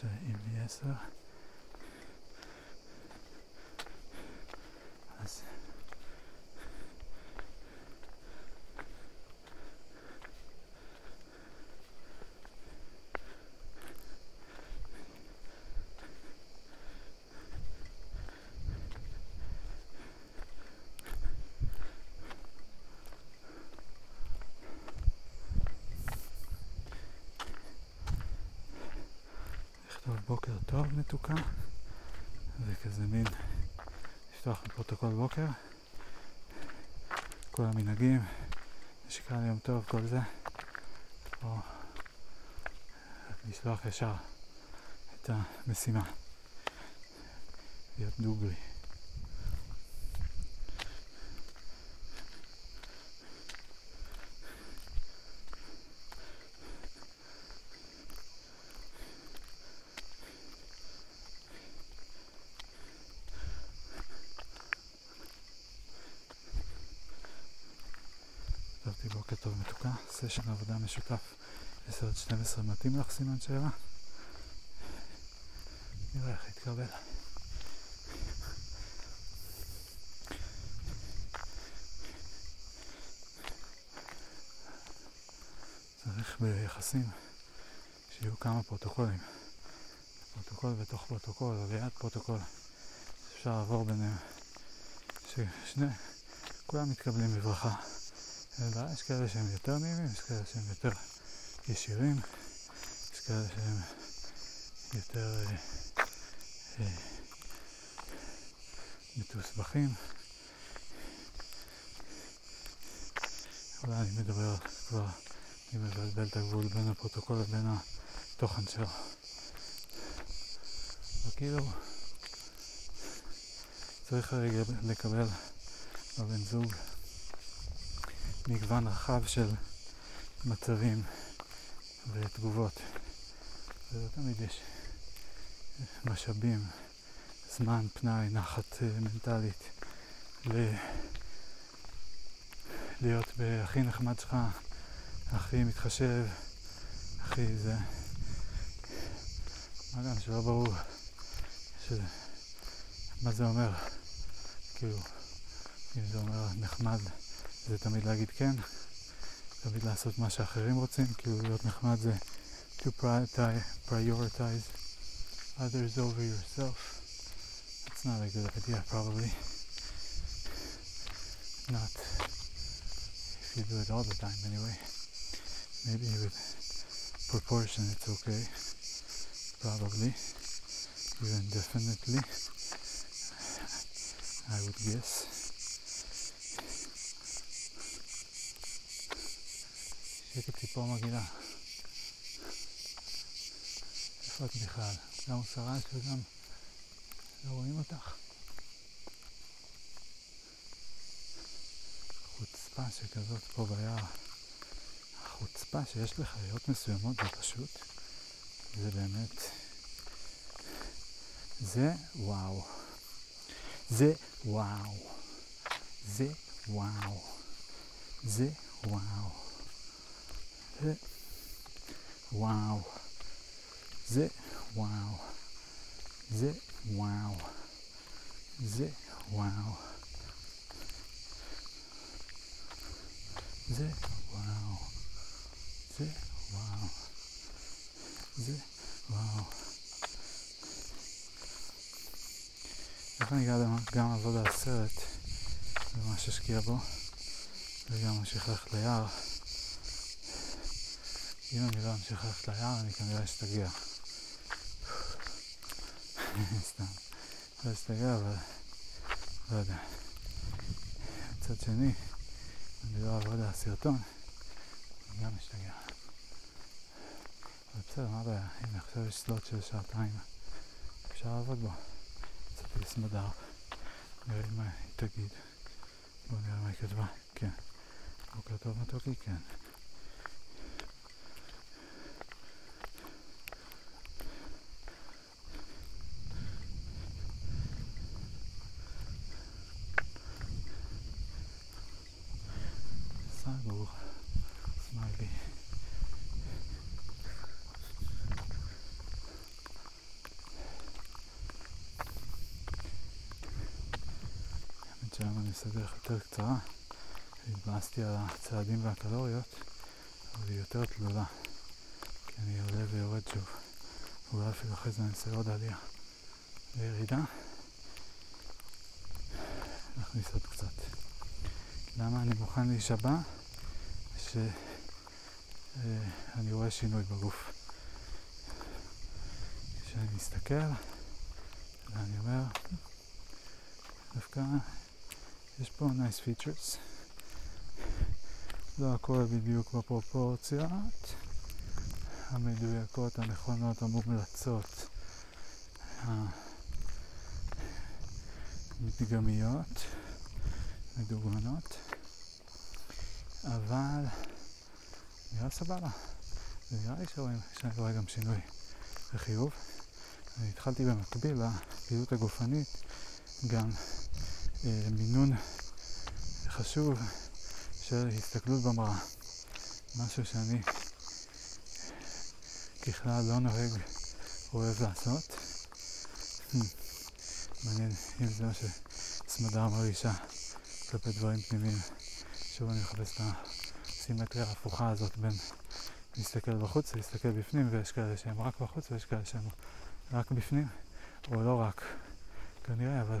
Sasha in טוב מתוקה. וכזה מין לפתוח פרוטוקול בוקר. כל המנהגים נשיקה ליום טוב כל זה. או לשלוח ישר את המשימה. להיות דוגרי כתבתי בוקר טוב מתוקה, סשן עבודה משותף 10 עד 12 מתאים לך סימן שאלה? נראה איך יתקבל. צריך ביחסים שיהיו כמה פרוטוקולים. פרוטוקול בתוך פרוטוקול או ליד פרוטוקול. אפשר לעבור ביניהם. ששני, כולם מתקבלים בברכה. אלא יש כאלה שהם יותר נעימים, יש כאלה שהם יותר ישירים, יש כאלה שהם יותר אה, אה, מתוסבכים. אולי אני מדבר כבר, אני מבלבל את הגבול בין הפרוטוקול לבין התוכן שלו. וכאילו, צריך רגע לקבל בבן זוג מגוון רחב של מצבים ותגובות. ולא תמיד יש משאבים, זמן, פנאי, נחת מנטלית ל... להיות בהכי נחמד שלך, הכי מתחשב, הכי זה. מה גם שלא ברור ש... מה זה אומר, כאילו, אם זה אומר נחמד זה תמיד להגיד כן, תמיד לעשות מה שאחרים רוצים, כאילו להיות נחמד זה to prioritize others over yourself. It's not a good idea, probably. Not if you do it all the time anyway. Maybe with proportion it's okay. Probably. Even definitely. I would guess. שקט ציפור מגעילה. איפה את בכלל? גם שרש וגם לא רואים אותך. חוצפה שכזאת פה ביער. החוצפה שיש לחיות מסוימות זה פשוט, זה באמת, זה וואו. זה וואו. זה וואו. זה וואו. זה וואו. זה וואו. זה וואו. זה וואו. זה וואו. זה וואו. זה וואו. איך אני גם לעבוד על הסרט וממש אשקיע בו וגם ממשיך ללכת ליער אם אני לא אמשיך ללכת ליער אני כנראה אשתגע. [laughs] סתם. לא אשתגע אבל לא יודע. מצד שני אני לא אעבוד על הסרטון אני גם אשתגע. אבל בסדר מה הבעיה? הנה עכשיו יש סלוט של שעתיים. אפשר לעבוד בו. צפי סמדר נראה לי מה היא תגיד. בואו נראה מה היא כתבה. כן. בוקר טוב מתוקי כן נעשה דרך יותר קצרה. התבאסתי על הצעדים והקלוריות, אבל היא יותר תלולה, כי אני עולה ויורד שוב. אולי אפילו אחרי זה נעשה עוד עלייה וירידה. נכניס עוד קצת. למה אני מוכן להישבע? שאני רואה שינוי בגוף. כשאני מסתכל, ואני אומר, דווקא יש פה nice features. לא הכל בדיוק בפרופורציות המדויקות, הנכונות, המומלצות, המדגמיות, מדוגמנות, אבל נראה סבבה. ונראה לי שרואים, שאני רואה גם שינוי לחיוב. אני התחלתי במקביל לפעילות הגופנית גם מינון חשוב של הסתכלות במראה. משהו שאני ככלל לא נוהג אוהב לעשות. Hmm. מעניין אם זה מה שסמדר מרגישה כלפי דברים פנימיים. שוב אני מחפש את הסימטריה ההפוכה הזאת בין להסתכל בחוץ ולהסתכל בפנים, ויש כאלה שהם רק בחוץ ויש כאלה שהם רק בפנים, או לא רק, כנראה, אבל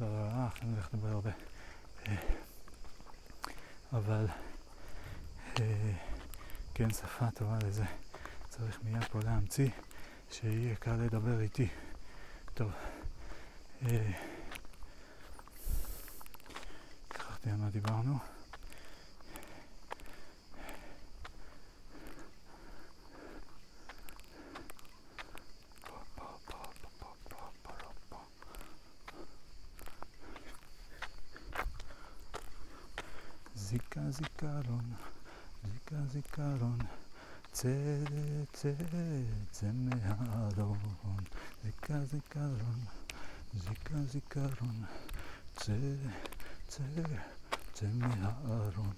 לא, לא, אנחנו נלך לדבר הרבה. אה, אבל אה, כן שפה טובה לזה. צריך מיד פה להמציא שיהיה קל לדבר איתי. טוב. שכחתי על מה דיברנו. זיכרון, זיקה זיכרון, צא צא צא מהארון, זיקה זיכרון, זיקה זיכרון, צא צא צא מהארון.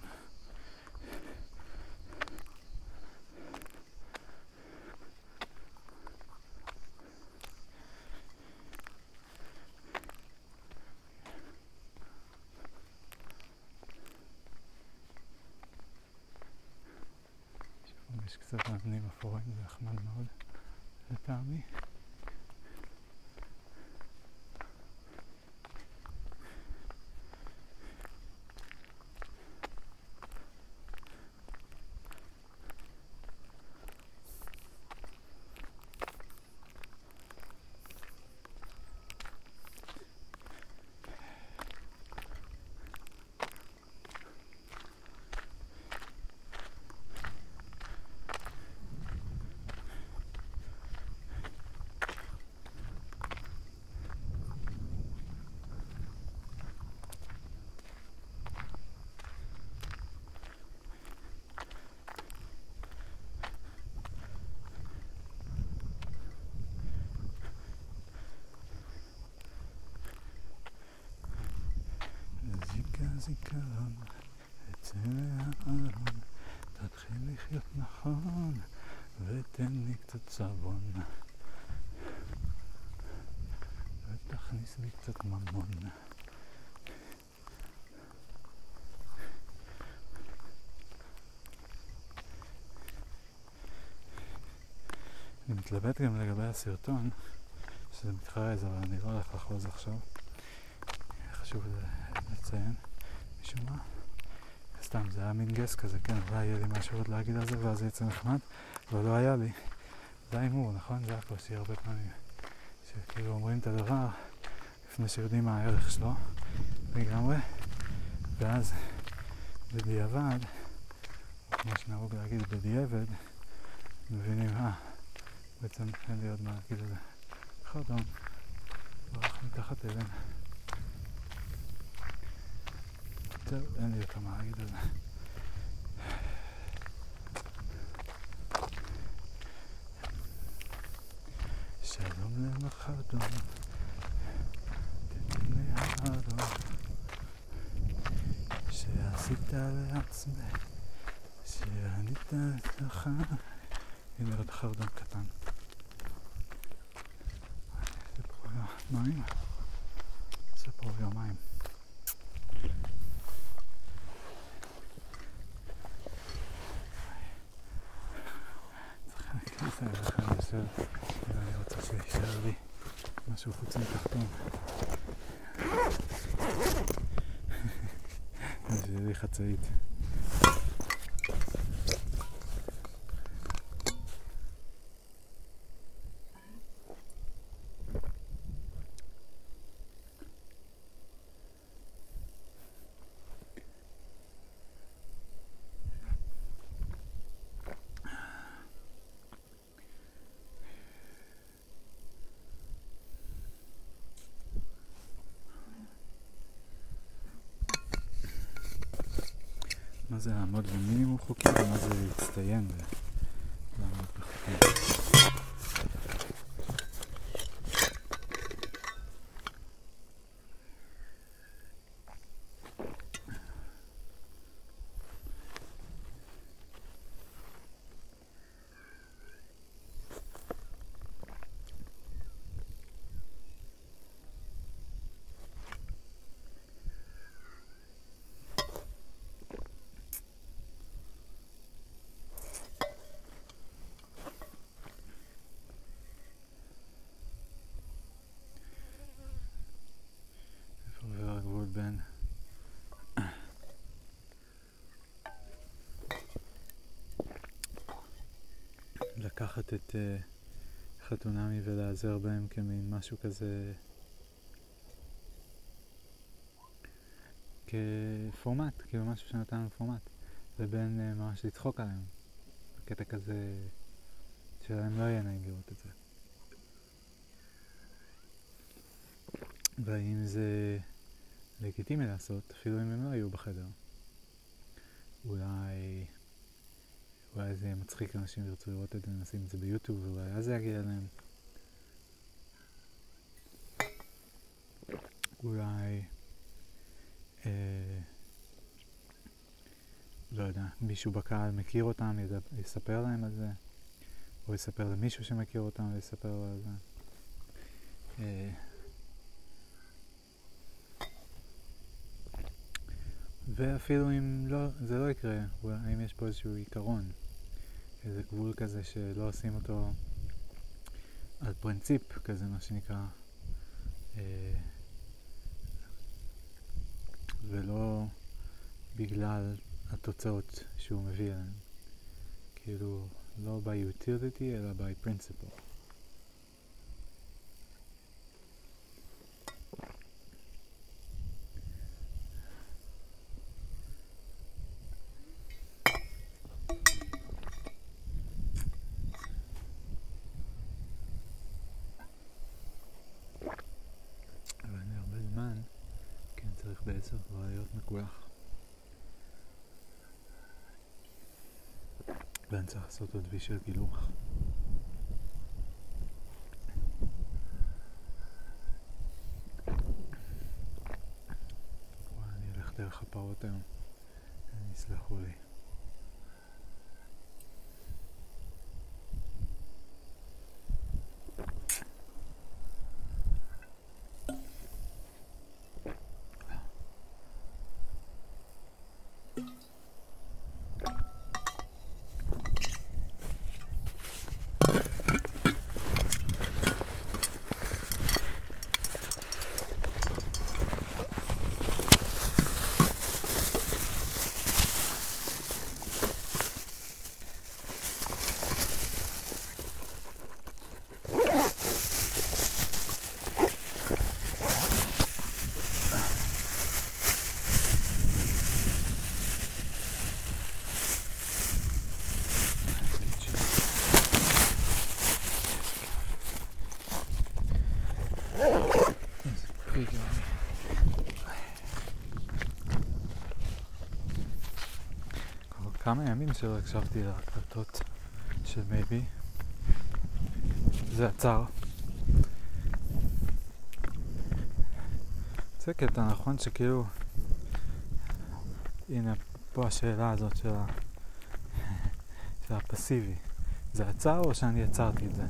זה נחמד מאוד לטעמי. הזיכרון, אצא מהארון, תתחיל לחיות נכון, ותן לי קצת סבון. ותכניס לי קצת ממון. אני מתלבט גם לגבי הסרטון, שזה מתחרז, אבל אני לא הולך לחוז עכשיו. חשוב לציין, משום מה. סתם, זה היה מין גס כזה, כן, אולי יהיה לי משהו עוד להגיד על זה, ואז יצא נחמד, אבל לא היה לי. זה ההימור, נכון? זה הקושי הרבה פעמים. שכאילו אומרים את הדבר לפני שיודעים מה הערך שלו, לגמרי, ואז בדיעבד, או כמו שנהוג להגיד בדיעבד, מבינים, אה, בעצם אין לי עוד מה להגיד על זה. חרדון, ברח מתחת אבן. טוב, אין לי יותר מה להגיד על זה. שלום למחרדון, תתן לי האדום, שעשית לעצמך, שענית לך, הנה עוד חרדון קטן. זה פה מים, זה פה יומיים. אני רוצה שישאר לי משהו חוץ מתחתון. [laughs] זה חצאית. מה זה לעמוד במינימום חוקים ומה זה להצטיין ולעמוד בחוקים. איפה עובר הגבול בין לקחת את uh, חתונמי ולהיעזר בהם כמין משהו כזה כפורמט, כאילו משהו שנתן לנו פורמט, לבין uh, ממש לצחוק עליהם, בקטע כזה שלהם לא יהיה נעים לראות את זה. והאם זה לגיטימי לעשות, אפילו אם הם לא היו בחדר. אולי, אולי זה יהיה מצחיק, אנשים ירצו לראות את זה, נשים את זה ביוטיוב, ואולי אז זה יגיע אליהם. אולי, אה, לא יודע, מישהו בקהל מכיר אותם, ידע, יספר להם על זה, או יספר למישהו שמכיר אותם ויספר לו על זה. אה, ואפילו אם לא, זה לא יקרה, האם יש פה איזשהו עיקרון, איזה גבול כזה שלא עושים אותו על פרינציפ כזה, מה שנקרא, אה, ולא בגלל התוצאות שהוא מביא אליהן, כאילו לא by utility אלא by principle. אבל אני הרבה זמן, כן צריך בעשר כבר להיות מקולח. ואני צריך לעשות עוד וי של גילוח. וואי, אני אלך תכף דרך הפרות היום. יסלחו לי. כמה ימים שלא הקשבתי להקלטות של מייבי. זה עצר. זה קטע נכון שכאילו... הנה, פה השאלה הזאת של, ה... של הפסיבי. זה עצר או שאני עצרתי את זה?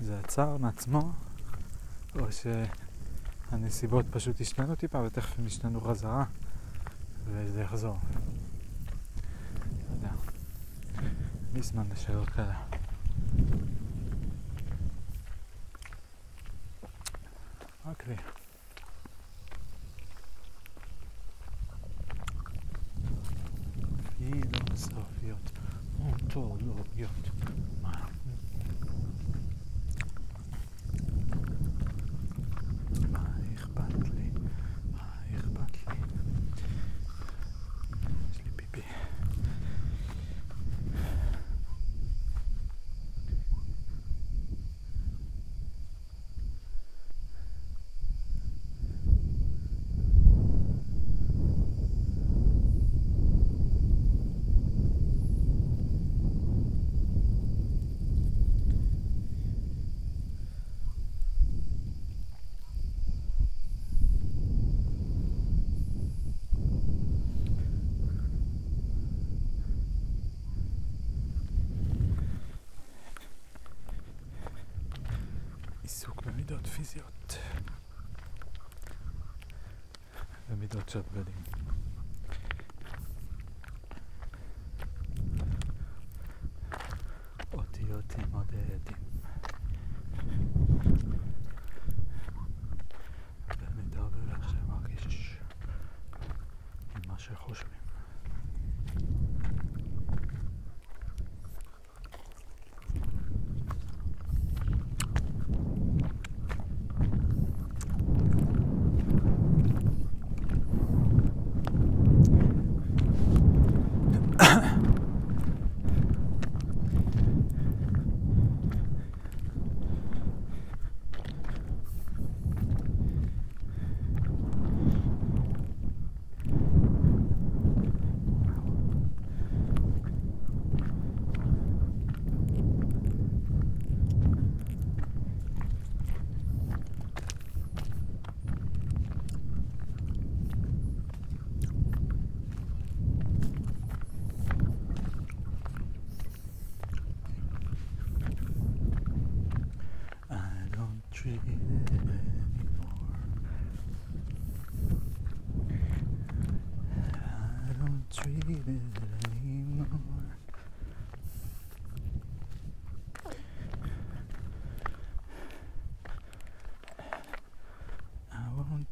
זה עצר מעצמו, או שהנסיבות פשוט השתנו טיפה ותכף הם ישתנו חזרה וזה יחזור. לי זמן לשאלות כאלה. רק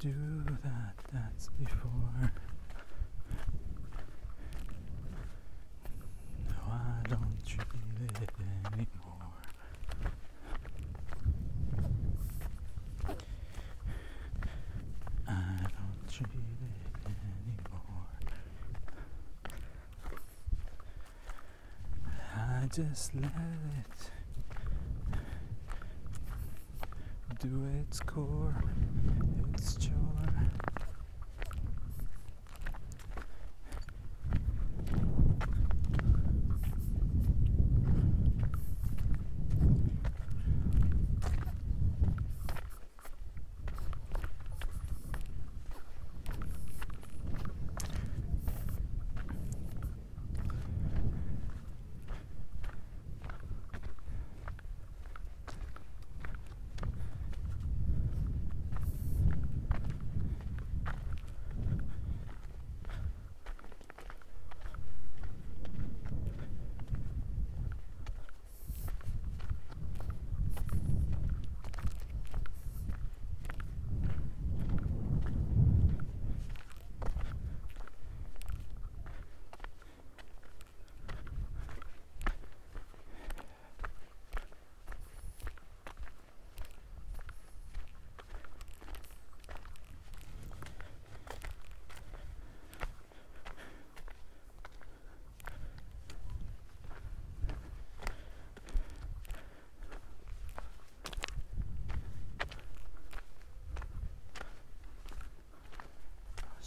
do that, that's before. No, I don't treat it anymore. I don't treat it anymore. I just let it do its core. It's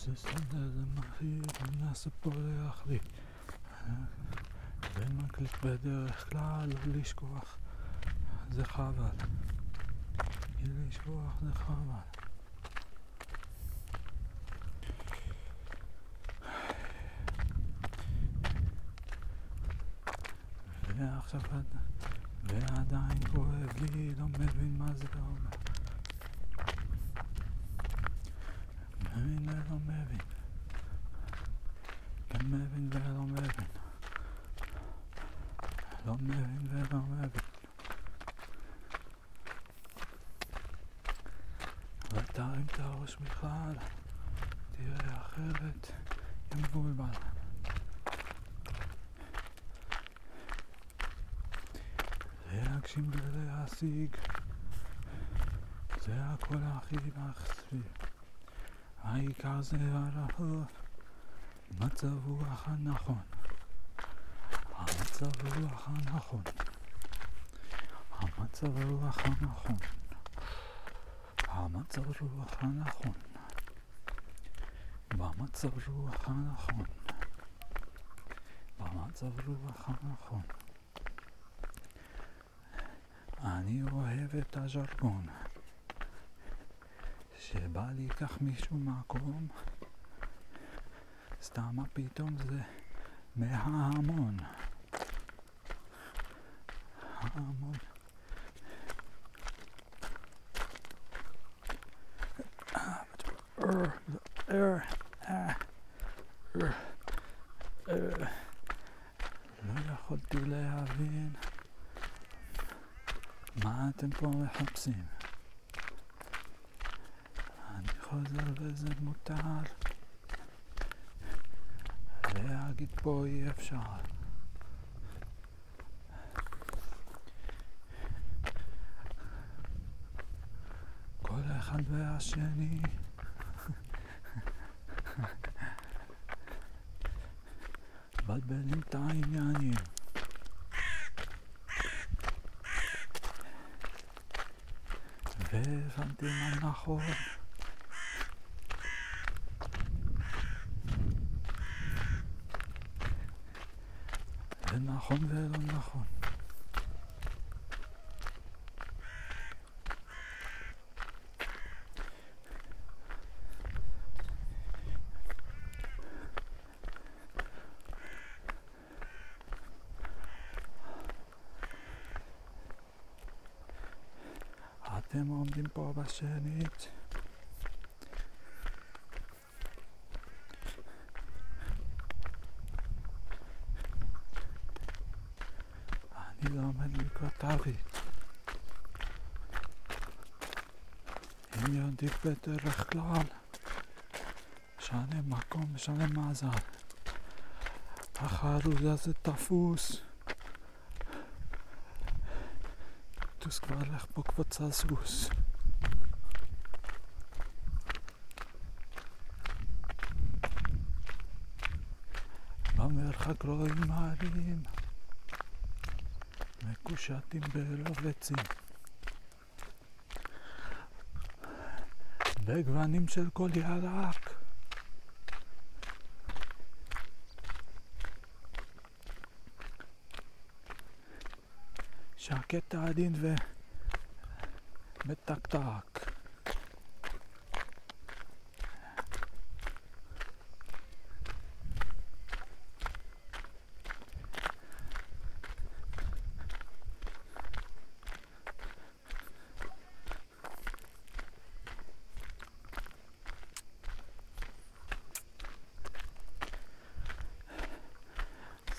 joy. זה סדר, זה מחיר, מנסה פה להחליט. ומקליט בדרך כלל, לא לשכוח, זה חבל. לשכוח זה חבל. ועכשיו ועדיין כואב לי, לא מבין מה זה אומר. מבין ולא מבין. כן מבין ולא מבין. לא מבין ולא מבין. הראש בכלל, תראה אחרת, יהיה מבולבל. להגשים ולהשיג, זה הכל הכי מחסרי. העיקר זה הרעות, מצב רוח הנכון. המצב רוח הנכון. המצב רוח הנכון. המצב רוח הנכון. במצב רוח הנכון. במצב רוח הנכון. אני אוהב את הז'רגון. שבא לי כך משום מקום, סתם פתאום זה מההמון. ההמון. לא יכולתי להבין מה אתם פה מחפשים. אני חוזר וזה מותר. להגיד פה אי אפשר. כל אחד והשני [laughs] מבלבלים את העניינים. והבנתי מה נכון. זה נכון ולא נכון. אתם עומדים פה בשנית. אני לומד לקראת ערבית. אם יודעים בדרך כלל, משנה מקום, משנה מאזל. החרוז הזה תפוס. טוס כבר לך פה קבוצה סוס. במרחק רואים הרים מקושטים בלובצים בגוונים של כל ירק שקט עדין ומתקתק.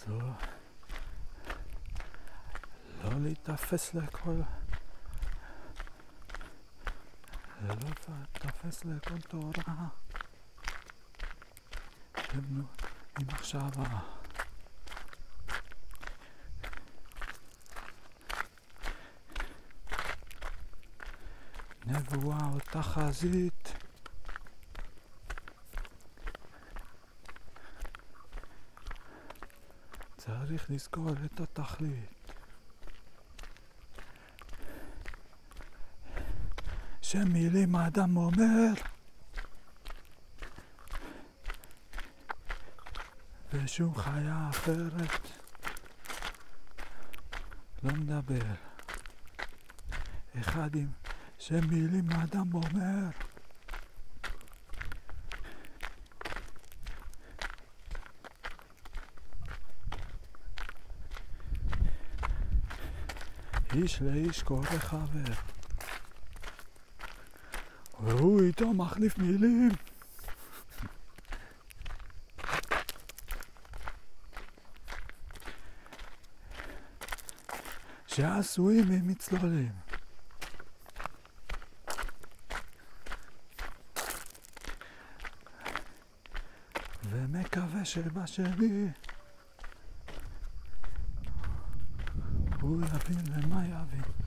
So. לא להיתפס לכל... לא להיתפס לכל תורה. תבנו עם מחשבה. נבואה או תחזית צריך לזכור את התכלית. שמילים האדם אומר ושום חיה אחרת לא מדבר. אחד עם שמילים האדם אומר איש לאיש קורא חבר והוא איתו מחליף מילים שעשויים ממצלולים. ומקווה שבשני הוא יבין למה יבין.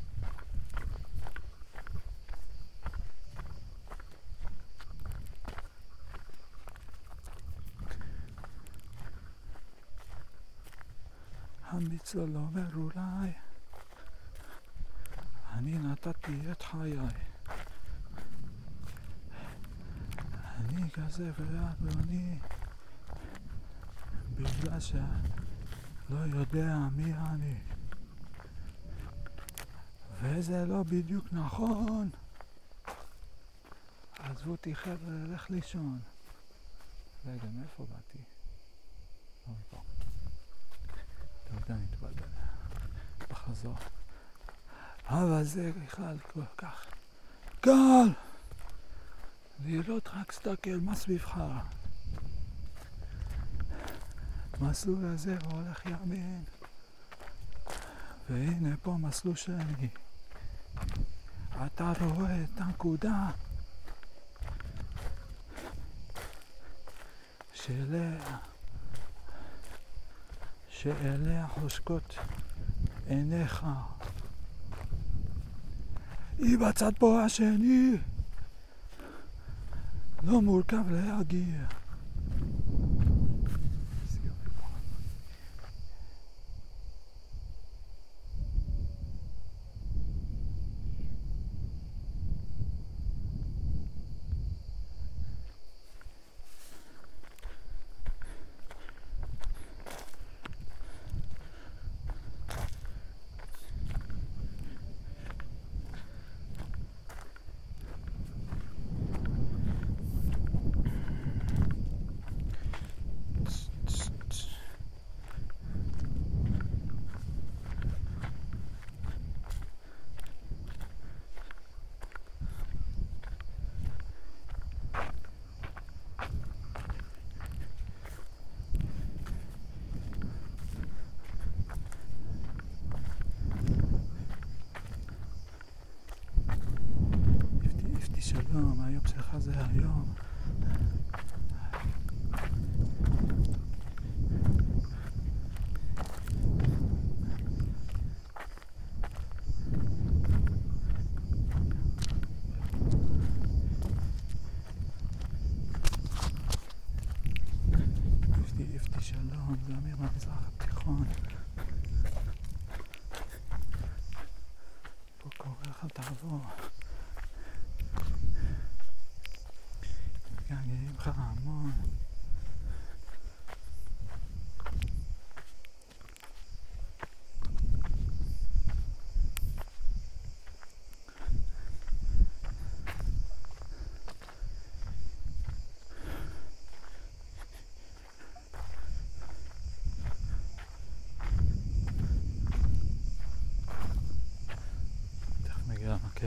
אומר אולי אני נתתי את חיי. אני כזה ואדוני בגלל שלא יודע מי אני. וזה לא בדיוק נכון. עזבו אותי חבר'ה, ללך לישון. רגע, מאיפה באתי? לא מפה. אני מתבלבל. בחזור. אבל זה בכלל כל כך קל לראות רק סתכל מה סביבך. מסלול הזה הולך ימין, והנה פה מסלול שני. אתה רואה את הנקודה שאליה, שאליה חושקות עיניך. היא בצד פה השני. לא מורכב להגיע.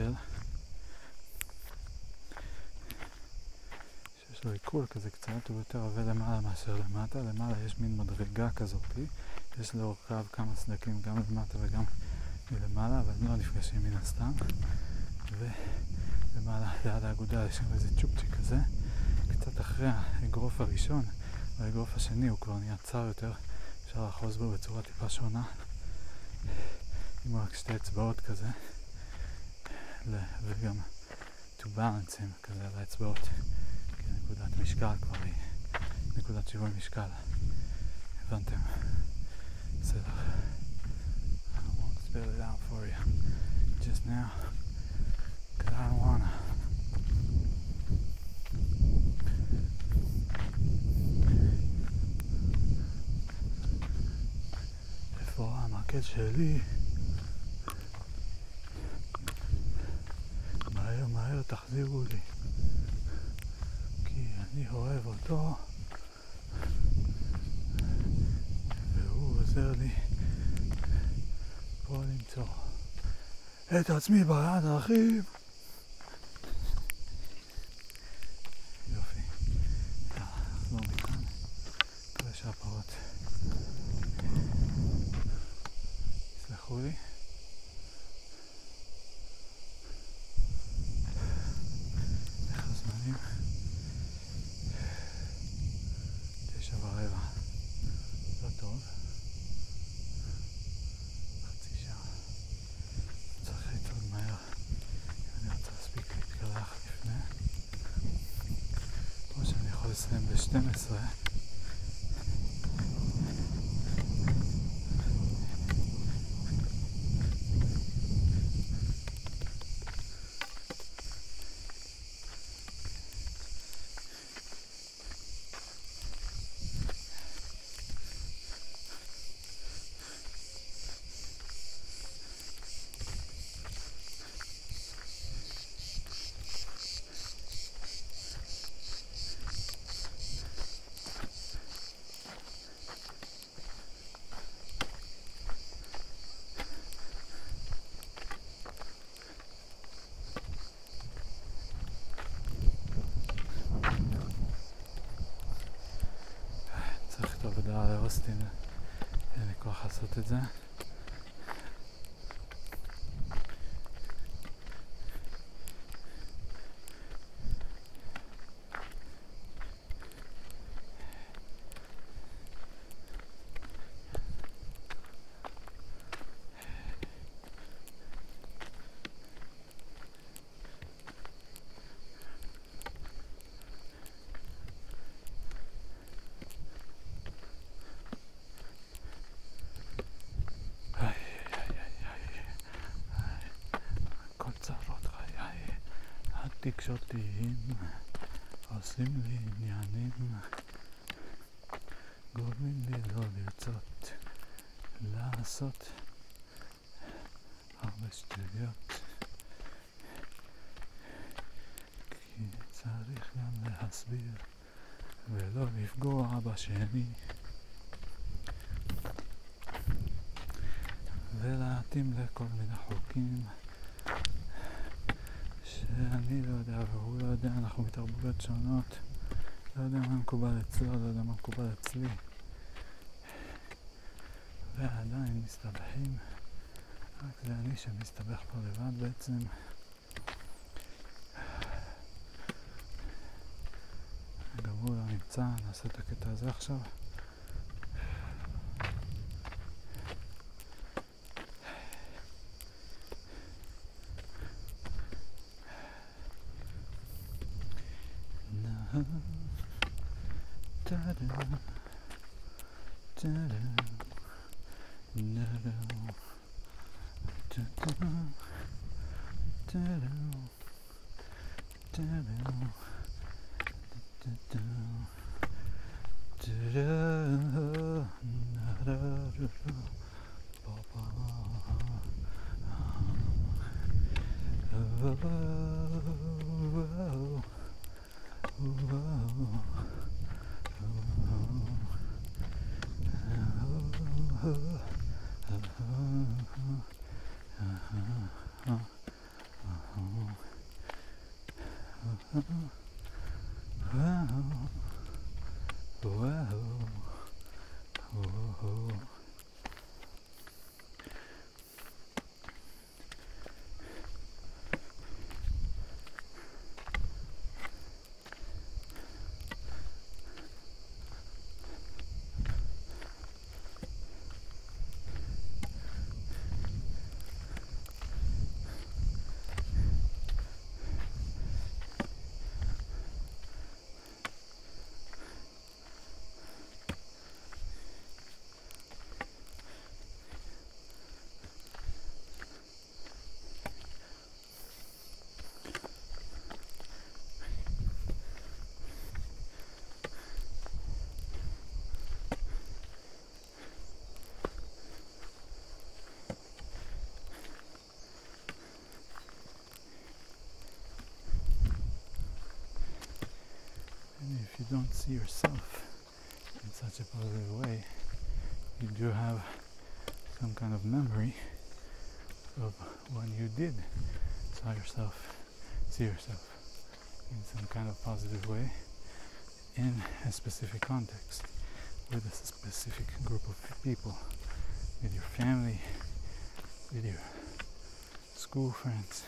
למקל. שיש לו עיכול כזה קצת, הוא יותר עובד למעלה מאשר למטה. למעלה יש מין מדרגה כזאת, יש לאורכיו כמה סדקים גם למטה וגם מלמעלה, אבל הם לא נפגשים מן הסתם. ולמעלה ליד האגודה יש שם איזה צ'ופצ'יק כזה. קצת אחרי האגרוף הראשון, והאגרוף השני הוא כבר נהיה צר יותר, אפשר לאחוז בו בצורה טיפה שונה. עם רק שתי אצבעות כזה, וגם to balance him, כזה לאצבעות, כי נקודת משקל כבר היא נקודת שיווי משקל, הבנתם? בסדר. I won't spell it out for you just now, because I don't wanna. איפה המקל שלי? את עצמי ביד, האחים. לאוסטין, אין לי כוח לעשות את זה. תקשורתיים עושים לי עניינים גורמים לי לא לרצות לעשות הרבה שטויות כי צריך גם להסביר ולא לפגוע בשני ולהתאים לכל מיני חוקים שאני לא יודע והוא לא יודע, אנחנו מתרבויות שונות, לא יודע מה מקובל אצלו, לא יודע מה מקובל אצלי, ועדיין מסתבכים, רק זה אני שמסתבך פה לבד בעצם. גם הוא לא נמצא, נעשה את הקטע הזה עכשיו. Don't see yourself in such a positive way, you do have some kind of memory of when you did saw yourself, see yourself in some kind of positive way in a specific context with a specific group of people, with your family, with your school friends,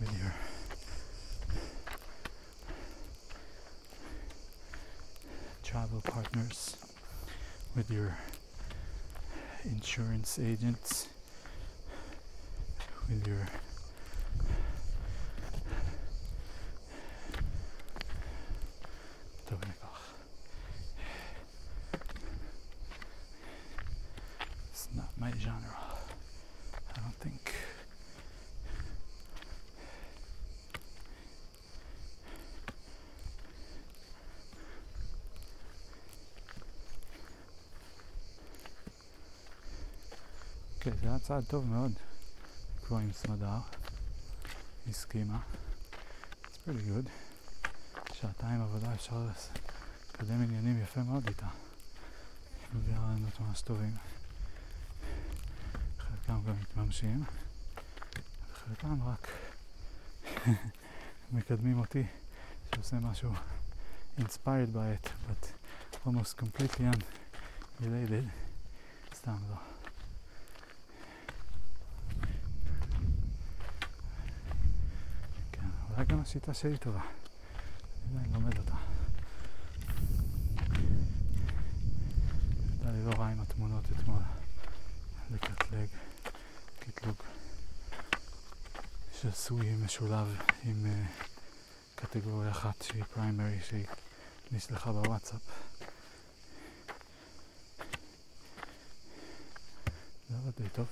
with your travel partners, with your insurance agents, with your צעד טוב מאוד לקרוא עם סמדר. הסכימה. It's pretty good. שעתיים עבודה אפשר לקדם עניינים יפה מאוד איתה. היא מביאה רעיונות ממש טובים. חלקם גם מתממשים, וחלקם רק [laughs] מקדמים אותי, שעושה משהו inspired by it, but almost completely unrelated. סתם לא. השיטה שלי טובה. אני לומד אותה. הייתה לי לא רע עם התמונות אתמול. לקטלג, קטלוג שעשוי משולב עם uh, קטגוריה אחת שהיא פריימרי שהיא נשלחה בוואטסאפ. זה עבד די טוב.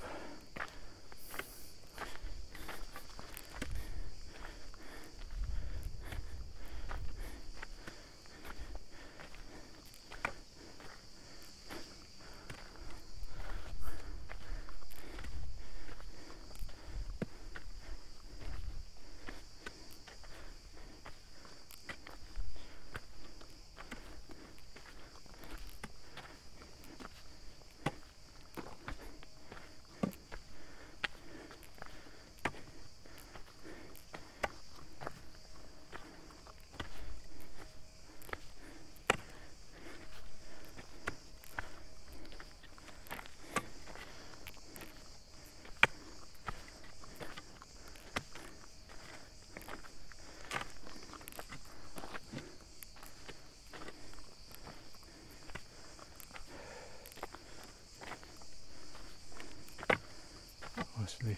שלי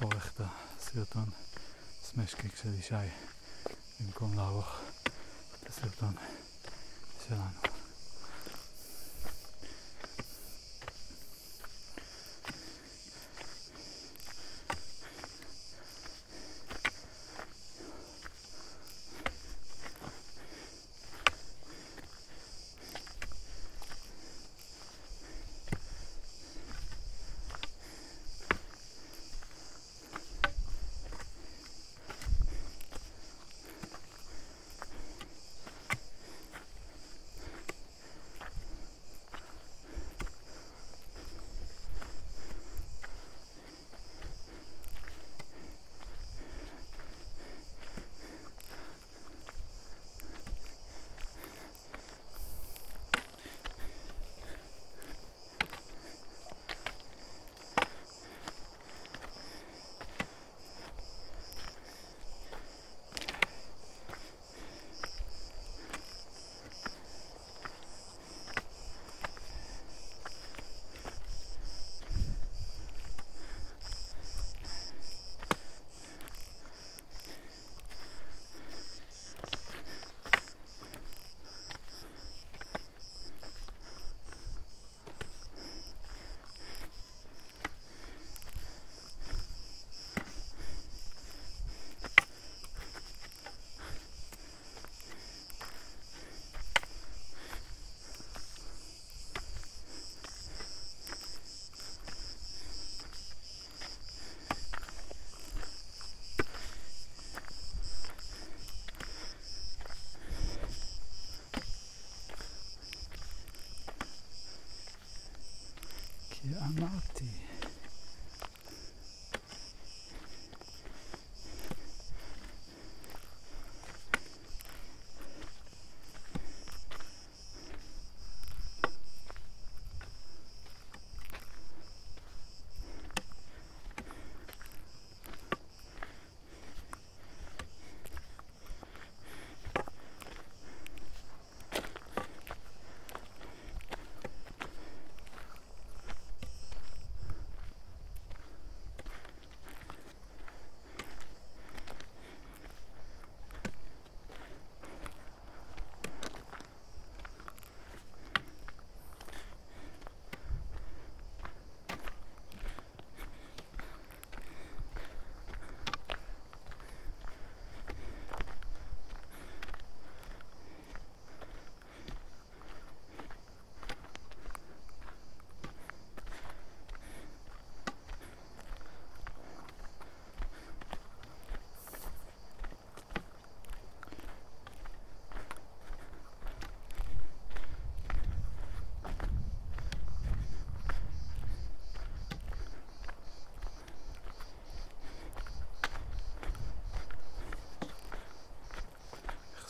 עורך את הסרטון סמשקיק של ישי במקום לערוך את הסרטון שלנו.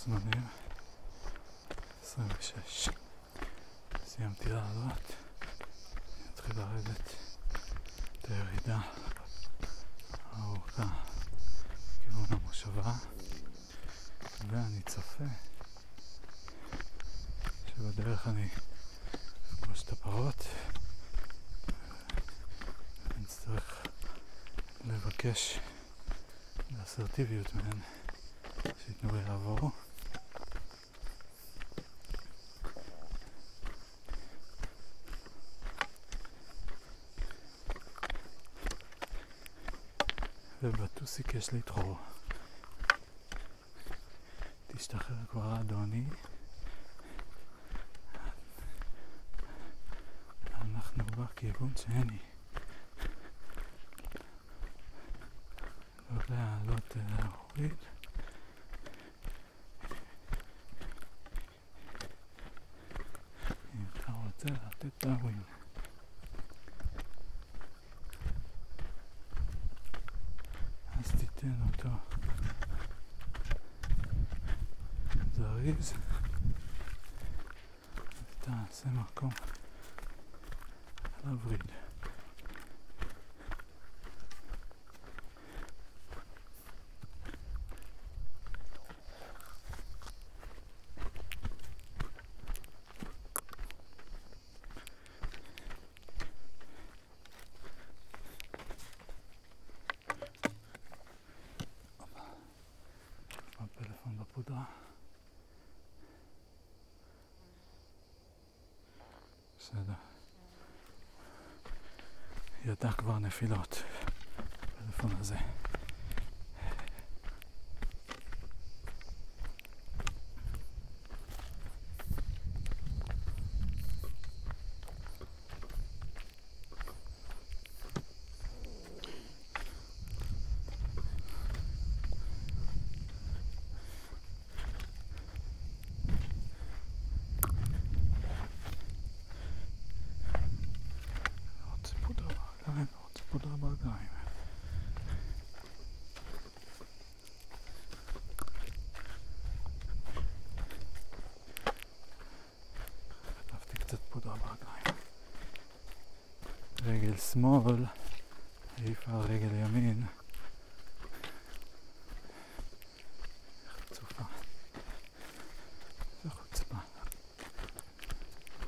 זמנים. 26 סיימתי לעלות. נתחיל לרדת. את הירידה הארוכה לכיוון המושבה. ואני צופה שבדרך אני אפגוש את הפרות. ונצטרך לבקש באסרטיביות מהן שייתנו לי לעבור ובטוסיק יש לי תחור. תשתחרר כבר אדוני. אנחנו בכיוון. לא להעלות להוריד. אם אתה רוצה לתת את הווין. אז תיתן אותו זריז ותעשה מקום לווריד. הפלאפון בסדר. ידע כבר נפילות, הפלאפון הזה. לא רוצה פודרה ברגליים, לא רוצה פודרה ברגליים. חטפתי קצת פודרה ברגליים. רגל שמאל העיפה רגל ימין. חצופה. זה חוצפה.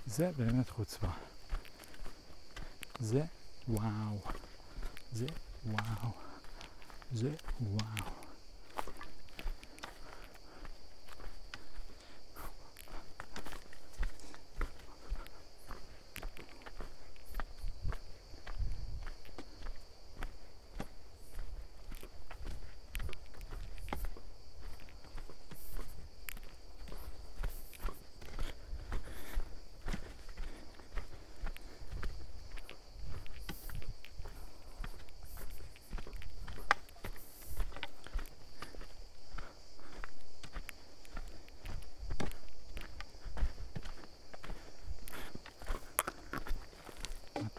זה באמת חוצפה. זה וואו. זה וואו. זה וואו.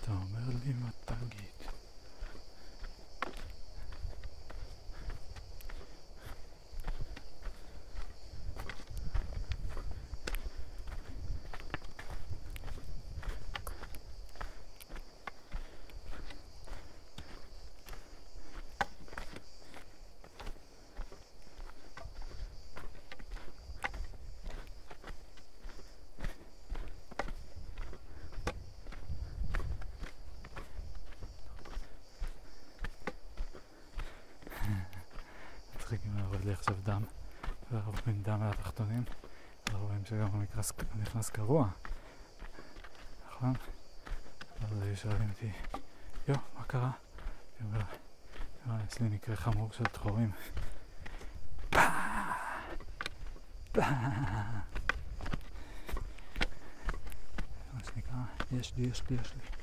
אתה אומר לי מה תגיד. מצחיק אם יורד לי עכשיו דם, רואים דם מהתחתונים, אנחנו רואים שגם המקרס נכנס קרוע, נכון? אז היו שואלים אותי, יו, מה קרה? אני אומר, "אה, יש לי מקרה חמור של דחורים. מה שנקרא, יש לי, יש לי, יש לי.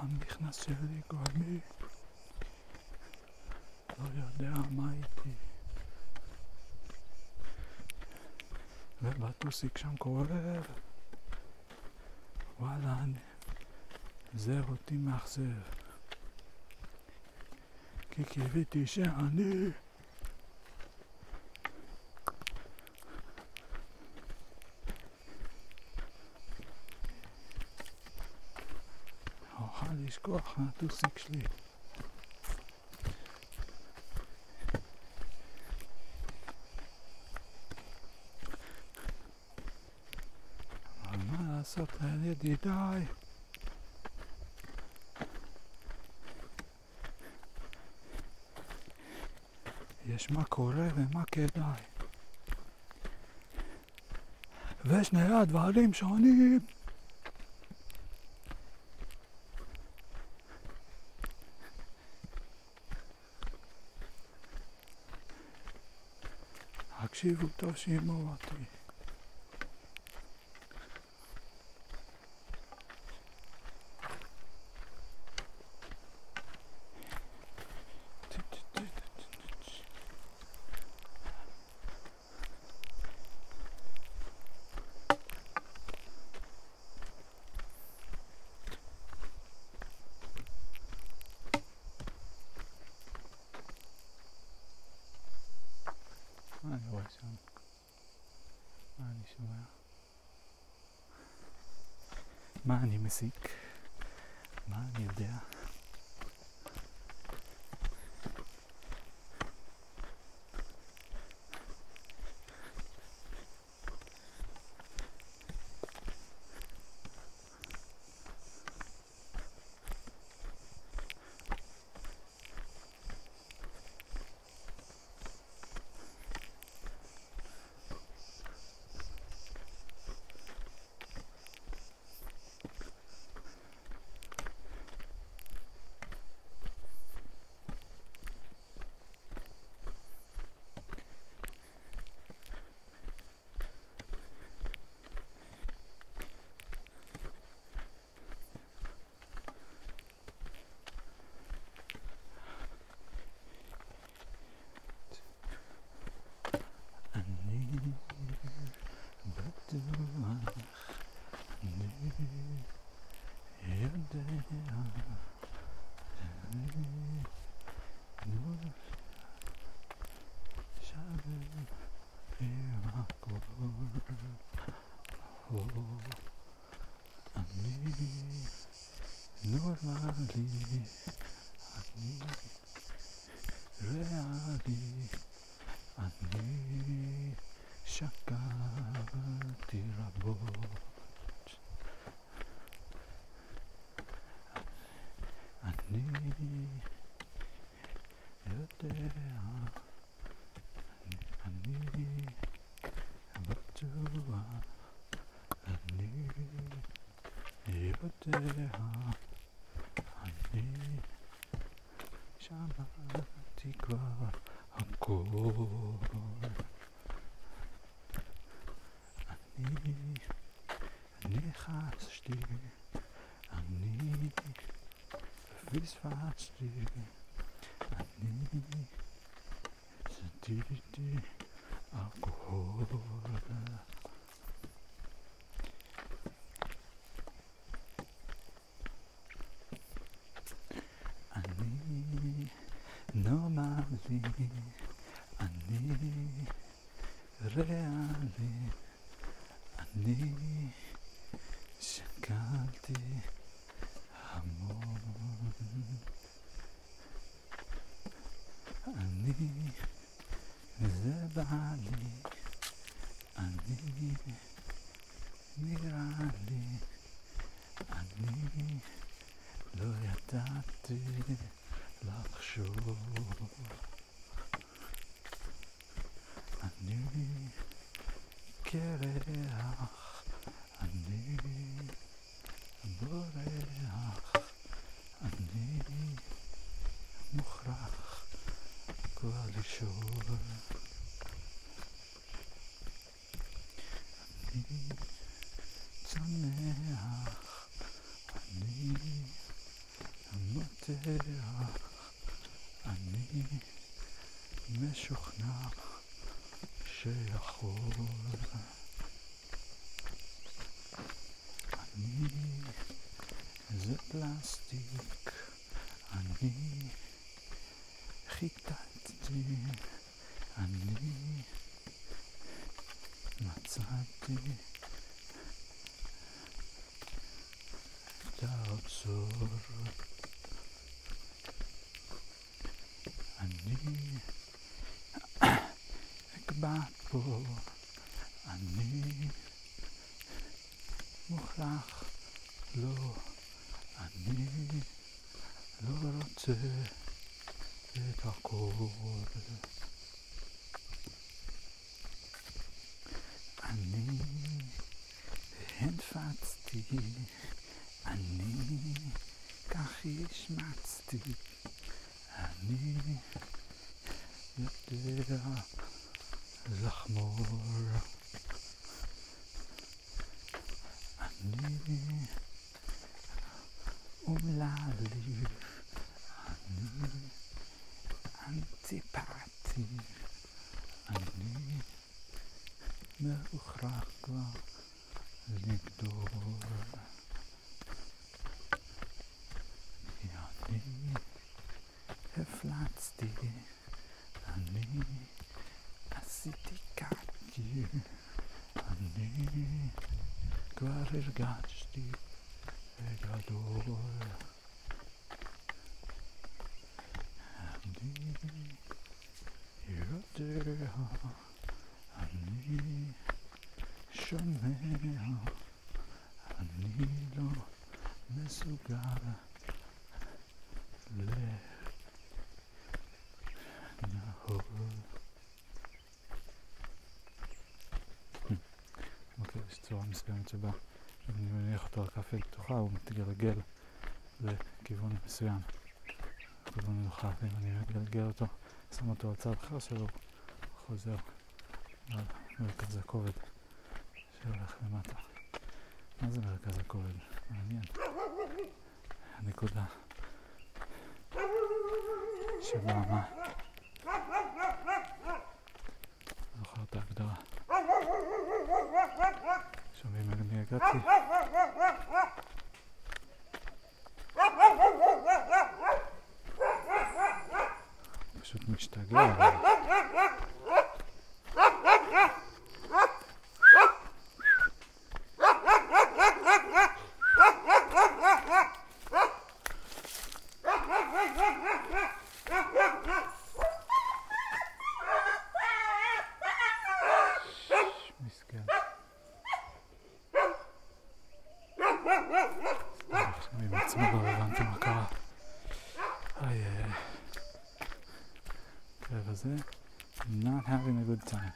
הנכנס שלי גורמי לא יודע מה איתי ובטוסיק שם כואב וואלה זה אותי מאכזב. כי קיוויתי שאני אוכל לשכוח מהטוסיק שלי. אבל מה לעשות ידידיי? יש מה קורה ומה כדאי. ושני הדברים שונים. הקשיבו טוב שימו אותי. מה יודע, אני שמעתי כבר הכל. אני, אני חשתי, אני פספסתי, אני שתיתי אלכוהול. אני נורמלי, אני ריאלי, אני שקלתי המון. אני, זה בא לי, אני, נראה לי, אני לא ידעתי לחשוב. אני קרח, אני בורח, אני מוכרח כבר לשאול. אני צונח, אני מותח, אני משוכנע שיכול. אני זה פלסטיק, אני חיטטתי, אני מצאתי את האוצר. אני [coughs] אקבע פה, אני מוכרח, לא, אני לא רוצה את הכל. אני הנפצתי, אני כך השמצתי, אני יודע לחמור. אני אומללי, אני אנטיפטי, אני מוכרח כבר לגדול. אני הפלצתי, אני עשיתי קקי, אני כבר הרגשתי בגדול. אני יודע, אני שומע, אני לא מסוגל לנהור. אוקיי, יש צורה מסוימת שבה אני מניח אותו על כף יד פתוחה, הוא מתגלגל לכיוון מסוים. כיוון מנוחה, ואם אני מגלגל אותו, שם אותו על צד אחר שלו, הוא חוזר על מרכז הכובד שהולך למטה. מה זה מרכז הכובד? מעניין. הנקודה שבה מה? זוכר את ההגדרה. שומעים למי הגעתי? פשוט משתגע. מסכן. אני עם עצמי לא הבנתי מה קרה. איי איי איי. הכלב הזה, not having a good time.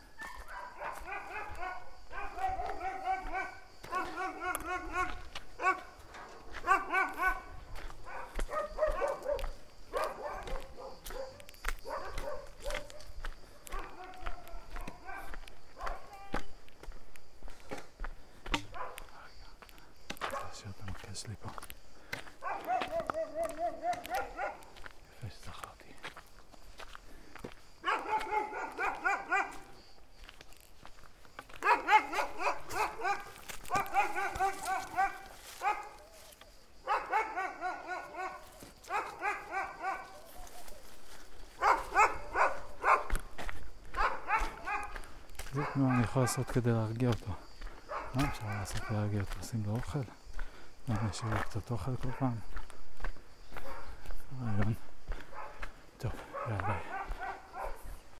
להשאיר את המקל שלי פה. יפה שזכרתי. זה מה אני יכול לעשות כדי להרגיע אותו. מה אפשר לעשות כדי להרגיע אותו? לשים לו אוכל? נשאיר לו קצת אוכל כל פעם? רעיון. טוב, יאללה ביי.